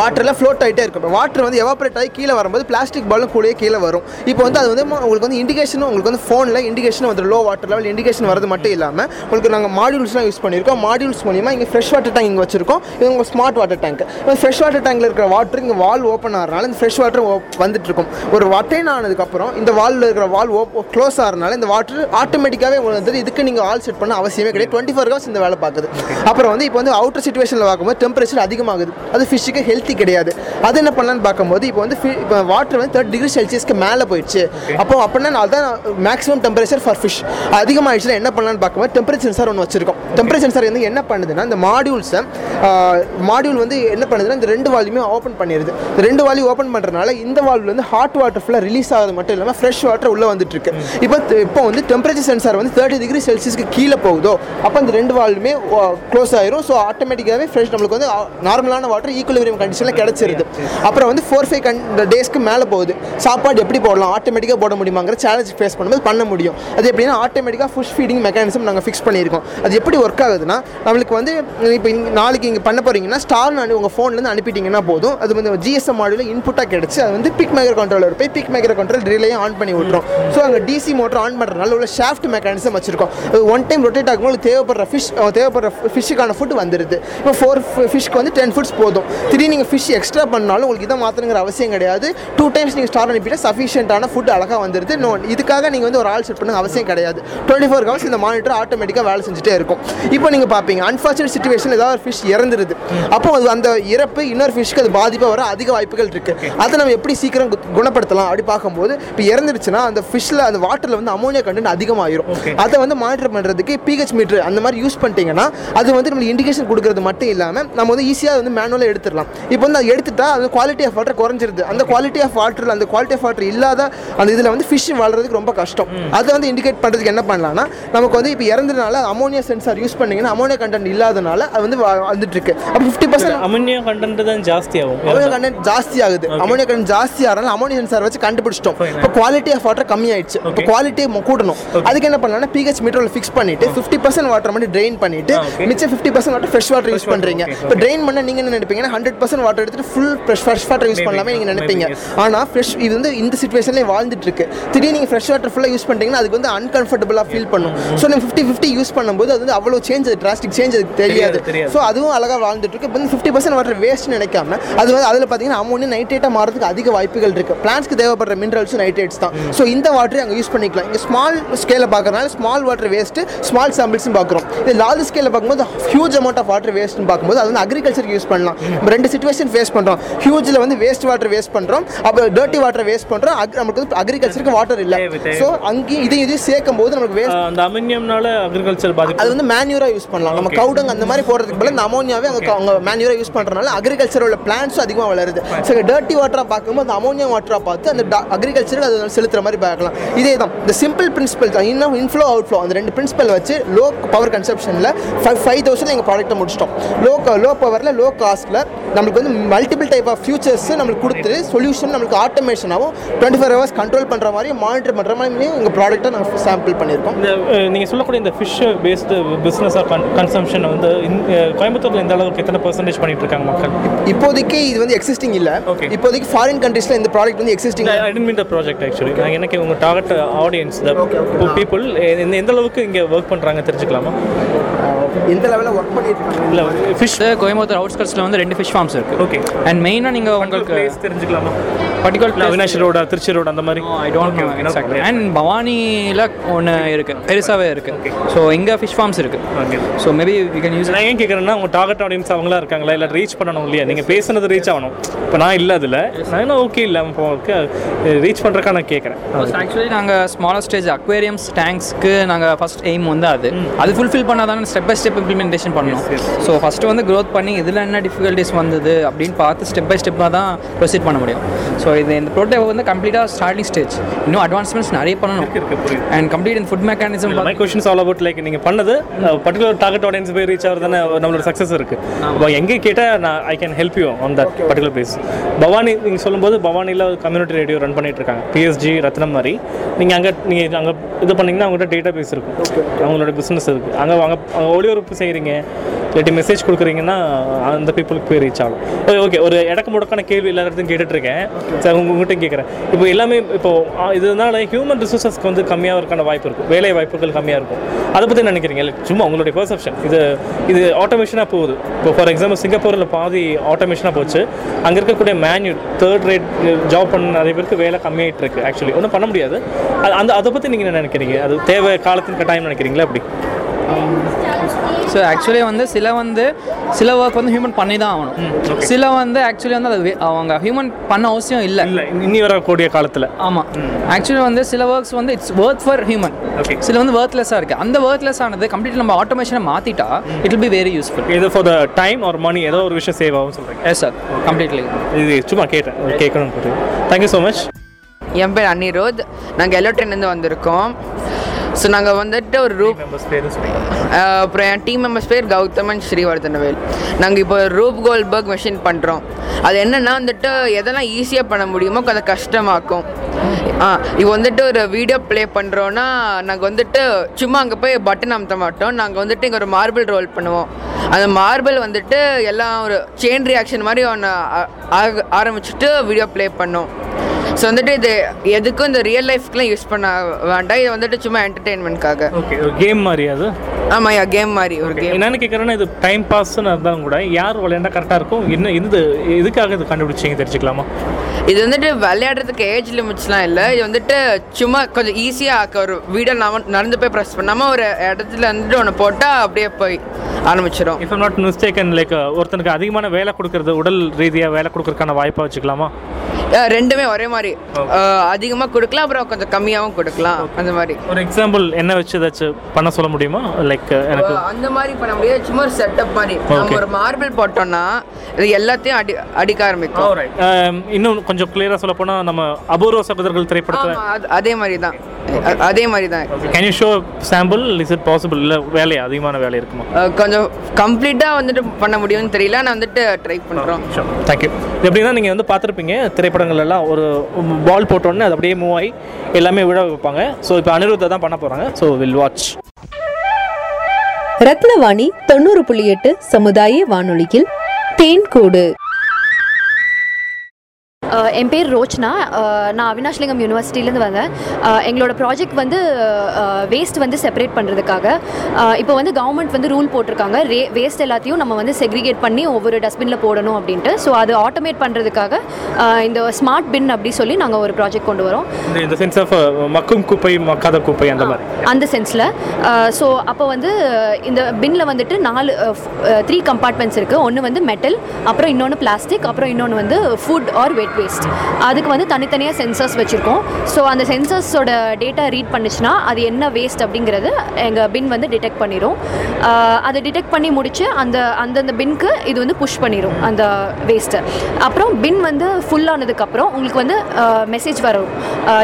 வாட்டரில் ஃப்ளோட் ஆகிட்டே இருக்கும். வாட்டர் வந்து எவாப்ரேட் ஆகி கீழே வரும்போது பிளாஸ்டிக் பாலும் கூடயே கீழே வரும். இப்போ வந்து அது வந்து உங்களுக்கு வந்து இண்டிகேஷனும் உங்களுக்கு வந்து ஃபோனில் இண்டிகேஷன் வந்து லோ வாட்டர் லெவல் இண்டிகேஷன் வரது மட்டும் இல்லாமல் உங்களுக்கு நாங்கள் மாடியூல்ஸ்லாம் யூஸ் பண்ணியிருக்கோம். மாடியூல்ஸ் மூலியமாக இங்கே ஃப்ரெஷ் வாட்டர் டேங்க் இங்கே வச்சிருக்கோம். இது உங்கள் ஸ்மார்ட் வாட்டர் டேங்க் இப்போ ஃப்ரெஷ் வாட்டர் டேங்கில் இருக்கிற வாட்டர் இங்கே வால் ஓப்பன் ஆகிறனால இந்த ஃப்ரெஷ் வாட்டர் வந்துட்டு இருக்கும் ஒரு வட்டைன் ஆனதுக்கப்புறம் இந்த வாலில் இருக்கிற வால் க்ளோஸ் ஆகிறனால இந்த வாட்டர் ஆட்டோமேட்டிக்காகவே வந்து இதுக்கு நீங்கள் ஆல் செட் பண்ண அவசியமே கிடையாது. டுவெண்ட்டி ஃபோர் ஹவர்ஸ் இந்த வேலை பார்க்குது. அப்புறம் வந்து இப்போ வந்து அவுட்டர் சுச்சுவேஷனில் பார்க்கும்போது டெம்பரேச்சர் அதிகமாகுது. அது ஃபிஷ்ஷுக்கு ஹெல்த்தி கிடையாது. அது என்ன பண்ணலான்னு பார்க்கும்போது இப்போ வந்து இப்போ வாட்டர் வந்து தேர்ட் டிகிரி செல்சியஸ்க்கு மேலே போயிடுச்சு. அப்போ அப்படின்னா அதுதான் மேக்ஸிமம் டெம்பரேச்சர் ஃபார் ஃபிஷ் அதிகமாகிடுச்சுன்னா என்ன பண்ணலான்னு பார்க்கும்போது டெம்பரேச்சர் சென்சார் ஒன்று வச்சிருக்கோம். டெம்பரேச்சர் சென்சார் வந்து என்ன பண்ணுதுன்னா இந்த மாடியூல்ஸை மாடியூல் வந்து என்ன பண்ணுதுன்னா இந்த ரெண்டு வால்யூமே ஓப்பன் பண்ணிடுது. ரெண்டு வால்யூ ஓப்பன் பண்ணுறதுனால இந்த வால்யூ வந்து ஹாட் வாட்டர் ஃபுல்லாக ரிலீஸ் ஆகிறது மட்டும் இல்லாமல் ஃப்ரெஷ் வாட்டர் உள்ளே வந்துட்டு இருக்கு இப்போ இப்போ வந்து டெம்பரேச்சர் சென்சார் வந்து தேர்ட்டி டிகிரி செல்சியஸ்க்கு கீழே போகுதோ அப்போ அந்த ரெண்டு வால்யூமே க்ளோஸ் ஆயிரும். ஸோ ஆட்டோமேட்டிக்காகவே ஃப்ரெஷ் நம்மளுக்கு வந்து நார்மலான வாட்டர் ஈக்குவலிபிரியம் கண்டிஷனில் கிடச்சிருது. அப்புறம் வந்து ஃபோர் ஃபைவ் கன் டேஸ்க்கு மேலே போகுது. சாப்பாடு எப்படி போடலாம்? ஆட்டோமேட்டிக்காக போட முடியுமாங்கிற சேலஞ்ச் ஃபேஸ் பண்ணும்போது பண்ண முடியும். அது எப்படின்னா ஆட்டோமேட்டிக்காக ஃபுஷ் ஃபீடிங் மெக்கானிசம் நாங்கள் ஃபிக்ஸ் பண்ணியிருக்கோம். அது எப்படி ஒர்க் ஆகுதுன்னா நம்மளுக்கு வந்து இப்போ நாளைக்கு இங்கே பண்ண போகிறீங்கன்னா ஸ்டார் நான் உங்கள் ஃபோன்லேருந்து அனுப்பிட்டீங்கன்னா போதும். அது வந்து ஜிஎஸ்எம் மாடியில் இன்புட்டாக கிடச்சி அது வந்து பிக் மேக்கர் கண்ட்ரோலர் போய் பிக் மேக்கர் கண்ட்ரோல் ரிலேயும் ஆன் பண்ணி விட்றோம் ஸோ அங்கே டிசி மோட்டர் ஆன் பண்ணுறதுனால உள்ள ஷாஃப்ட் மெக்கானிசம் வச்சிருக்கோம். ஒன் டைம் ரொட்டேட் ஆகும்போது தேவைப்படுற ஃபிஷ் தேவைப்படுற ஃபிஷ்ஷுக்கான ஃபுட் வந்துடுது இப்போ ஃபோர் ஃபிஷ்க்கு வந்து டென் ஃபுட்ஸ் போதும். திடீர்னு நீங்கள் ஃபிஷ் எக்ஸ்ட்ரா பண்ணாலும் உங்களுக்கு இதை மாற்றணுங்கிற அவசியம் கிடையாது. டூ டைம்ஸ் நீங்கள் ஸ்டார் அனுப்பிட்டு சஃபிஷியன்ட்டான ஃபுட் அழகாக வந்துடுது நோ இதுக்காக நீங்கள் வந்து ஒரு ஆள் செட் பண்ண அவசியம் கிடையாது. டுவெண்ட்டி ஃபோர் ஹவர்ஸ் இந்த மானிட்டர் ஆட்டோமேட்டிக்காக வேலை செஞ்சுட்டே இருக்கும். இப்போ நீங்கள் பார்ப்பீங்க அன்ஃபார்ச்சுனேட் சுச்சுவேஷன் ஏதாவது ஒரு ஃபிஷ் இறந்துருது. அப்போ அது அந்த இறப்பு இன்னொரு ஃபிஷ்க்கு அது பாதிப்பாக வர அதிக வாய்ப்புகள் இருக்குது அதை நம்ம எப்படி சீக்கிரம் குணப்படுத்தலாம் அப்படி பார்க்கும்போது இப்போ இறந்துருச்சுன்னா அந்த ஃபிஷ்ஷில் அந்த வாட்டரில் வந்து அமோனியா கண்டென்ட் அதிகமாகிரும் அதை வந்து மானிட்டர் பண்ணுறதுக்கு பிஹெச் மீட்டர் அந்த மாதிரி யூஸ் பண்ணிட்டீங்கன்னா அது வந்து நம்மளுக்கு இண்டிகேஷன் கொடுக்கறது மட்டும் இல்லாமல் நம்ம வந்து ஈஸியாக வந்து மேனுவலாக எடுத்துடலாம். இப்போ வந்து அது எடுத்துட்டா அது குவாலிட்டி ஆஃப் வாட்டர் குறைஞ்சிருது. அந்த குவாலிட்டி ஆஃப் வாட்டர் அந்த குவாலிட்டி ஆஃப் வாட்டர் இல்லாத அந்த இதில் வந்து ஃபிஷ் வளர்றதுக்கு ரொம்ப கஷ்டம். அதை வந்து இண்டிகேட் பண்ணுறதுக்கு என்ன பண்ணலாம்னா நமக்கு வந்து இப்போ இறந்ததுனால அமோனியா சென்சார் யூஸ் பண்ணீங்கன்னா அமோனியா கண்டென்ட் இல்லாதனால அது வந்து வந்துட்டு இருக்கு அப்போ ஃபிஃப்டி பர்சன்ட் அமோனியா கண்டென்ட் தான் ஜாஸ்தி ஆகும் அமோனியா கண்டென்ட் ஜாஸ்தி ஆகுது அமோனியா கண்டென்ட் ஜாஸ்தி ஆகிறனால அமோனியா சென்சார் வச்சு கண்டுபிடிச்சிட்டோம். இப்போ குவாலிட்டி ஆஃப் வாட்டர் கம்மி ஆயிடுச்சு இப்போ குவாலிட்டி கூட்டணும் அதுக்கு என்ன பண்ணலாம்னா பிஹெச் மீட்டரில் ஃபிக்ஸ் பண்ணிட்டு ஃபிஃப்டி பர்சன்ட் வாட்டர் மட்டும் ட்ரெயின் பண்ணிட்டு மிச்சம் fifty percent water fresh water use பண்றீங்க. இப்போ ட்ரெயின் பண்ண நீங்க என்ன நினைப்பீங்கன்னா ஹண்ட்ரட் பர்சன்ட் வாட்டர் எடுத்துட்டு full fresh fresh water use பண்ணலாமே நீங்க நினைப்பீங்க. ஆனா ஃப்ரெஷ் இது வந்து இந்த சுச்சுவேஷன்லேயே வாழ்ந்துட்டு இருக்கு திடீர்னு நீங்க ஃப்ரெஷ் வாட்டர் ஃபுல்லாக யூஸ் பண்ணிட்டீங்கன்னா அதுக்கு வந்து அன்கம்ஃபர்டபுளாக ஃபீல் பண்ணும். ஸோ நீங்கள் ஃபிஃப்டி ஃபிஃப்டி யூஸ் பண்ணும்போது அது வந்து அவ்வளோ சேஞ்ச் டிராஸ்டிக் சேஞ்ச் அது தெரியாது. ஸோ அதுவும் அழகாக வாழ்ந்துட்டு இருக்கு இப்போ வந்து ஃபிஃப்டி பர்சன்ட் வாட்டர் வேஸ்ட் நினைக்காம அது வந்து அதில் பார்த்தீங்கன்னா அமோனியா நைட்ரேட்டாக மாறதுக்கு அதிக வாய்ப்புகள் இருக்கு. பிளான்ஸ்க்கு தேவைப்படுற மினரல்ஸும் நைட்ரேட்ஸ் தான். ஸோ இந்த வாட்டரை அங்கே யூஸ் பண்ணிக்கலாம். இங்கே ஸ்மால் ஸ்கேலில் பார்க்கறனால ஸ்மால் வாட்டர் வேஸ்ட்டு ஸ்மால் சாம்பிள்ஸும் பார்க்குறோம் இது லார்ஜ் ஸ்கேலில் பார்க்கும்போது ஹியூஜ் அமௌண்ட் ஆஃப் வாட்டர் வேஸ்ட்னு பார்க்கும்போது அது வந்து அக்ரிகல்ச்சருக்கு யூஸ் பண்ணலாம். நம்ம ரெண்டு சுச்சுவேஷன் ஃபேஸ் பண்ணுறோம் ஹியூஜில் வந்து வேஸ்ட் வாட்டர் வேஸ்ட் பண்ணுறோம் அப்புறம் டர்ட்டி வாட்டர் வேஸ்ட் பண்ணுறோம் நமக்கு வந்து அக்ரிகல்ச்சருக்கு வாட்டர் இல்லை. ஸோ அங்கேயும் இதையும் இதையும் சேர்க்கும் போது நமக்கு வேஸ்ட் அந்த அமினியம்னால அக்ரிகல்ச்சர் பாதிப்பு. அது வந்து மேன்யூரா யூஸ் பண்ணலாம். நம்ம கவுடங் அந்த மாதிரி போடுறதுக்கு பதிலா இந்த அமோனியாவே அவங்க அவங்க மேன்யூரா யூஸ் பண்றதுனால அக்ரிகல்ச்சர் உள்ள பிளான்ஸும் அதிகமாக வளருது. ஸோ டர்ட்டி வாட்டரா பார்க்கும்போது அந்த அமோனியா வாட்டரா பார்த்து அந்த அக்ரிகல்ச்சருக்கு அது செலுத்துற மாதிரி பார்க்கலாம். இதே தான் இந்த சிம்பிள் பிரின்சிபல் தான். இன்னும் இன்ஃப்ளோ அவுட்ஃப்ளோ அந்த ரெண்டு பிரின்சிபல் வச்சு லோ பவர் கன்சப்ஷனில் ஃபைவ் ஃபைவ் தௌசண்ட் எங்கள் ப்ராடக்ட்டை முடிச்சிட்டோம். லோ லோ பவரில் லோ காஸ்ட்டில் நம்மளுக்கு வந்து மல்டிபிள் டைப் ஆஃப் ஃபியூச்சர்ஸ் நம்மளுக்கு கொடுத்து சொல்யூஷன் நம்மளுக்கு ஆட்டோமேஷனாகவும் டுவெண்ட்டி ஃபோர் ஹவர்ஸ் கண்ட்ரோல் பண்ணுற மாதிரி மானிட்டர் பண்ணுற மாதிரி எங்கள் ப்ராடக்ட்டை நாங்கள் சாம்பிள் பண்ணியிருக்கோம். இந்த அஹ், நீங்க சொல்லக்கூடிய இந்த ஃபிஷ் பேஸ்டு பிஸ்னஸ் கன்சம்ஷன் வந்து இந்த, கோயம்புத்தூர்ல எந்த அளவுக்கு எத்தனை பர்சன்டேஜ் பண்ணிட்டு இருக்காங்க மக்கள்? இப்போதைக்கு இது வந்து எக்ஸிஸ்டிங் இல்ல. இப்போதைக்கு ஃபாரின் கண்ட்ரீஸ்ல இந்த ப்ராடக்ட் வந்து existing I tend mean the project actually நான் எனக்கு உங்க டார்கெட் ஆடியன்ஸ் பீப்புள் எந்த அளவுக்கு இங்க ஒர்க் பண்றாங்க தெரிஞ்சுக்கலாமா? எந்த லெவலில் ஒர்க் பண்ணிட்டு இருக்காங்க இல்ல ஃபிஷ் கோயம்புத்தூர் அவுட்ஸ்கட்ஸில் வந்து ரெண்டு ஃபிஷ் ஃபார்ம்ஸ் இருக்கு. ஓகே அண்ட் மெயினாக நீங்கள் உங்களுக்கு தெரிஞ்சுக்கலாமா? பர்டிகுலர் அவினாஷி ரோடா திருச்சி ரோடு அந்த மாதிரி? I don't know exactly and பவானியில் ஒன்று இருக்குது பெருசாகவே இருக்குது ஸோ இங்கே ஃபிஷ் ஃபார்ம்ஸ் இருக்குது so maybe we can use நான் ஏன் கேட்குறேன்னா உங்க டார்கெட் ஆடியன்ஸ் அவங்களா இருக்காங்களா? இல்லை ரீச் பண்ணணும் இல்லையா? நீங்கள் பேசுனது ரீச் ஆகணும். இப்போ நான் இல்லை அதில். நான் ஓகே இல்லை இப்போ ரீச் பண்ணுறக்கா நான் கேட்குறேன் ஆக்சுவலி நாங்கள் ஸ்மாலர் ஸ்டேஜ் அக்வேரியம்ஸ் டேங்க்ஸ்க்கு நாங்கள் ஃபர்ஸ்ட் எய்ம் வந்து அது. அது ஃபுல்ஃபில் பண்ணால் தானே ஸ்டெப் பை ஸ்டெப் இம்ப்ளிமெண்டேஷன் பண்ணணும் ஸோ ஃபஸ்ட்டு வந்து க்ரோத் பண்ணி இதில் என்ன டிஃபிகல்ட்டி ஃபேஸ் வந்தது அப்படின்னு பார்த்து ஸ்டெப் பை ஸ்டெப்பாக தான் ப்ரொசீட் பண்ண முடியும். ஸோ இது இந்த ப்ரோட்டோடைப் வந்து கம்ப்ளீட்டாக ஸ்டார்டிங் ஸ்டேஜ் இன்னும் அட்வான்ஸ்மெண்ட்ஸ் நிறைய பண்ணணும். அண்ட் கம்ப்ளீட் இந்த food mechanism my questions all about like நீங்கள் பண்ணது பர்டிகுலர் டார்கெட் ஆடியன்ஸ் போய் ரீச் ஆகிறது தானே நம்மளோட சக்ஸஸ் இருக்குது எங்கே கேட்டால் நான் I can help you on that particular place Bhavani நீங்கள் சொல்லும்போது பவானியில் கம்யூனிட்டி ரேடியோ ரன் பண்ணிட்டு இருக்காங்க. பிஎஸ்ஜி ரத்னம் மாதிரி. நீங்கள் அங்கே நீங்கள் அங்கே இது பண்ணீங்கன்னா அவங்ககிட்ட டேட்டா பேஸ் இருக்கும் அவங்களோட பிஸ்னஸ் இருக்குது அங்கே அங்கே அங்கே ஒளிபரப்பு செய்கிறீங்க இல்லாட்டி மெசேஜ் கொடுக்குறீங்கன்னா அந்த பீப்புளுக்கு போய் ரீச் ஆகும். ஓகே ஓகே ஒரு இடக்கு முடக்கான கேள்வி எல்லா கேட்டுட்ருக்கேன் சார் இருக்கேன் உங்ககிட்ட கேட்குறேன் இப்போ எல்லாமே இப்போ இதனால ஹியூமன் ரிசோர்ஸஸ்க்கு வந்து கம்மியாக இருக்கான வாய்ப்பு இருக்கும். வேலை வாய்ப்புகள் கம்மியாக இருக்கும். அதை பற்றி நினைக்கிறீங்க? இல்லை சும்மா உங்களுடைய பெர்செப்ஷன் இது இது ஆட்டோமேஷனாக போகுது. இப்போ ஃபார் எக்ஸாம்பிள் சிங்கப்பூரில் பாதி ஆட்டோமேஷனாக போச்சு. அங்கே இருக்கக்கூடிய மேன்யூ தேர்ட் ரேட் ஜாப் பண்ண நிறைய பேருக்கு வேலை கம்மியாகிட்டு இருக்கு ஆக்சுவலி ஒன்றும் பண்ண முடியாது. அது- அந்த அதை பற்றி நீங்கள் என்ன நினைக்கிறீங்க? அது தேவை காலத்தின் கட்டாயம் நினைக்கிறீங்களா? அப்படி ஸோ ஆக்சுவலி வந்து சில வந்து சில ஒர்க் வந்து ஹியூமன் பண்ணி தான் ஆகணும் சில வந்து ஆக்சுவலி வந்து அது அவங்க ஹியூமன் பண்ண அவசியம் இல்லை. இல்லை இனி வரக்கூடிய காலத்தில். ஆமாம் ஆக்சுவலி வந்து சில ஒர்க்ஸ் வந்து இட்ஸ் ஒர்க் ஃபார் ஹியூமன் சில வந்து ஒர்க்லெஸ்ஸாக இருக்குது அந்த ஒர்க்லெஸ் ஆனது கம்ப்ளீட் நம்ம ஆட்டோமேஷனை மாற்றிட்டா it will be very useful இது for the time or money ஏதோ ஒரு விஷயம் சேவ் ஆகும் சொல்கிறீங்க எஸ் சார் கம்ப்ளீட்லி இது சும்மா கேட்டேன். கேட்கணும்னு தேங்க்யூ ஸோ மச் என் பேர் அனிருத். நாங்கள் எல்லோட்ரின்லேருந்து வந்திருக்கோம். ஸோ நாங்கள் வந்துட்டு ஒரு ரூப் அப்புறம் என் டீம் மெம்பர்ஸ் பேர் கௌதமன் ஸ்ரீவர்தனவேல். நாங்கள் இப்போ ரூப் கோல்பர்க் மெஷின் பண்ணுறோம் அது என்னென்னா வந்துட்டு எதெல்லாம் ஈஸியாக பண்ண முடியுமோ அதை கஷ்டமாக்கும். ஆ இப்போ வந்துட்டு ஒரு வீடியோ ப்ளே பண்ணுறோன்னா நாங்கள் வந்துட்டு சும்மா அங்கே போய் பட்டன் அமுத்த மாட்டோம். நாங்கள் வந்துட்டு இங்கே ஒரு மார்பிள் ரோல் பண்ணுவோம். அந்த மார்பிள் வந்துட்டு எல்லாம் ஒரு செயின் ரியாக்ஷன் மாதிரி ஒன்று ஆரம்பிச்சுட்டு வீடியோ ப்ளே பண்ணோம். ஸோ வந்துட்டு இது எதுக்கும் இந்த ரியல் லைஃப்க்குலாம் யூஸ் பண்ண வேண்டாம். இது வந்துட்டு சும்மா என்டர்டெயின்மெண்ட்காக ஓகே ஒரு கேம் மாதிரி அது? ஆமாம் கேம் மாதிரி ஒரு கேம் என்னன்னு கேட்குறேன்னா இது டைம் பாஸ்ன்னு இருந்தாலும் கூட. யார் விளையாண்டா கரெக்டாக இருக்கும்? என்ன இது எதுக்காக இது கண்டுபிடிச்சிங்க தெரிஞ்சுக்கலாமா? இது வந்துட்டு விளையாடுறதுக்கு ஏஜ் லிமிட்ஸ்லாம் இல்லை. இது வந்துட்டு சும்மா கொஞ்சம் ஈஸியாக ஆக்க ஒரு வீடியோ நடந்து போய் ப்ரெஸ் பண்ணாமல் ஒரு இடத்துல வந்துட்டு ஒன்று போட்டால் அப்படியே போய் ஆரம்பிச்சிடும் இஃப் நாட் மிஸ்டேக்கன் லைக் ஒருத்தனுக்கு அதிகமான வேலை கொடுக்கறது உடல் ரீதியாக வேலை கொடுக்கறதுக்கான வாய்ப்பை வச்சுக்கலாமா? ரெண்டுமே ஒரே மாதிரி அதிகமாக கொடுக்கலாம் அப்புறம் கொஞ்சம் கம்மியாகவும் கொடுக்கலாம் அந்த மாதிரி. ஒரு எக்ஸாம்பிள் என்ன வச்சு ஏதாச்சும் பண்ண சொல்ல முடியுமா? லைக் எனக்கு அந்த மாதிரி பண்ண முடியாது சும்மா ஒரு செட்டப் மாதிரி. நம்ம. ஒரு மார்பிள் போட்டோம்னா இது எல்லாத்தையும் அடி அடிக்க ஆரம்பிக்கும். Um, இன்னும் கொஞ்சம் கிளியராக சொல்ல போனால் நம்ம அபூர்வ சகோதரர்கள் திரைப்படத்தில் அது- மாதிரி தான். அதே மாதிரி தான். Can you show sample is it possible இல்லை வேலை அதிகமான வேலை இருக்குமா? கொஞ்சம் கம்ப்ளீட்டாக வந்துட்டு பண்ண முடியும்னு தெரியல. நான் வந்துட்டு ட்ரை பண்ணுறோம் தேங்க்யூ எப்படின்னா நீங்கள் வந்து பார்த்துருப்பீங்க திரைப்படங்கள் எல்லாம் ஒரு பால் போட்டோடனே அது அப்படியே மூவ் ஆகி எல்லாமே விழ வைப்பாங்க. ஸோ இப்போ அனிருத்தை தான் பண்ண போகிறாங்க ஸோ வில் வாட்ச் ரத்னவாணி தொண்ணூறு புள்ளி எட்டு சமுதாய வானொலியில் தேன்கூடு. என் பேர் ரோச்னா. நான் அவினாஷ்லிங்கம் யூனிவர்சிட்டிலேருந்து வந்தேன். எங்களோட ப்ராஜெக்ட் வந்து வேஸ்ட் வந்து செப்பரேட் பண்ணுறதுக்காக இப்போ வந்து கவர்மெண்ட் வந்து ரூல் போட்டிருக்காங்க. ரே வேஸ்ட் எல்லாத்தையும் நம்ம வந்து செக்ரிகேட் பண்ணி ஒவ்வொரு டஸ்ட்பினில் போடணும் அப்படின்ட்டு. ஸோ அது ஆட்டோமேட் பண்ணுறதுக்காக இந்த ஸ்மார்ட் பின் அப்படி சொல்லி நாங்கள் ஒரு ப்ராஜெக்ட் கொண்டு வரோம். இந்த இந்த சென்ஸ் ஆஃப் மக்கும் குப்பை மக்காத குப்பை அந்த மாதிரி. அந்த சென்ஸில் ஸோ அப்போ வந்து இந்த பின்னில் வந்துட்டு நாலு த்ரீ கம்பார்ட்மெண்ட்ஸ் இருக்குது ஒன்று வந்து மெட்டல் அப்புறம் இன்னொன்று பிளாஸ்டிக் அப்புறம் இன்னொன்று வந்து ஃபுட் ஆர் வெட் வேஸ்ட் அதுக்கு வந்து தனித்தனியாக சென்சர்ஸ் வச்சுருக்கோம். ஸோ அந்த சென்சர்ஸோட டேட்டா ரீட் பண்ணுச்சுன்னா அது என்ன வேஸ்ட் அப்படிங்கிறது எங்கள் பின் வந்து டிடெக்ட் பண்ணிடும் அதை டிடெக்ட் பண்ணி முடிச்சு அந்த அந்தந்த பின்க்கு இது வந்து புஷ் பண்ணிடும் அந்த வேஸ்ட்டை அப்புறம் பின் வந்து full ஆனதுக்கப்புறம் உங்களுக்கு வந்து மெசேஜ் வரும்.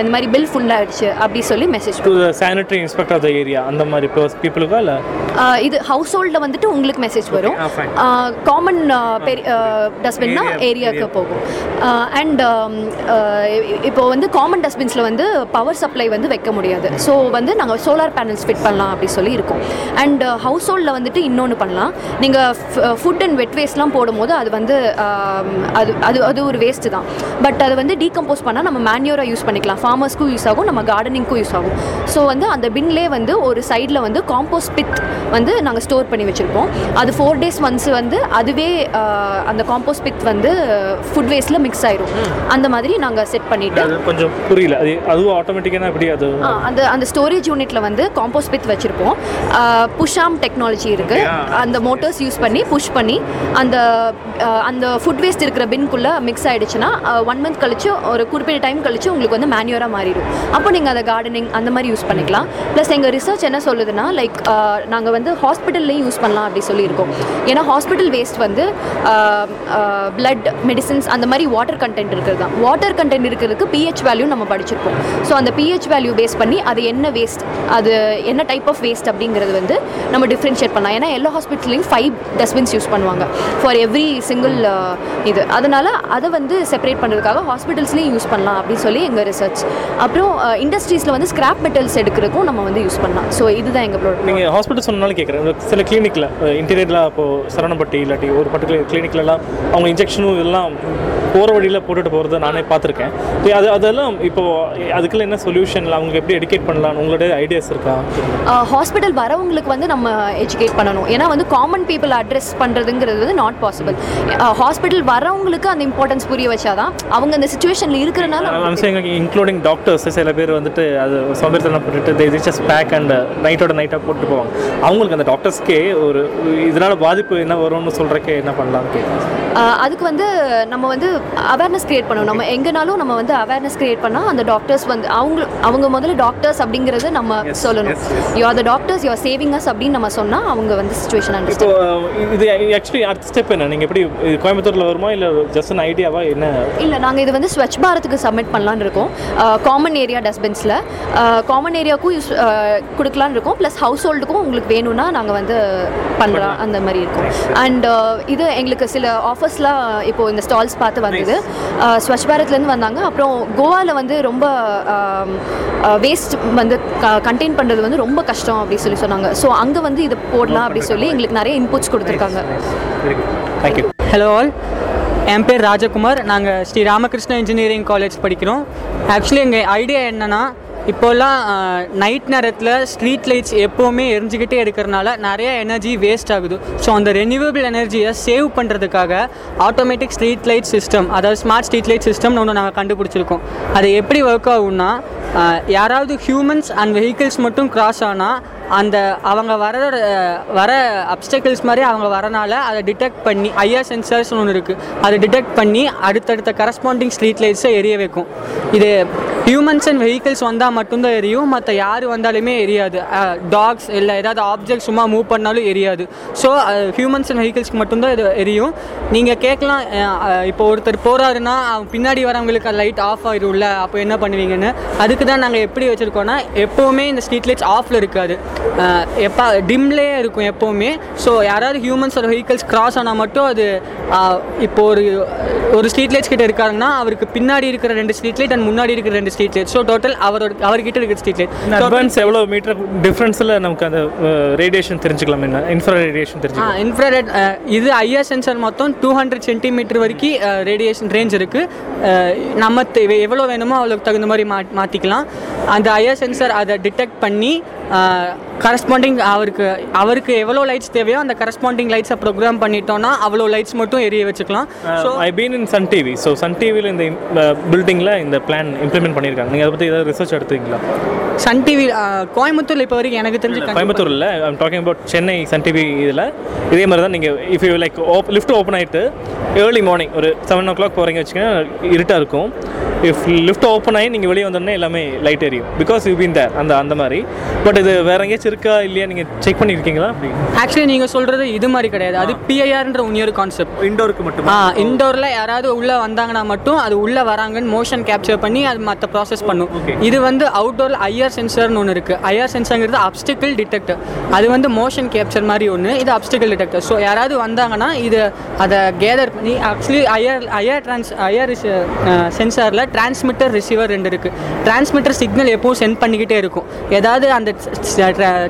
இந்த மாதிரி பில் ஃபுல் ஆயிடுச்சு அப்படி சொல்லி message sanitary inspector of the area அந்த மாதிரி பீப்புளுக்கா இல்லை? இது ஹவுஸ் ஹோல்டில் வந்துட்டு உங்களுக்கு மெசேஜ் வரும். காமன் பெரிய டஸ்ட்பின்னா ஏரியாவுக்கு போகும். அண்ட் um, uh, இப்போ வந்து காமன் டஸ்ட்பின்ஸில் வந்து பவர் சப்ளை வந்து வைக்க முடியாது. ஸோ வந்து நாங்கள் சோலார் பேனல்ஸ் ஃபிட் பண்ணலாம் அப்படி சொல்லி இருக்கோம். அண்ட் ஹவுஸ் ஹோல்டில் வந்துட்டு இன்னொன்று பண்ணலாம். நீங்கள் ஃபுட் அண்ட் வெட் வேஸ்ட்லாம் போடும்போது அது வந்து um, அது அது அது ஒரு வேஸ்ட்டு தான். பட் அது வந்து டீகம்போஸ் பண்ணால் நம்ம மேன்யூராக யூஸ் பண்ணிக்கலாம். ஃபார்மர்ஸ்க்கும் யூஸ் ஆகும் நம்ம கார்டனிங்க்கும் யூஸ் ஆகும். ஸோ வந்து அந்த பின்லேயே வந்து ஒரு சைடில் வந்து காம்போஸ்ட் பித் வந்து நாங்கள் ஸ்டோர் பண்ணி வச்சுருப்போம். அது ஃபோர் டேஸ் ஒன்ஸ் வந்து அதுவே uh, அந்த காம்போஸ்ட் பித் வந்து ஃபுட் வேஸ்ட்டில் மிக்ஸ் ஆயிரும். அந்த மாதிரி நாங்கள் செட் பண்ணிவிட்டு அது கொஞ்சம் புரியல. அது அதுவும் ஆட்டோமேட்டிக்காக எப்படி அது அந்த அந்த ஸ்டோரேஜ் யூனிட்ல வந்து காம்போஸ் பித் வச்சிருப்போம். புஷாம் டெக்னாலஜி இருக்கு. அந்த மோட்டர்ஸ் யூஸ் பண்ணி புஷ் பண்ணி அந்த அந்த ஃபுட் வேஸ்ட் இருக்கிற பின்குள்ள மிக்ஸ் ஆயிடுச்சுன்னா ஒன் மந்த் கழிச்சு ஒரு குறிப்பிட்ட டைம் கழிச்சு உங்களுக்கு வந்து மேன்யூராக மாறிடும். அப்போ நீங்கள் அதை கார்டனிங் அந்த மாதிரி யூஸ் பண்ணிக்கலாம். ப்ளஸ் எங்கள் ரிசர்ச் என்ன சொல்லுதுன்னா லைக் நாங்கள் வந்து ஹாஸ்பிட்டல்லையும் யூஸ் பண்ணலாம் அப்படி சொல்லியிருக்கோம். ஏன்னா ஹாஸ்பிட்டல் வேஸ்ட் வந்து பிளட் மெடிசின்ஸ் அந்த மாதிரி வாட்டர் கண்டென்ட் இருக்கிறது தான். வாட்டர் கண்டென்ட் இருக்கிறதுக்கு பிஹெச் வேல்யூ நம்ம படிச்சிருப்போம். ஸோ அந்த பிஹெச் வேல்யூ பேஸ் பண்ணி அது என்ன வேஸ்ட் அது என்ன டைப் ஆஃப் வேஸ்ட் அப்படிங்கிறது வந்து நம்ம டிஃப்ரென்ஷியேட் பண்ணலாம். ஏன்னா எல்லா ஹாஸ்பிட்டல்லையும் ஃபைவ் டஸ்ட்பின்ஸ் யூஸ் பண்ணுவாங்க. ஃபார் எவ்ரி சிங்கிள் இது. அதனால் அதை வந்து செப்பரேட் பண்ணுறதுக்காக ஹாஸ்பிட்டல்ஸ்லேயும் யூஸ் பண்ணலாம் அப்படின்னு சொல்லி எங்கள் ரிசர்ச் அப்புறம் இண்டஸ்ட்ரீஸில் வந்து ஸ்கிராப் மெட்டல்ஸ் எடுக்கிறதுக்கும் நம்ம வந்து யூஸ் பண்ணலாம். ஸோ இதுதான் எங்களோட நீங்கள் ஹாஸ்பிட்டல் சொன்னாலும் கேட்குறேன் சில கிளினிக்கில் இன்டீரியரில் இப்போது சரணப்பட்டி இல்லாட்டி ஒரு பர்டிகுலர் கிளினிக்லலாம் அவங்க இன்ஜெக்ஷனும் இதெல்லாம் போகிற வழியில் போட்டுட்டு போகிறத நானே பார்த்துருக்கேன். So, அது அதெல்லாம் இப்போது அதுக்குள்ள என்ன சொல்யூஷன் அவங்க எப்படி எடுக்கேட் பண்ணலாம் உங்களுடைய ஐடியாஸ் இருக்கா? ஹாஸ்பிட்டல் வரவங்களுக்கு வந்து நம்ம எஜுகேட் பண்ணணும். ஏன்னா வந்து காமன் பீப்புள் அட்ரஸ் பண்ணுறதுங்கிறது வந்து நாட் பாசிபிள் ஹாஸ்பிட்டல் வரவங்களுக்கு அந்த இம்பார்ட்டன்ஸ் புரிய வச்சாதான் அவங்க அந்த சுச்சுவேஷனில் இருக்கிறனால இன்க்ளூடிங் டாக்டர்ஸ் சில பேர் வந்துட்டு அது சோம்பேறித்தனம் போட்டுட்டு தே ஜஸ்ட் பேக் அண்ட் நைட்டோட நைட்டாக போட்டு போவாங்க. அவங்களுக்கு அந்த டாக்டர்ஸ்க்கே ஒரு இதனால பாதிப்பு என்ன வரும்னு சொல்கிறக்கே என்ன பண்ணலாம்னு ஆஹ் அதுக்கு வந்து நம்ம வந்து அவேர்னஸ் கிரியேட் பண்ணணும். நம்ம எங்கனாலும் நம்ம வந்து அவேர்னஸ் கிரியேட் பண்ணால் அந்த டாக்டர்ஸ் வந்து அவங்க அவங்க முதல்ல டாக்டர்ஸ் அப்படிங்கிறது நம்ம சொல்லணும். You are the doctors you are saving us அப்படின்னு நம்ம சொன்னால் அவங்க வந்து சுச்சுவேஷன் அண்டர்ஸ்டாண்ட் இது ஆக்சுவலி அடுத்த ஸ்டெப் என்ன? நீங்கள் எப்படி கோயம்புத்தூரில் வருமா? இல்லை ஜஸ்ட் an ஐடியாவா என்ன? இல்லை நாங்கள் இது வந்து ஸ்வச் பாரத்துக்கு சப்மிட் பண்ணலான்னு இருக்கோம். காமன் ஏரியா டஸ்ட்பின்ஸில் காமன் ஏரியாவுக்கும் கொடுக்கலான்னு இருக்கோம். ப்ளஸ் ஹவுஸ் ஹோல்டுக்கும் உங்களுக்கு வேணும்னா நாங்கள் வந்து பண்ணுறோம் அந்த மாதிரி இருக்கும். அண்ட் இது எங்களுக்கு சில ஆஃபர்ஸ்லாம் இப்போது இந்த ஸ்டால்ஸ் பார்த்து வந்தது. ஸ்வச் பாரத்லேருந்து வந்தாங்க. அப்புறம் கோவாவில் வந்து ரொம்ப வேஸ்ட் வந்து கண்டெயின் பண்ணுறது வந்து ரொம்ப கஷ்டம் அப்படி சொல்லி சொன்னாங்க. ஸோ அங்கே வந்து இது போடலாம் அப்படி சொல்லி எங்களுக்கு நிறைய இன்புட்ஸ் கொடுத்துருக்காங்க. தேங்க்யூ ஹலோ ஆல் என் பேர் ராஜகுமார். நாங்கள் ஸ்ரீ ராமகிருஷ்ணா இன்ஜினியரிங் காலேஜ் படிக்கிறோம். ஆக்சுவலி எங்கள் ஐடியா என்னென்னா இப்போல்லாம் நைட் நேரத்தில் ஸ்ட்ரீட் லைட்ஸ் எப்போவுமே எரிஞ்சுக்கிட்டே இருக்கிறனால நிறைய எனர்ஜி வேஸ்ட் ஆகுது. ஸோ அந்த ரெனியூவபிள் எனர்ஜியை சேவ் பண்ணுறதுக்காக ஆட்டோமேட்டிக் ஸ்ட்ரீட் லைட் சிஸ்டம் அதாவது ஸ்மார்ட் ஸ்ட்ரீட் லைட் சிஸ்டம்னு ஒன்று நாங்கள் கண்டுபிடிச்சிருக்கோம். அது எப்படி ஒர்க் ஆகும்னா யாராவது ஹியூமன்ஸ் அண்ட் வெஹிக்கிள்ஸ் மட்டும் கிராஸ் ஆனால் அந்த அவங்க வர வர அப்டக்கிள்ஸ் மாதிரி அவங்க வரனால அதை டிடெக்ட் பண்ணி ஐஆர் சென்சர்ஸ்னு ஒன்று இருக்குது அதை டிடெக்ட் பண்ணி அடுத்தடுத்த கரஸ்பாண்டிங் ஸ்ட்ரீட் லைட்ஸை எரிய வைக்கும். இது ஹியூமன்ஸ் அண்ட் வெஹிக்கிள்ஸ் வந்தால் மட்டும்தான் எரியும். மற்ற யார் வந்தாலுமே எரியாது. டாக்ஸ் இல்லை ஏதாவது ஆப்ஜெக்ட் சும்மா மூவ் பண்ணாலும் எரியாது. ஸோ ஹியூமன்ஸ் அண்ட் வெஹிக்கிள்ஸ்க்கு மட்டும்தான் இது எரியும். நீங்கள் கேட்கலாம் இப்போ ஒருத்தர் போகிறாருன்னா பின்னாடி வரவங்களுக்கு லைட் ஆஃப் ஆகிடும்ல அப்போ என்ன பண்ணுவீங்கன்னு? அதுக்கு தான் நாங்கள் எப்படி வச்சுருக்கோன்னா எப்போவுமே இந்த ஸ்ட்ரீட் லைட்ஸ் ஆஃபில் இருக்காது. எப்போ டிம்லே இருக்கும் எப்போவுமே. ஸோ யாராவது ஹியூமன்ஸ் ஒரு வெஹிக்கிள்ஸ் கிராஸ் ஆனால் மட்டும் அது இப்போ ஒரு ஒரு ஸ்ட்ரீட் லைட்ஸ் கிட்ட இருக்காருன்னா அவருக்கு பின்னாடி இருக்கிற ரெண்டு ஸ்ட்ரீட் லைட் அண்ட் முன்னாடி இருக்கிற ரெண்டு ஸ்ட்ரீட் லைட் ஸோ டோட்டல் அவரோட அவர்கிட்ட இருக்கிற ஸ்ட்ரீட் லைட் அட்வான்ஸ் எவ்வளோ மீட்டர் டிஃப்ரென்ஸில் நமக்கு அந்த ரேடியேஷன் தெரிஞ்சுக்கலாம் என்ன? இன்ஃப்ரா ரேடியேஷன் தெரிஞ்சுக்கலாம். இன்ஃப்ராரெட் இது ஐஆர் சென்சார் மொத்தம் டூ ஹண்ட்ரட் சென்டிமீட்டர் வரைக்கும் ரேடியேஷன் ரேஞ்ச் இருக்குது நம்ம எவ்வளோ வேணுமோ அவ்வளோக்கு தகுந்த மாதிரி மா மாற்றிக்கலாம் அந்த ஐஆர் சென்சார் அதை டிடெக்ட் பண்ணி கரஸ்பாண்டிங் அவருக்கு அவருக்கு எவ்வளோ லைட்ஸ் தேவையோ அந்த கரஸ்பாண்டிங் லைட்ஸை ப்ரோக்ராம் பண்ணிட்டோம்னா அவ்வளோ லைட்ஸ் மட்டும் எரிய வச்சுக்கலாம். So I been in Sun TV so Sun டிவியில் இந்த பில்டிங்கில் இந்த பிளான் இம்ப்ளிமெண்ட் பண்ணியிருக்காங்க. நீங்கள் அதை பற்றி ஏதாவது ரிசர்ச் எடுத்தீங்களா? சன் டிவி கோயம்புத்தூரில் இப்போ வரைக்கும் எனக்கு தெரிஞ்சு கண்டிப்பா- கோயம்புத்தூரில் I'm talking about Chennai Sun TV இதில். இதே மாதிரி தான் நீங்கள் இஃப் யூ லைக் ஓப் லிஃப்ட் ஓப்பன் ஆகிட்டு ஏர்லி மார்னிங் ஒரு செவன் ஓ கிளாக் போகிறீங்க வச்சுக்கோங்க இருட்டாக இருக்கும். இஃப் லிஃப்ட் ஓப்பன் ஆகி நீங்கள் வெளியே வந்தோடனே எல்லாமே லைட் எரியும். பிகாஸ் யூ பீன் தேர் அந்த அந்த மாதிரி. பட் இது வேற எங்கேயாச்சும் இருக்கா? இல்லையா? நீங்கள் செக் பண்ணியிருக்கீங்களா அப்படி. ஆக்சுவலி நீங்கள் சொல்கிறது இது மாதிரி கிடையாது. அது பிஐஆர்ன்ற இன்னொரு கான்செப்ட் இண்டோருக்கு மட்டும்? ஆ இண்டோரில் யாராவது உள்ளே வந்தாங்கன்னா மட்டும் அது உள்ளே வராங்கன்னு மோஷன் கேப்சர் பண்ணி அது மற்ற ப்ராசஸ் பண்ணும். இது வந்து அவுட்டோரில் ஐஆர் சென்சர்னு ஒன்று இருக்குது ஐஆர் சென்சர்ங்கிறது அப்டிக்கல் டிடெக்டர் அது வந்து மோஷன் கேப்சர் மாதிரி ஒன்று இது அப்டிக்கல் டிடெக்டர் ஸோ யாராவது வந்தாங்கன்னா இது அதை கேதர் பண்ணி actually IR IR trans IR சென்சாரில் transmitter receiver ரெண்டு இருக்குது டிரான்ஸ்மிட்டர் சிக்னல் எப்பவும் சென்ட் பண்ணிக்கிட்டே இருக்கும். ஏதாவது அந்த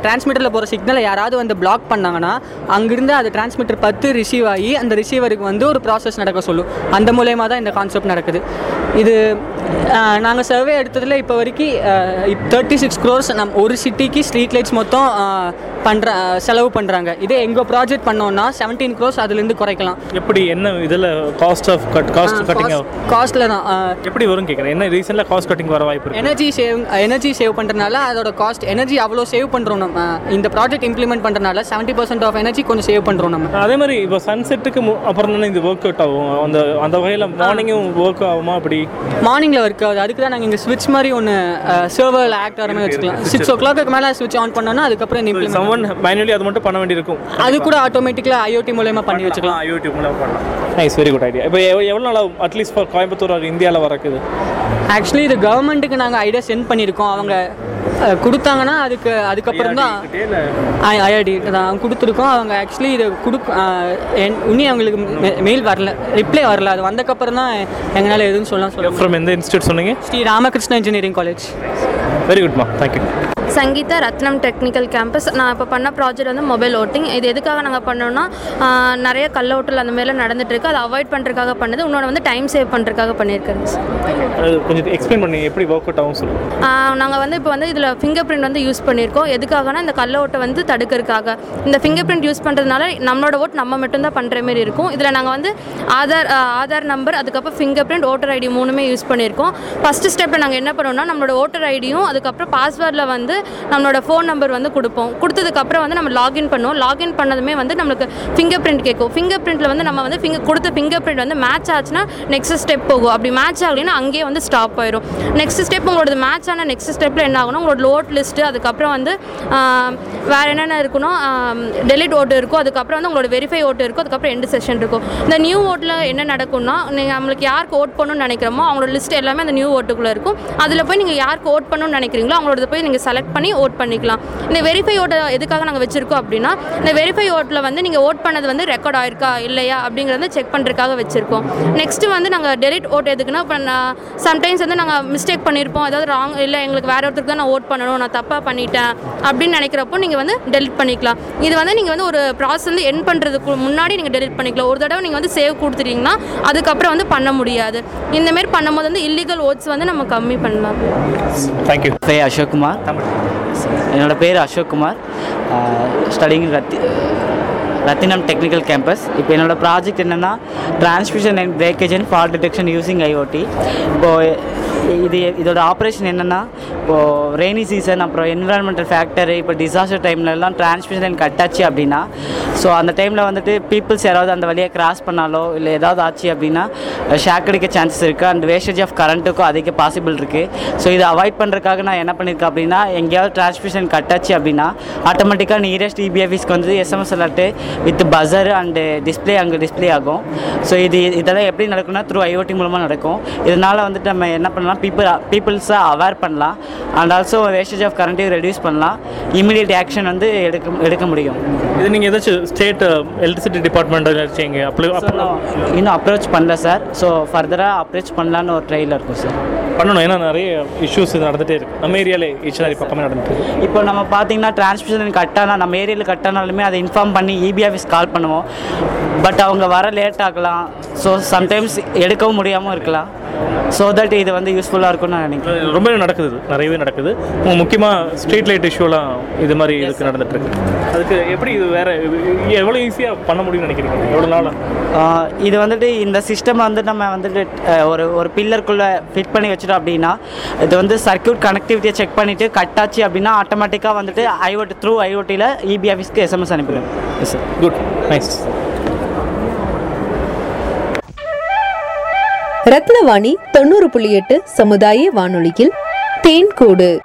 டிரான்ஸ்மிட்டரில் போகிற சிக்னலை யாராவது வந்து பிளாக் பண்ணாங்கன்னா அங்கிருந்து அது டிரான்ஸ்மிட்டர் பத்து ரிசீவ் ஆகி அந்த ரிசீவருக்கு வந்து ஒரு ப்ராசஸ் நடக்க சொல்லும். அந்த மூலயமா தான் இந்த கான்செப்ட் நடக்குது. இது நாங்கள் சர்வே எடுத்ததில் இப்போ வரைக்கும் தேர்ட்டி சிக்ஸ் க்ரோர்ஸ் நம் ஒரு சிட்டிக்கு ஸ்ட்ரீட் லைட்ஸ் மொத்தம் பண்ணுற செலவு பண்ணுறாங்க இதே எங்கள் ப்ராஜெக்ட் பண்ணோன்னா செவன்டீன் க்ரோர்ஸ் அதுலேருந்து குறைக்கலாம். எப்படி என்ன இதில் cost of cut cost cutting காஸ்ட்டில் தான் எப்படி வரும் கேட்குறேன் என்ன ரீசெண்டாக காஸ்ட் கட்டிங் வர வாய்ப்பு எனர்ஜி சேவ் எனர்ஜி சேவ் பண்ணுறதுனால அதோட காஸ்ட் எனர்ஜி அவ்வளோ சேவ் பண்ணுறோம் நம்ம. இந்த ப்ராஜெக்ட் இம்ப்ளிமெண்ட் பண்ணுறதுனால செவன்ட்டி பர்சன்ட் ஆஃப் எனர்ஜி கொஞ்சம் சேவ் பண்ணுறோம் நம்ம. அதே மாதிரி இப்போ சன்செட்டுக்கு அப்புறம் தானே இது ஒர்க் அவுட் ஆகும். அந்த அந்த வகையில் மார்னிங்கும் ஒர்க் ஆகுமா அப்படி? மார்னிங்கில் ஒர்க் ஆகுது. அதுக்கு தான் நாங்கள் இங்கே ஸ்விட்ச் மாதிரி ஒன்று சர்வரில் ஆக்ட் ஆகிற மாதிரி வச்சுக்கலாம். சிக்ஸ் ஓ கிளாக்கு மேலே ஸ்விட்ச் ஆன் பண்ணோன்னா அதுக்கப்புறம் implement சம்மன் மேனுவலி அது மட்டும் பண்ண வேண்டியிருக்கும். அது கூட ஆட்டோமேட்டிக்கலாக ஐஓடி மூலயமா பண்ணி வச்சுக்கலாம். ஐஓடி மூலம் பண்ணலாம். நைஸ் வெரி குட் ஐடியா இப்போ எவ்வளோ நாள் அட்லீஸ்ட் ஃபார் கோயம்புத்தூர் or இந்தியாவில் வரக்குது ஆக்சுவலி இது கவர்மெண்ட்டுக்கு நாங்கள் ஐடியா சென்ட் பண்ணியிருக்கோம். அவங்க கொடுத்தாங்கன்னா அதுக்கு அதுக்கப்புறம் தான் ஐஆர்டி தான் கொடுத்துருக்கோம். அவங்க ஆக்சுவலி இது கொடுக்க இன்னும் அவங்களுக்கு மெயில் வரல. ரிப்ளை வரல. அது வந்தக்கப்புறம் தான் எங்களால் எதுவும் சொல்லலாம் சொல்ல ஃப்ரம் எந்த இன்ஸ்டியூட் சொன்னீங்க? Sri Ramakrishna engineering college very குட்மா thank you Sangeetha Rathnam technical campus. நான் இப்போ பண்ண ப்ராஜெக்ட் வந்து மொபைல் ஓட்டிங் இது எதுக்காக நாங்கள் பண்ணோம்னா நிறைய கள்ள ஓட்டல் அந்த மாதிரிலாம் நடந்துட்டு இருக்கு. அதை அவாய்ட் பண்ணுறதுக்காக பண்ணது. இன்னொன்று வந்து டைம் சேவ் பண்ணுறதுக்காக பண்ணியிருக்கேன். அது கொஞ்சம் எக்ஸ்பிளைன் பண்ணி எப்படி ஒர்க் அவுட் ஆகும் சொல்லுங்கள் நாங்கள் வந்து இப்போ வந்து இதில் ஃபிங்கர் பிரிண்ட் வந்து யூஸ் பண்ணியிருக்கோம். எதுக்காகனா இந்த கள்ள ஓட்டை வந்து தடுக்கிறதுக்காக. இந்த ஃபிங்கர் பிரிண்ட் யூஸ் பண்ணுறதுனால நம்மளோட ஓட் நம்ம மட்டும்தான் பண்ணுற மாதிரி இருக்கும். இதில் நாங்கள் வந்து ஆதார் ஆதார் நம்பர் அதுக்கப்புறம் ஃபிங்கர் பிரிண்ட் ஓட்டர் ஐடி மூணுமே யூஸ் பண்ணியிருக்கோம். ஃபஸ்ட்டு ஸ்டெப்பில் நாங்கள் என்ன பண்ணோம்னா நம்மளோட ஓட்டர் ஐடியும் அதுக்கப்புறம் பாஸ்வேர்டில் வந்து நம்மளோட ஃபோன் நம்பர் வந்து கொடுப்போம். கொடுத்ததுக்கப்புறம் வந்து நம்ம லாகின் பண்ணுவோம். லாகின் பண்ணதுமே வந்து நம்மளுக்கு ஃபிங்கர் பிரிண்ட் கேட்கும். ஃபிங்கர் பிரிண்ட்டில் வந்து நம்ம வந்து ஃபிங்கர் கொடுத்த ஃபிங்கர் பிரிண்ட் வந்து மேட்ச் ஆச்சுன்னா நெக்ஸ்ட் ஸ்டெப் போகும். அப்படி மேட்ச் ஆகலைன்னா அங்கேயே வந்து ஸ்டாப் ஆயிரும். நெக்ஸ்ட் ஸ்டெப் உங்களோட மேட்ச் ஆன நெக்ஸ்ட் ஸ்டெப்பில் என்ன ஆகணும் உங்களோட லோட் லிஸ்ட்டு அதுக்கப்புறம் வந்து வேறு என்னென்ன இருக்குன்னா டெலிட் ஓட்டு இருக்கும் அதுக்கப்புறம் வந்து உங்களோட வெரிஃபை ஓட்டு இருக்கும் அதுக்கப்புறம் எண்டு செஷன் இருக்கும். இந்த நியூ ஓட்டில் என்ன நடக்கும்னா நீங்கள் நம்மளுக்கு யாருக்கு ஓட் பண்ணணும்னு நினைக்கிறோமோ அவங்களோட லிஸ்ட் எல்லாமே அந்த நியூ ஓட்டுக்குள்ளே இருக்கும். அதில் போய் நீங்கள் யாருக்கு ஓட் பண்ணணும்னு நினைக்கிறீங்களோ அவங்களோட போய் நீங்கள் செலக்ட் பண்ணி ஓட் பண்ணிக்கலாம். இந்த வெரிஃபை ஓட்டை எதுக்காக நாங்கள் வச்சுருக்கோம் அப்படின்னா இந்த வெரிஃபை ஓட்டில் வந்து நீங்கள் ஓட் பண்ணது வந்து ரெக்கார்ட் ஆயிருக்கா இல்லையா அப்படிங்கிறத செக் பண்ணுறதுக்காக வச்சுருக்கோம். நெக்ஸ்ட்டு வந்து நாங்கள் டெலிட் ஓட் எதுக்குன்னா இப்போ நான் சம்டைம்ஸ் வந்து நாங்கள் மிஸ்டேக் பண்ணியிருப்போம் அதாவது ராங் இல்லை எங்களுக்கு வேற ஒருத்தருக்கு தான் நான் ஓட் பண்ணணும் நான் தப்பாக பண்ணிட்டேன் அப்படின்னு நினைக்கிறப்போ நீங்கள் வந்து டெலிட் பண்ணிக்கலாம். இது வந்து நீங்கள் வந்து ஒரு ப்ராசஸ் வந்து என் பண்ணுறதுக்கு முன்னாடி நீங்கள் டெலிட் பண்ணிக்கலாம். ஒரு தடவை நீங்கள் வந்து சேவ் கொடுத்துட்டீங்கன்னா அதுக்கப்புறம் வந்து பண்ண முடியாது. இந்தமாரி பண்ணும்போது வந்து இல்லீகல் ஓட்ஸ் வந்து நம்ம கம்மி பண்ணலாம். தேங்க்யூ பேர் அசோக் என்னோடய என்னோட பேர் அசோக் குமார். ஸ்டடிங் ரத்தி ரத்தினம் டெக்னிக்கல் கேம்பஸ் இப்போ என்னோட ப்ராஜெக்ட் என்னென்னா transmission and breakage and fault detection using IoT இப்போது இது இதோட ஆப்ரேஷன் என்னென்னா இப்போது ரெய்னி சீசன் அப்புறம் என்விரான்மெண்டல் ஃபேக்டர் இப்போ டிசாஸ்டர் டைம்லலாம் டிரான்ஸ்மிஷன் லைன் கட் ஆச்சு அப்படின்னா ஸோ அந்த டைமில் வந்துட்டு பீப்புள்ஸ் யாராவது அந்த வழியாக கிராஸ் பண்ணாலோ இல்லை ஏதாவது ஆச்சு அப்படின்னா ஷாக் அடிக்க சான்சஸ் இருக்குது அண்ட் வேஸ்டேஜ் ஆஃப் கரண்ட்டுக்கும் அதிக பாசிபிள் இருக்குது ஸோ இதை அவாய்ட் பண்ணுறதுக்காக நான் என்ன பண்ணியிருக்கேன் அப்படின்னா எங்கேயாவது டிரான்ஸ்மிஷன் கட் ஆச்சு அப்படின்னா ஆட்டோமேட்டிக்காக நியரஸ்ட் இபிஎஃபிஸ்க்கு வந்து SMS alert with buzzer and display அங்கே டிஸ்ப்ளே ஆகும். ஸோ இது இதெல்லாம் எப்படி நடக்கும்னா த்ரூ ஐஓடி மூலமாக நடக்கும். இதனால் வந்துட்டு நம்ம என்ன பண்ணலாம் பீப்புள் பீப்புள்ஸை அவேர் பண்ணலாம். அண்ட் ஆல்சோ வேஸ்டேஜ் ஆஃப் கரண்ட்டையும் ரெடியூஸ் பண்ணலாம். இமீடியட் ஆக்ஷன் வந்து எடுக்க எடுக்க முடியும். இது நீங்கள் ஏதாச்சும் ஸ்டேட் எலக்ட்ரிசிட்டி டிபார்ட்மெண்ட் ஏதாச்சும் அப்ளை இன்னும் அப்ரோச் பண்ணல சார் ஸோ ஃபர்தராக அப்ரோச் பண்ணலான்னு ஒரு ட்ரையில் இருக்கும் சார் பண்ணணும். ஏன்னா நிறைய இஷ்யூஸ் நடந்துகிட்டே இருக்கு. நம்ம ஏரியாலே ஈச்சனாரி பக்கமே நடந்துட்டு இப்போ நம்ம பார்த்தீங்கன்னா டிரான்ஸ்மிஷன் கட்டானா நம்ம ஏரியாவில் கட்டானாலுமே அதை இன்ஃபார்ம் பண்ணி இபி ஆஃபீஸ் கால் பண்ணுவோம். பட் அவங்க வர லேட் ஆகலாம். ஸோ சம்டைம்ஸ் எடுக்கவும் முடியாமல் இருக்கலாம். ஸோ தட் இது வந்து யூஸ்ஃபுல்லாக இருக்கும்னு நான் நினைக்கிறேன். ரொம்ப நடக்குது நிறையவே நடக்குது. முக்கியமாக ஸ்ட்ரீட் லைட் இஷ்யூலாம் இது மாதிரி இதுக்கு நடந்துட்டு இருக்கு. அதுக்கு எப்படி இது வேற எவ்வளோ ஈஸியாக பண்ண முடியும்னு நினைக்கிறீங்க? எவ்வளோ நாள்? ஆஹ் இது வந்துட்டு இந்த சிஸ்டம் வந்து நம்ம வந்துட்டு ஒரு ஒரு பில்லருக்குள்ளே ஃபிட் பண்ணி வச்சிட்டோம் அப்படின்னா இது வந்து சர்க்யூட் கனெக்டிவிட்டியை செக் பண்ணிவிட்டு கட் ஆச்சு அப்படின்னா ஆட்டோமேட்டிக்காக வந்துட்டு ஐஓடி த்ரூ ஐஓடியில் இபி ஆஃபீஸ்க்கு எஸ்எம்எஸ் அனுப்பிடுவேன். எஸ் குட் நைஸ் ரத்னவாணி தொண்ணூறு புள்ளி எட்டு சமுதாய வானொலியில். தேன்கூடு.